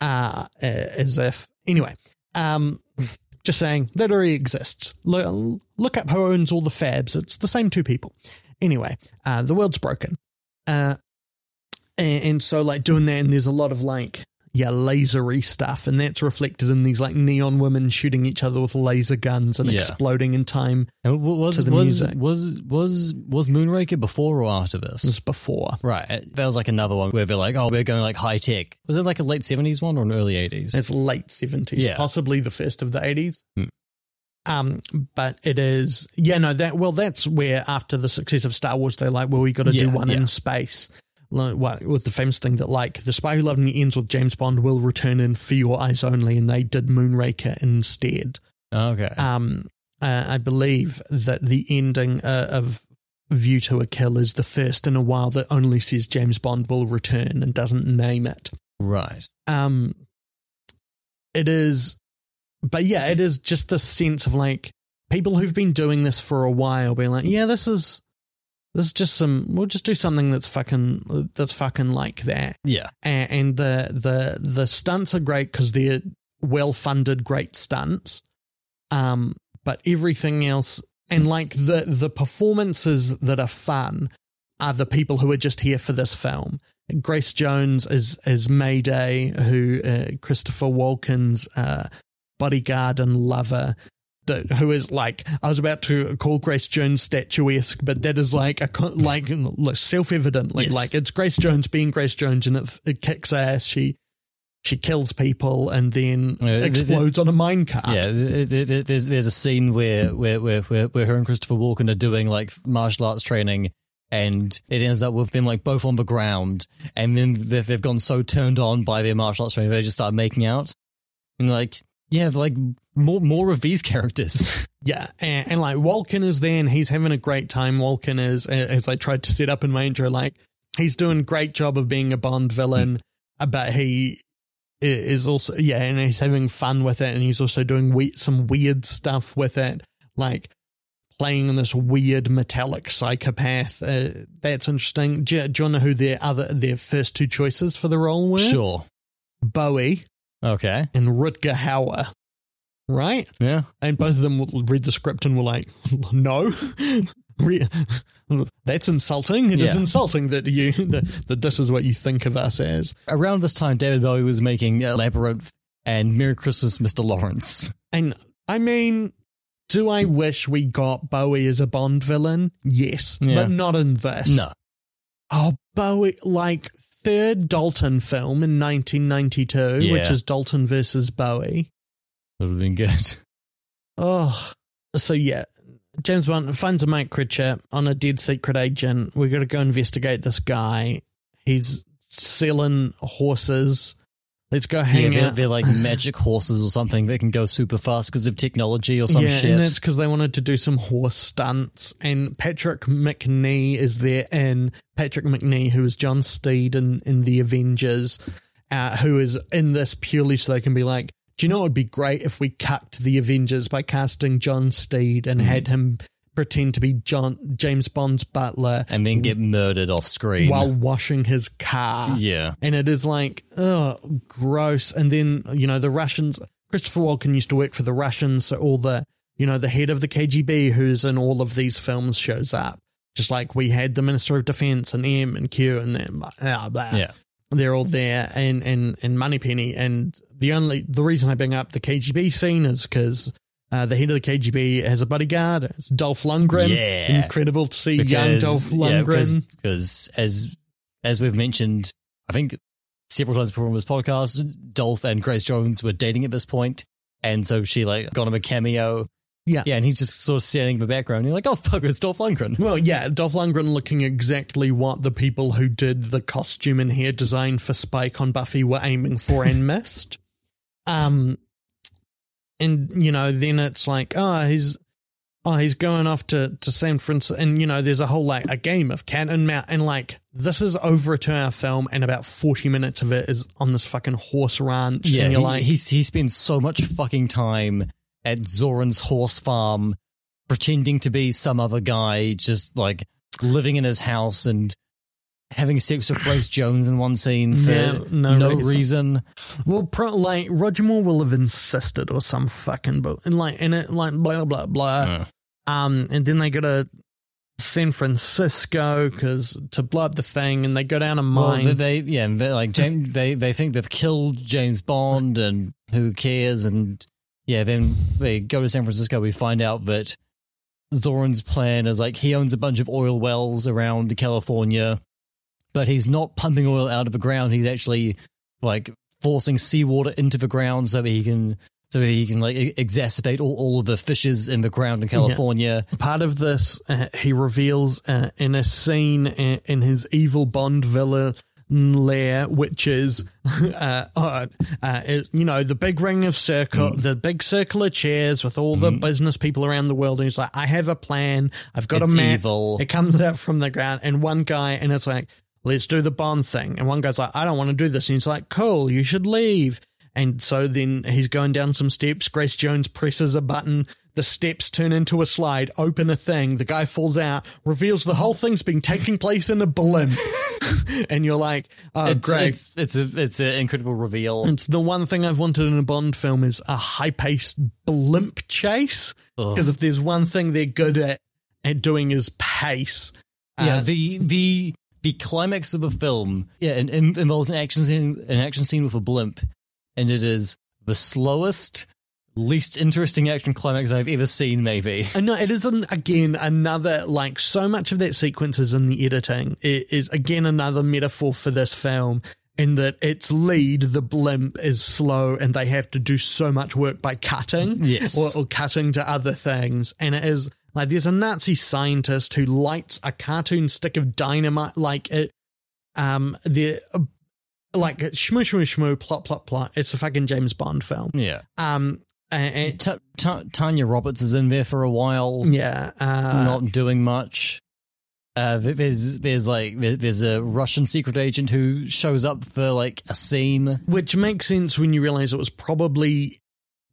Uh, uh, as if anyway, um, just saying that already exists. Look, look up who owns all the fabs. It's the same two people. Anyway, uh, the world's broken. Uh, and, and so like doing that, and there's a lot of like yeah lasery stuff, and that's reflected in these like neon women shooting each other with laser guns and Yeah. exploding in time. And was To the was, music. was was was Moonraker before or after this? This is before. Right, that was like another one where they're like, "Oh, we're going like high tech." Was it like a late seventies one or an early eighties? It's late seventies, Yeah. possibly the first of the eighties. Hmm. Um, but it is yeah, no, that well, that's where after the success of Star Wars, they're like, well, we got to do one yeah. in space. With the famous thing that like the spy who loved me ends with James Bond will return in for your eyes only, and they did Moonraker instead. Okay, Um, uh, I believe that the ending uh, of View to a Kill is the first in a while that only says James Bond will return and doesn't name it. right. Um, it is, but yeah, it is just the sense of like people who've been doing this for a while being like, yeah, this is. This is just some. We'll just do something that's fucking. That's fucking like that Yeah, and, and the the the stunts are great because they're well funded, great stunts. Um, but everything else and like the the performances that are fun are the people who are just here for this film. Grace Jones is is Mayday, who uh, Christopher Walken's uh, bodyguard and lover. Who is like I was about to call Grace Jones statuesque, but that is like a like self evidently Like Yes. like it's Grace Jones being Grace Jones, and it, it kicks ass. She she kills people and then Yeah, th- th- explodes on a minecart. yeah. th- th- th- There's there's a scene where where where where, where her and Christopher Walken are doing like martial arts training. And it ends up with them like both on the ground, and then they've, they've gone so turned on by their martial arts training, they just start making out. And like, yeah, like more more of these characters. Yeah, and, and like Walken is there and he's having a great time. Walken is, as I tried to set up in my intro, like he's doing a great job of being a Bond villain, uh, but he is also yeah, and he's having fun with it, and he's also doing we- some weird stuff with it, like playing this weird metallic psychopath. Uh, that's interesting. Do, you- do you know who their other their first two choices for the role were? sure. Bowie Okay. and Rutger Hauer. Right? Yeah. And both of them read the script and were like, "No, that's insulting. It is Yeah. insulting that you that, that this is what you think of us as." Around this time, David Bowie was making Labyrinth and Merry Christmas, Mr. Lawrence. And I mean, do I wish we got Bowie as a Bond villain? Yes, Yeah. but not in this. No. Oh, Bowie, like third Dalton film in 1992, which is Dalton versus Bowie. That would have been good. Oh, so yeah, James Bond finds a microchip on a dead secret agent. We got to go investigate this guy. He's selling horses. Let's go Yeah, hang they're, out. they're like magic horses or something that can go super fast because of technology or some yeah, shit. and that's because they wanted to do some horse stunts. And Patrick Macnee is there in Patrick Macnee, who is John Steed in, in the Avengers, uh, who is in this purely so they can be like, do you know it would be great if we cut the Avengers by casting John Steed and had him pretend to be John James Bond's butler and then get murdered off screen. while washing his car. yeah. And it is like, oh, gross. And then, you know, the Russians, Christopher Walken used to work for the Russians, so all the, you know, the head of the KGB who's in all of these films shows up. Just like we had the Minister of Defense and M and Q and then blah, blah. Yeah. They're all there and, and, and Moneypenny. And the only, the reason I bring up the KGB scene is because uh, the head of the KGB has a bodyguard. It's Dolph Lundgren. Yeah. Incredible to see young Dolph Lundgren. because as as we've mentioned, I think several times before on this podcast, Dolph and Grace Jones were dating at this point, and so she like got him a cameo. Yeah. yeah, and he's just sort of standing in the background. You're like, oh fuck, it's Dolph Lundgren. Well, yeah, Dolph Lundgren looking exactly what the people who did the costume and hair design for Spike on Buffy were aiming for and missed. Um, and you know, then it's like, oh, he's oh, he's going off to, to San Francisco. And, you know, there's a whole, like, a game of cat and mouse. And, like, this is over a two hour film, and about 40 minutes of it is on this fucking horse ranch. Yeah, and you're he, like, he's he spends so much fucking time at Zorin's horse farm, pretending to be some other guy, just like living in his house and having sex with Grace Jones in one scene for Yeah, no, no reason. reason. well, pro- like, Roger Moore will have insisted or some fucking book. And, like, and it, like, blah, blah, blah. Uh, Um, and then they go to San Francisco because to blow up the thing, and they go down a well, mine. they, they yeah, they, like James, they they think they've killed James Bond, and who cares? And yeah, then they go to San Francisco. We find out that Zorin's plan is like he owns a bunch of oil wells around California, but he's not pumping oil out of the ground. He's actually like forcing seawater into the ground so that he can so he can like exacerbate all, all of the fissures in the ground in California. Part of this, uh, he reveals uh, in a scene in, in his evil Bond villa lair, which is, uh, uh, uh, you know, the big ring of circle, the big circle of chairs with all the business people around the world. And he's like, I have a plan. I've got It's a map. evil. It comes out from the ground, and one guy, and it's like, let's do the Bond thing. And one guy's like, I don't want to do this. And he's like, cool, you should leave. And so then he's going down some steps. Grace Jones presses a button. The steps turn into a slide, open a thing. The guy falls out, reveals the whole thing's been taking place in a blimp. and you're like, oh, it's, great. It's it's a it's an incredible reveal. It's the one thing I've wanted in a Bond film is a high paced blimp chase. Because if there's one thing they're good at, at doing is pace. Yeah, Uh, the the the climax of the film, yeah, and, and involves an action scene, an action scene with a blimp, and it is the slowest, least interesting action climax I've ever seen. Maybe. And no, it isn't again another like so much of that sequence is in the editing. It is again another metaphor for this film in that its lead, the blimp, is slow and they have to do so much work by cutting Yes. or, or cutting to other things. And it is like there's a Nazi scientist who lights a cartoon stick of dynamite like it um the uh, like shmoo shmoo shmoo plot plot plot. It's a fucking James Bond film. Yeah. Um and, and- Ta Ta Tanya Roberts is in there for a while, yeah, uh, not doing much. Uh, there's there's like there's a Russian secret agent who shows up for like a scene. Which makes sense when you realize it was probably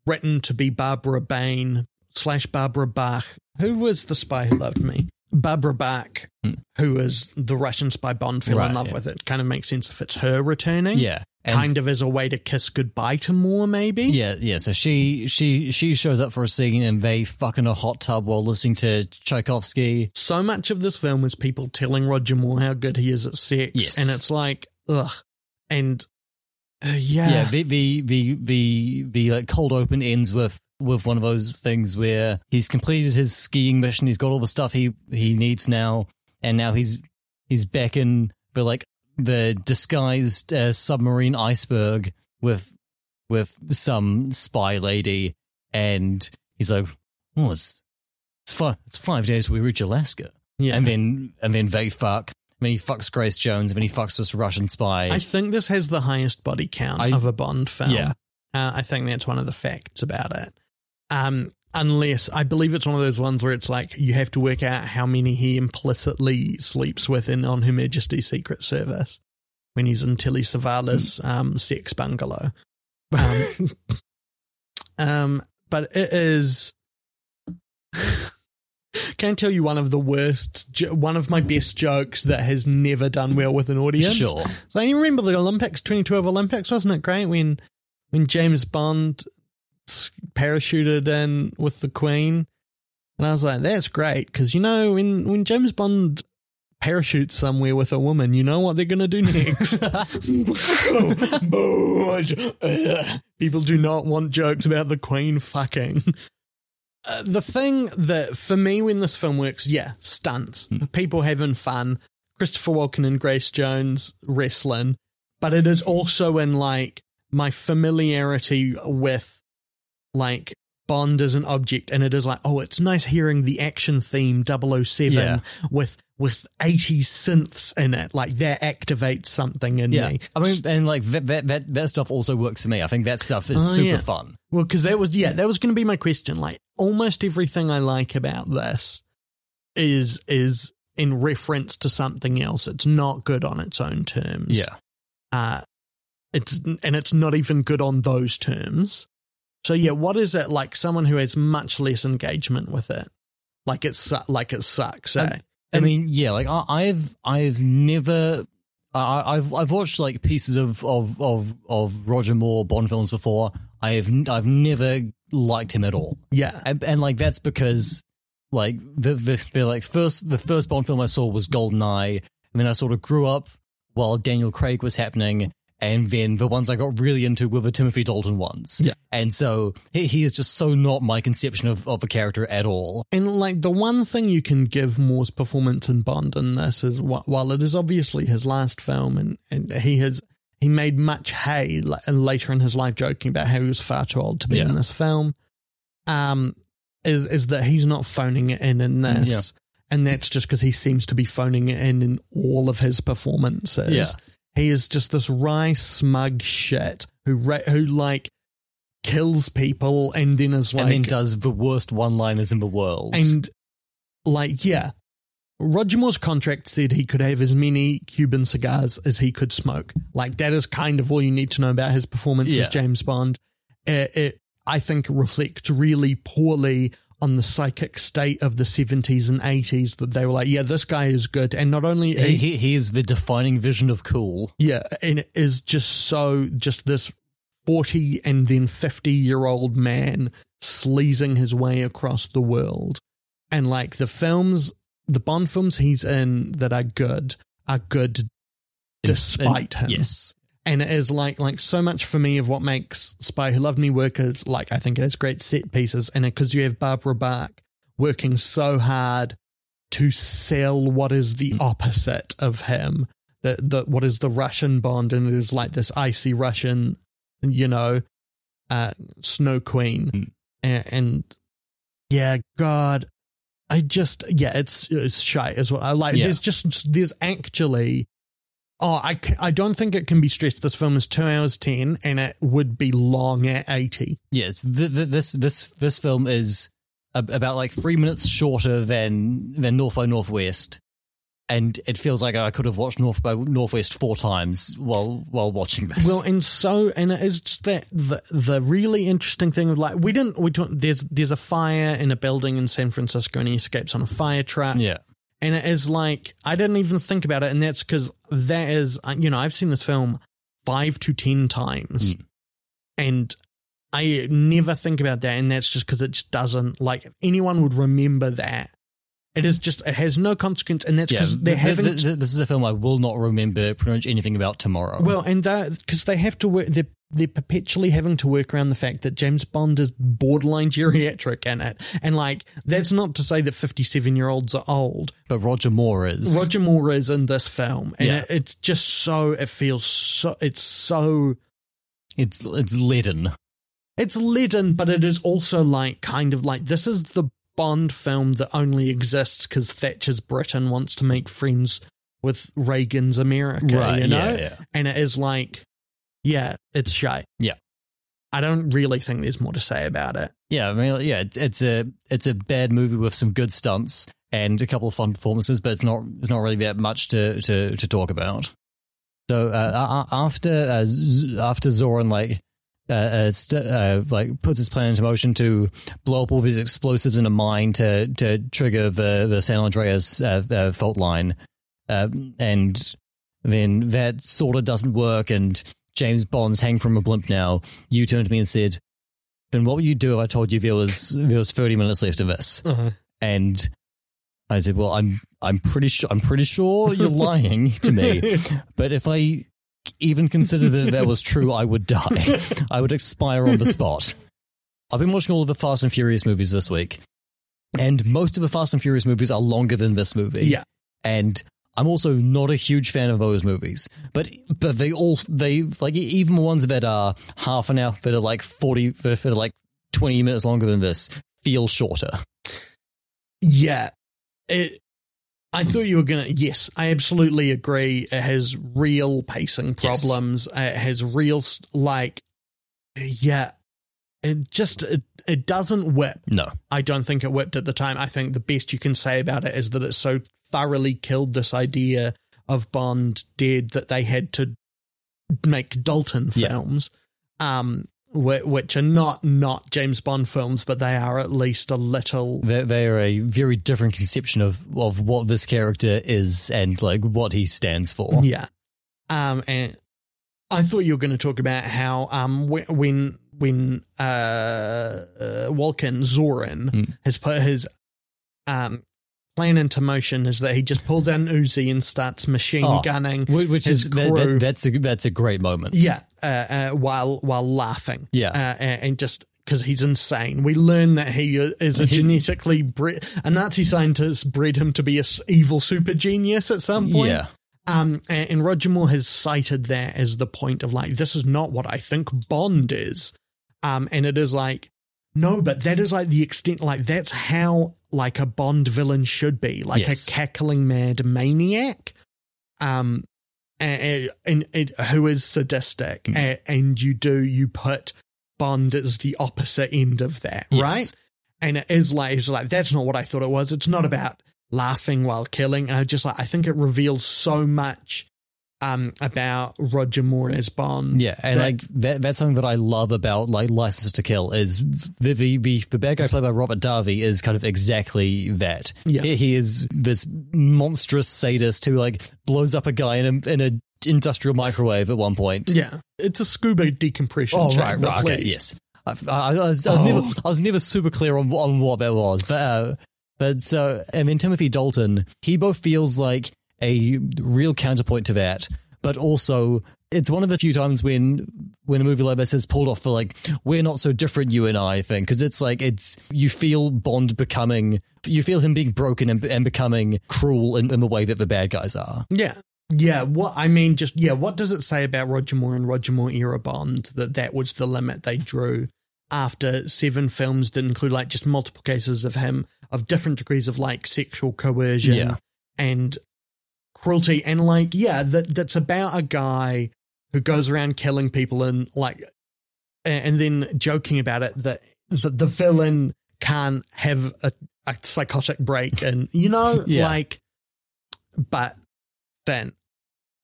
written to be Barbara Bain slash Barbara Bach. Who was the spy who loved me? Barbara Bach, Hmm. who was the Russian spy Bond fell Right, in love yeah. with it. Kind of makes sense if it's her returning. Yeah, and- Kind of as a way to kiss goodbye to Moore, maybe? Yeah, yeah. So she she she shows up for a scene and they fuck in a hot tub while listening to Tchaikovsky. So much of this film is people telling Roger Moore how good he is at sex. Yes. And it's like, ugh. And uh, yeah. Yeah, the the the the the like cold open ends with with one of those things where he's completed his skiing mission. He's got all the stuff he he needs now, and now he's he's back in the like the disguised uh, submarine iceberg with with some spy lady, and he's like, "Oh, it's it's five it's five days we reach Alaska." yeah. and then and then they fuck. And then he fucks Grace Jones, and then he fucks this Russian spy. I think this has the highest body count I- of a Bond film. Yeah. Uh, I think that's one of the facts about it. Um, unless I believe it's one of those ones where it's like you have to work out how many he implicitly sleeps with in on Her Majesty's Secret Service when he's in Telly Savalas' um, sex bungalow. Um, um, but it is. Can I tell you one of the worst, one of my best jokes that has never done well with an audience? sure. So you remember the Olympics, 2012 Olympics, wasn't it great when when James Bond parachuted in with the Queen? And I was like, that's great because you know when when James Bond parachutes somewhere with a woman, you know what they're gonna do next. People do not want jokes about the Queen fucking. Uh, the thing that for me when this film works, yeah, stunts, people having fun, Christopher Walken and Grace Jones wrestling, but it is also in like my familiarity with like Bond as an object, and it is like, oh, it's nice hearing the action theme 007 Yeah. with with 80 synths in it. Like that activates something in Yeah, me. I mean, and like that, that that that stuff also works for me. I think that stuff is Oh, super yeah. fun. Well, because that was yeah, that was going to be my question. Like almost everything I like about this is is in reference to something else. It's not good on its own terms. Yeah, Uh, it's and it's not even good on those terms. So yeah, what is it like? Someone who has much less engagement with it, like it's su- like it sucks. Eh? I And- mean, yeah, like I, I've I've never. I, I've I've watched like pieces of, of, of, of Roger Moore Bond films before. I have n- I've never liked him at all, yeah, and, and like that's because like the, the the like first the first Bond film I saw was Goldeneye, and then I sort of grew up while Daniel Craig was happening, and then the ones I got really into were the Timothy Dalton ones. Yeah. and so he, he is just so not my conception of, of a character at all. And like the one thing you can give Moore's performance in Bond in this is wh- while it is obviously his last film and, and he has he made much hay la- later in his life joking about how he was far too old to be Yeah. in this film, um, is is that he's not phoning it in in this, and that's just because he seems to be phoning it in in all of his performances. Yeah. He is just this wry, smug shit who ra- who like kills people and then is like and then does the worst one-liners in the world. and like, yeah, Roger Moore's contract said he could have as many Cuban cigars as he could smoke. Like, that is kind of all you need to know about his performance Yeah. as James Bond. It, it, I think, reflects really poorly on the psychic state of the 70s and 80s that they were like, yeah, this guy is good. And not only he, he, he is the defining vision of cool. yeah, and it is just so just this forty and then fifty year old man sleazing his way across the world, and like the films, the Bond films he's in that are good are good despite him. Yes. And it is like like so much for me of what makes Spy Who Loved Me work is like I think it has great set pieces, and because you have Barbara Bach working so hard to sell what is the opposite of him, the the what is the Russian Bond, and it is like this icy Russian, you know, uh, Snow Queen, Mm. and, and yeah, God. I just yeah, it's it's shy as well. I like Yeah. there's just there's actually Oh, I, I don't think it can be stressed. This film is two hours ten, and it would be long at eighty. Yes. Th- th- this this this film is a- about like three minutes shorter than than North by Northwest, and it feels like I could have watched North by Northwest four times while while watching this. Well, and so and it is just that the the really interesting thing of like we didn't we don't there's there's a fire in a building in San Francisco, and he escapes on a fire truck. yeah. And it is like I didn't even think about it, and that's because that is you know I've seen this film five to ten times, Mm. and I never think about that, and that's just because it just doesn't like anyone would remember that. It is just it has no consequence, and that's Yeah, because they th- th- haven't. th- this is a film I will not remember pretty much anything about tomorrow. well, and because they have to work, they're they're perpetually having to work around the fact that James Bond is borderline geriatric in it, and like that's not to say that fifty-seven year olds are old, but Roger Moore is. Roger Moore is in this film, and Yeah. it, it's just so it feels so it's so it's it's leaden. it's leaden, but it is also like kind of like this is the Bond film that only exists because Thatcher's Britain wants to make friends with Reagan's America, you know, Yeah, yeah. and it is like, yeah, it's shite. Yeah. I don't really think there's more to say about it. Yeah, I mean, yeah, it's, it's a it's a bad movie with some good stunts and a couple of fun performances, but it's not it's not really that much to to, to talk about. So uh, after uh, after Zorin like uh, uh, st- uh, like puts his plan into motion to blow up all these explosives in a mine to to trigger the the San Andreas uh, uh, fault line, and then that sort of doesn't work, and James Bond's hang from a blimp now. You turned to me and said, then what would you do if I told you there was there was thirty minutes left of this? Uh-huh. And I said, well, I'm I'm pretty sure I'm pretty sure you're lying to me. But if I even considered that that was true, I would die. I would expire on the spot. I've been watching all of the Fast and Furious movies this week, and most of the Fast and Furious movies are longer than this movie. Yeah. and I'm also not a huge fan of those movies, but but they all they like even the ones that are half an hour, that are like forty, that are like twenty minutes longer than this, feel shorter. Yeah. It I thought you were going to. Yes, I absolutely agree. It has real pacing Yes. problems. It has real, like, yeah, it just, it, it doesn't whip. No. I don't think it whipped at the time. I think the best you can say about it is that it so thoroughly killed this idea of Bond dead that they had to make Dalton Yeah. films, um, which are not not James Bond films, but they are at least a little. They, they are a very different conception of, of what this character is and like what he stands for. Yeah. Um, and I thought you were going to talk about how um wh- when when uh, uh Walken Zorin Hmm. has put his um plan into motion is that he just pulls out an Uzi and starts machine Oh, gunning. Which is that, that, that's a that's a great moment. Yeah, uh, uh, while while laughing. Yeah. uh, and, and just because he's insane. We learn that he uh, is a genetically bred, a Nazi scientist bred him to be a s- evil super genius at some point. Yeah. Um, and, and Roger Moore has cited that as the point of like, this is not what I think Bond is. Um, and it is like, no, but that is like the extent, like that's how like a Bond villain should be, like Yes. a cackling mad maniac. Um, and, and, and who is sadistic, Mm. and, and you do you put Bond as the opposite end of that, Yes. right? And it is like it's like that's not what I thought it was. It's not about laughing while killing. And I just like I think it reveals so much um about Roger Moore as Bond. Yeah, and that- like that, that's something that I love about like License to Kill is the the the, the bad guy played by Robert Davi is kind of exactly that. Yeah. he, he is this monstrous sadist who like blows up a guy in a in a industrial microwave at one point. Yeah, it's a scuba decompression. Oh right, right, okay, yes. I, I, I was, I was Oh. never I was never super clear on on what that was, but uh, but so and then Timothy Dalton, he both feels like a real counterpoint to that, but also it's one of the few times when when a movie like this is pulled off for like we're not so different you and I thing because it's like it's you feel Bond becoming you feel him being broken and, and becoming cruel in, in the way that the bad guys are. Yeah. Yeah, what I mean, just yeah, what does it say about Roger Moore and Roger Moore era Bond that that was the limit they drew after seven films that include like just multiple cases of him of different degrees of like sexual coercion Yeah. and cruelty and like yeah that that's about a guy who goes around killing people and like and then joking about it that the, the villain can't have a, a psychotic break and you know Yeah. like but then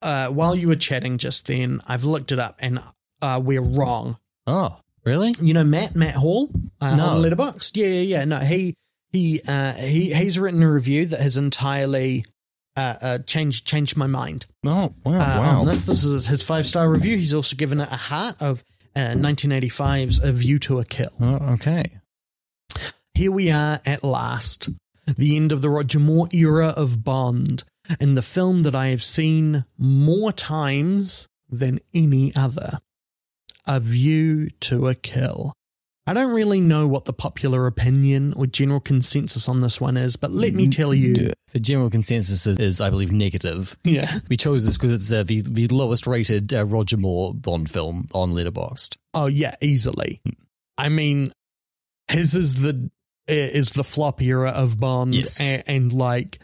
uh while you were chatting just then i've looked it up and uh we're wrong Oh, really? you know Matt Matt Hall uh, No. on Letterboxd. Yeah, yeah, yeah. No, he he uh, he he's written a review that has entirely uh, uh, changed changed my mind. Oh, wow, Uh, on this this is his five star review. He's also given it a heart of uh, 1985's A View to a Kill. Oh, okay. Here we are at last, the end of the Roger Moore era of Bond, and the film that I have seen more times than any other. A View to a Kill. I don't really know what the popular opinion or general consensus on this one is, but let me tell you. The general consensus is, is I believe, negative. Yeah. We chose this because it's uh, the, the lowest rated uh, Roger Moore Bond film on Letterboxd. Oh yeah, easily. I mean, his is the is the flop era of Bond, Yes. and, and like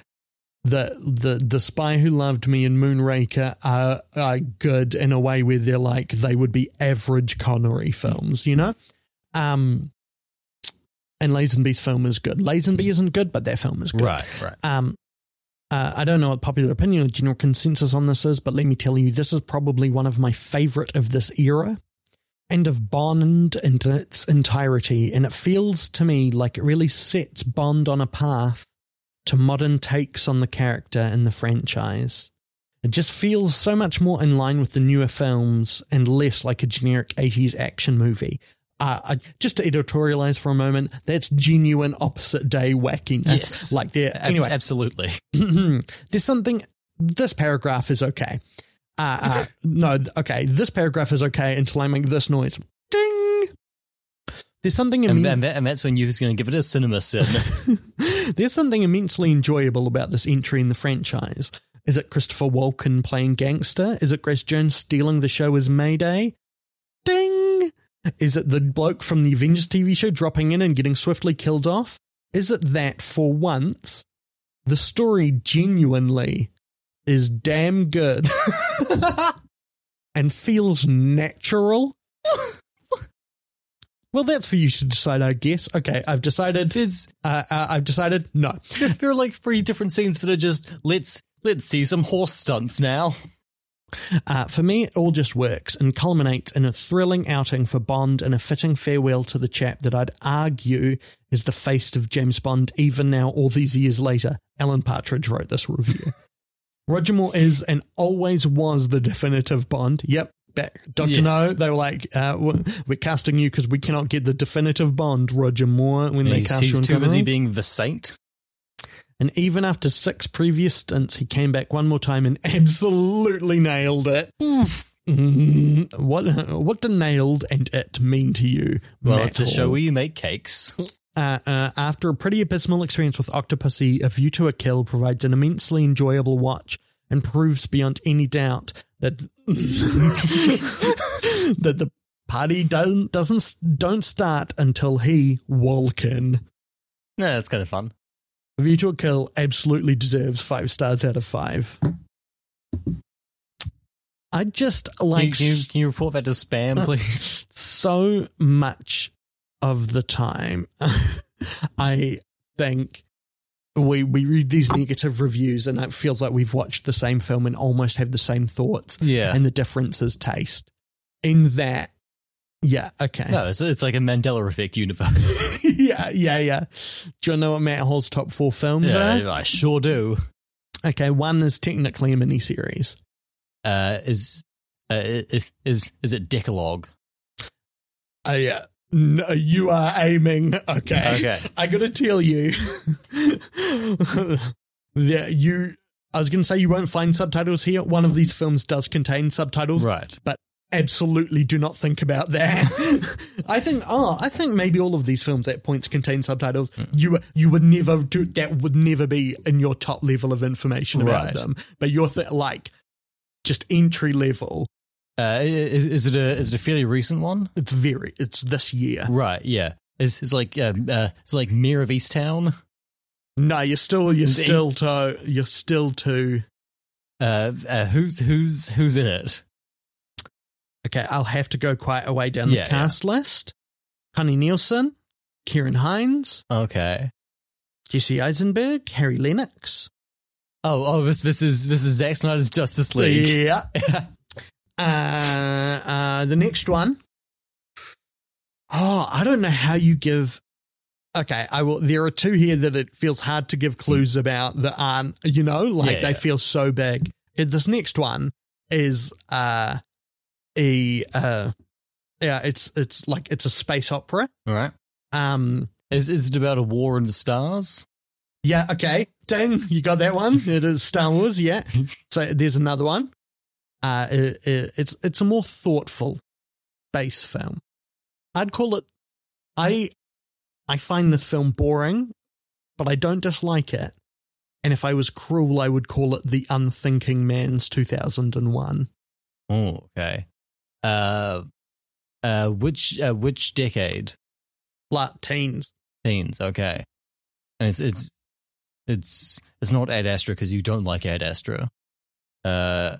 the the the Spy Who Loved Me and Moonraker are are good in a way where they're like they would be average Connery films, you know. Um, and Lazenby's film is good. Lazenby isn't good, but their film is good. Right, right. Um, uh, I don't know what popular opinion or general consensus on this is, but let me tell you, this is probably one of my favorite of this era and of Bond in its entirety. And it feels to me like it really sets Bond on a path to modern takes on the character and the franchise. It just feels so much more in line with the newer films and less like a generic 80s action movie. Uh, I, just to editorialize for a moment, that's genuine opposite day wackiness. Yes. Like there. Ab- Anyway, absolutely. there's something. This paragraph is okay. Uh, uh, no, okay. This paragraph is okay until I make this noise. Ding. There's something. And, immen- and, that, and that's when you're going to give it a cinema sin. There's something immensely enjoyable about this entry in the franchise. Is it Christopher Walken playing gangster? Is it Grace Jones stealing the show as Mayday? Ding! Is it the bloke from the Avengers TV show dropping in and getting swiftly killed off? Is it that, for once, the story genuinely is damn good and feels natural. well, that's for you to decide, I guess. Okay, I've decided. There's Uh, uh, I've decided no. there are like three different scenes that are just let's let's see some horse stunts now. Uh, for me, it all just works and culminates in a thrilling outing for Bond and a fitting farewell to the chap that I'd argue is the face of James Bond even now, all these years later. Alan Partridge wrote this review. Roger Moore is and always was the definitive Bond. Yep. Back, Dr. Yes. No, they were like, uh, we're casting you because we cannot get the definitive Bond, Roger Moore, when they He's, cast you he's in too busy being the saint. And even after six previous stints, he came back one more time and absolutely nailed it. Mm, what what do nailed and it mean to you? Well, Matt it's a show where you make cakes. Uh, uh, after a pretty abysmal experience with Octopussy, A View to a Kill provides an immensely enjoyable watch and proves beyond any doubt that that the party doesn't doesn't don't start until he Walken. No, that's kind of fun. A View to a Kill absolutely deserves five stars out of five. I just Can you, like can, you, can you report that to spam, uh, please? so much of the time. I think we we read these negative reviews and it feels like we've watched the same film and almost have the same thoughts, yeah. and the difference is taste. In that, yeah, okay. no, it's, it's like a Mandela effect universe. yeah, yeah, yeah. Do you know what Matt Hall's top four films are? I sure do. Okay, one is technically a miniseries. Uh, is, uh, is is is it Decalogue? Uh, yeah. No, you are aiming. Okay. Okay. I gotta tell you. that you. I was gonna say you won't find subtitles here. One of these films does contain subtitles, Right. but absolutely do not think about that. I think. Oh, I think maybe all of these films at points contain subtitles. Hmm. You you would never do that. Would never be in your top level of information about Right. them. But you're th- like just entry level. Uh, is, is it a is it a fairly recent one? It's very. It's this year. Right. Yeah. Is is like um, uh, it's like Mare of Easttown. No, you're still. You're still to. You're still to. Uh, uh, who's who's who's in it? Okay, I'll have to go quite a way down Yeah, the cast list. Connie Nielsen, Ciarán Hinds, Okay. Jesse Eisenberg, Harry Lennix. Oh, oh, this this is this is Zack Snyder's Justice League. Yeah. uh, uh, the next one. Oh, I don't know how you give. Okay, I will. There are two here that it feels hard to give clues about that aren't, you know, like Yeah, they yeah. feel so big. This next one is uh, a uh, yeah, it's it's like it's a space opera. All right. Um, Is is it about a war in the stars? Yeah, okay. Dang, you got that one. It is Star Wars, yeah. So there's another one. Uh, it, it- it's it's a more thoughtful base film. I'd call it. I I find this film boring, but I don't dislike it. And if I was cruel, I would call it the Unthinking Man's 2001. Oh, okay. Uh, uh, which uh, which decade? Like teens. Teens. Okay. And it's it's it's it's not Ad Astra because you don't like Ad Astra. Uh,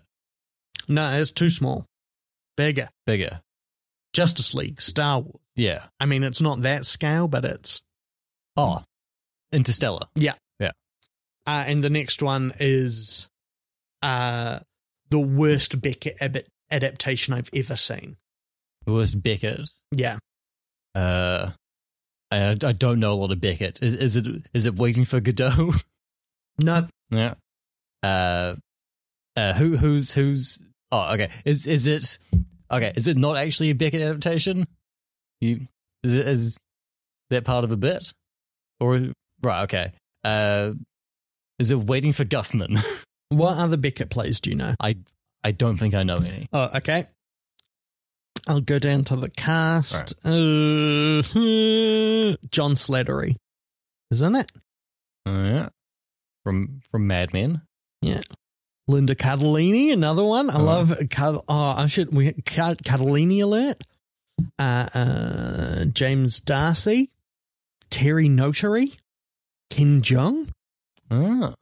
No, it's too small. Bigger. bigger. Justice League, Star Wars. Yeah. I mean, it's not that scale, but it's Oh, Interstellar. Yeah. Yeah. Uh, and the next one is uh, the worst Beckett ab- adaptation I've ever seen. Worst Beckett. Yeah. Uh, I, I don't know a lot of Beckett. Is is it is it Waiting for Godot? No, yeah. Uh, uh, who who's who's? Oh, okay. Is is it okay? Is it not actually a Beckett adaptation? You is it is that part of a bit or right? Okay. Uh, is it Waiting for Guffman? what other Beckett plays do you know? I I don't think I know any. Oh, okay. I'll go down to the cast. Uh, John Slattery. Isn't it? Oh, yeah. From from Mad Men. Yeah. Linda Cardellini, another one. I Oh. love oh, I should we Cardellini alert. Uh, uh, James D'Arcy, Terry Notary, Ken Jeong. Ah.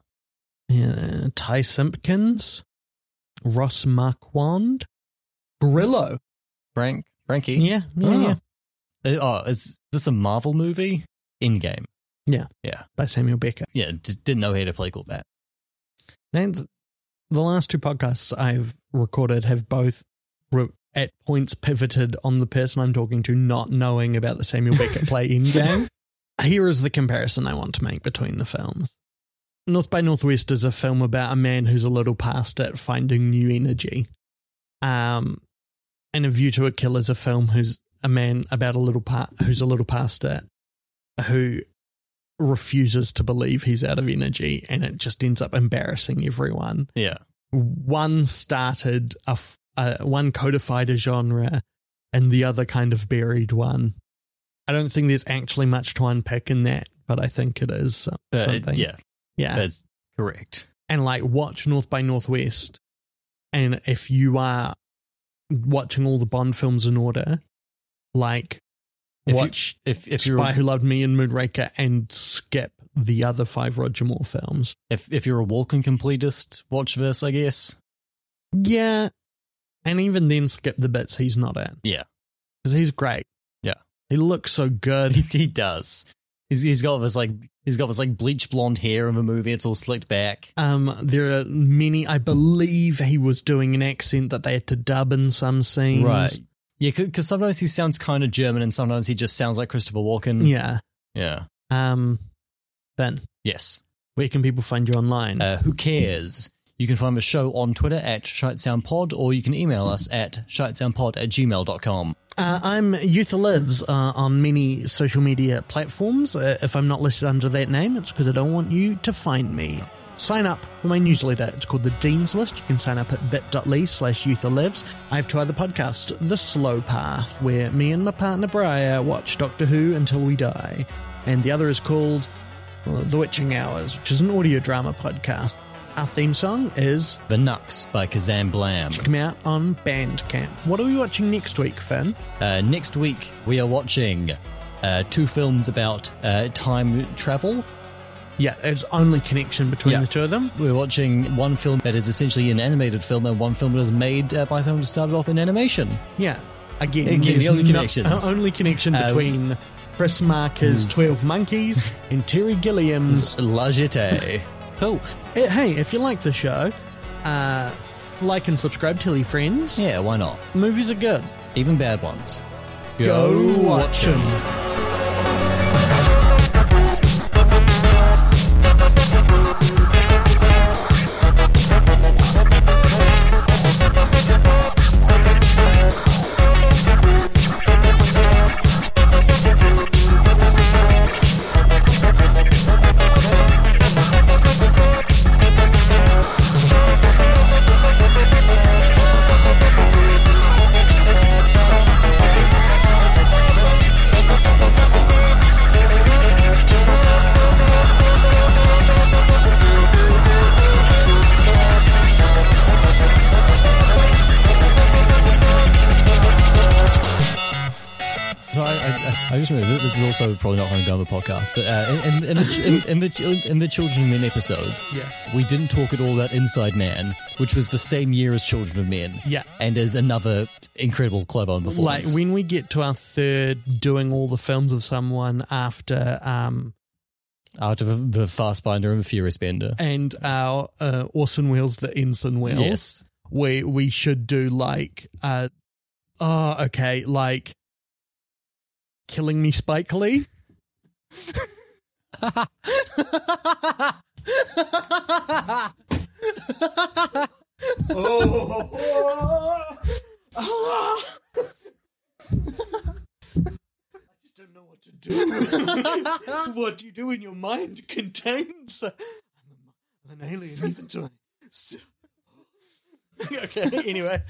Yeah, Ty Simpkins, Ross Marquand, Grillo. Frank Frankie. Yeah, yeah, Oh. yeah. Uh, Oh, is this a Marvel movie? Endgame. Yeah, yeah. By Samuel Beckett. Yeah, d- didn't know he had a play called that. And the last two podcasts I've recorded have both re- at points pivoted on the person I'm talking to not knowing about the Samuel Beckett play Endgame. Here is the comparison I want to make between the films. North by Northwest is a film about a man who's a little past it finding new energy. Um, and A View to a Kill is a film who's a man about a little part who's a little past it, who refuses to believe he's out of energy, and it just ends up embarrassing everyone. Yeah. One started a, f- uh, one codified a genre, and the other kind of buried one. I don't think there's actually much to unpack in that, but I think it is Uh, it- something. yeah, yeah that's correct. and like watch North by Northwest. And if you are watching all the Bond films in order, like If you- watch If if you're Spy Who Loved Me and Moonraker and skip the other five Roger Moore films. if if you're a Walken completist, watch this, I guess. Yeah. And even then skip the bits he's not in. Yeah. Because he's great. Yeah. He looks so good. He, he does. He's he's got this like he's got this like bleach blonde hair in the movie. It's all slicked back. Um, there are many. I believe he was doing an accent that they had to dub in some scenes. Right. Yeah, because sometimes he sounds kind of German, and sometimes he just sounds like Christopher Walken. Yeah. Yeah. Um, Ben, Yes. where can people find you online? Uh, who cares? You can find the show on Twitter at ShiteSoundPod, or you can email us at ShiteSoundPod at gmail.com. Uh, I'm Youtha Lives uh, on many social media platforms. Uh, if I'm not listed under that name, it's because I don't want you to find me. Sign up for my newsletter. It's called The Dean's List. You can sign up at bit.ly slash Youtha Lives. I have two other podcasts, The Slow Path, where me and my partner Briar watch Doctor Who until we die. And the other is called uh, The Witching Hours, which is an audio drama podcast. Our theme song is The Nux by Kazam Blam. Check me out on Bandcamp. What are we watching next week, Finn? Uh, next week, we are watching uh, two films about uh, time travel. Yeah, there's only connection between Yeah. the two of them. We're watching one film that is essentially an animated film, and one film that was made uh, by someone who started off in animation. Yeah. Again, Again, the only no- uh, only connection Uh, between Chris Marker's 12 Monkeys and Terry Gilliam's. La Jetée. Cool. Uh, Hey, if you like the show, uh, like and subscribe, tell your friends. yeah, why not? Movies are good. Even bad ones. Go watch them. This is also probably not going to go on the podcast, but uh, in, in, in, the, in, the, in the Children of Men episode, Yeah. we didn't talk at all about Inside Man, which was the same year as Children of Men. Yeah. And is another incredible Like performance. when we get to our third doing all the films of someone after um Out of the Fastbinder and the Furious Bender. and our uh, Orson Welles the Ensign Welles. Yes. we we should do like uh oh okay like killing me spike lee don't know what to do. what do you do when your mind contains? I'm, a, I'm an alien, even to my. okay. Anyway,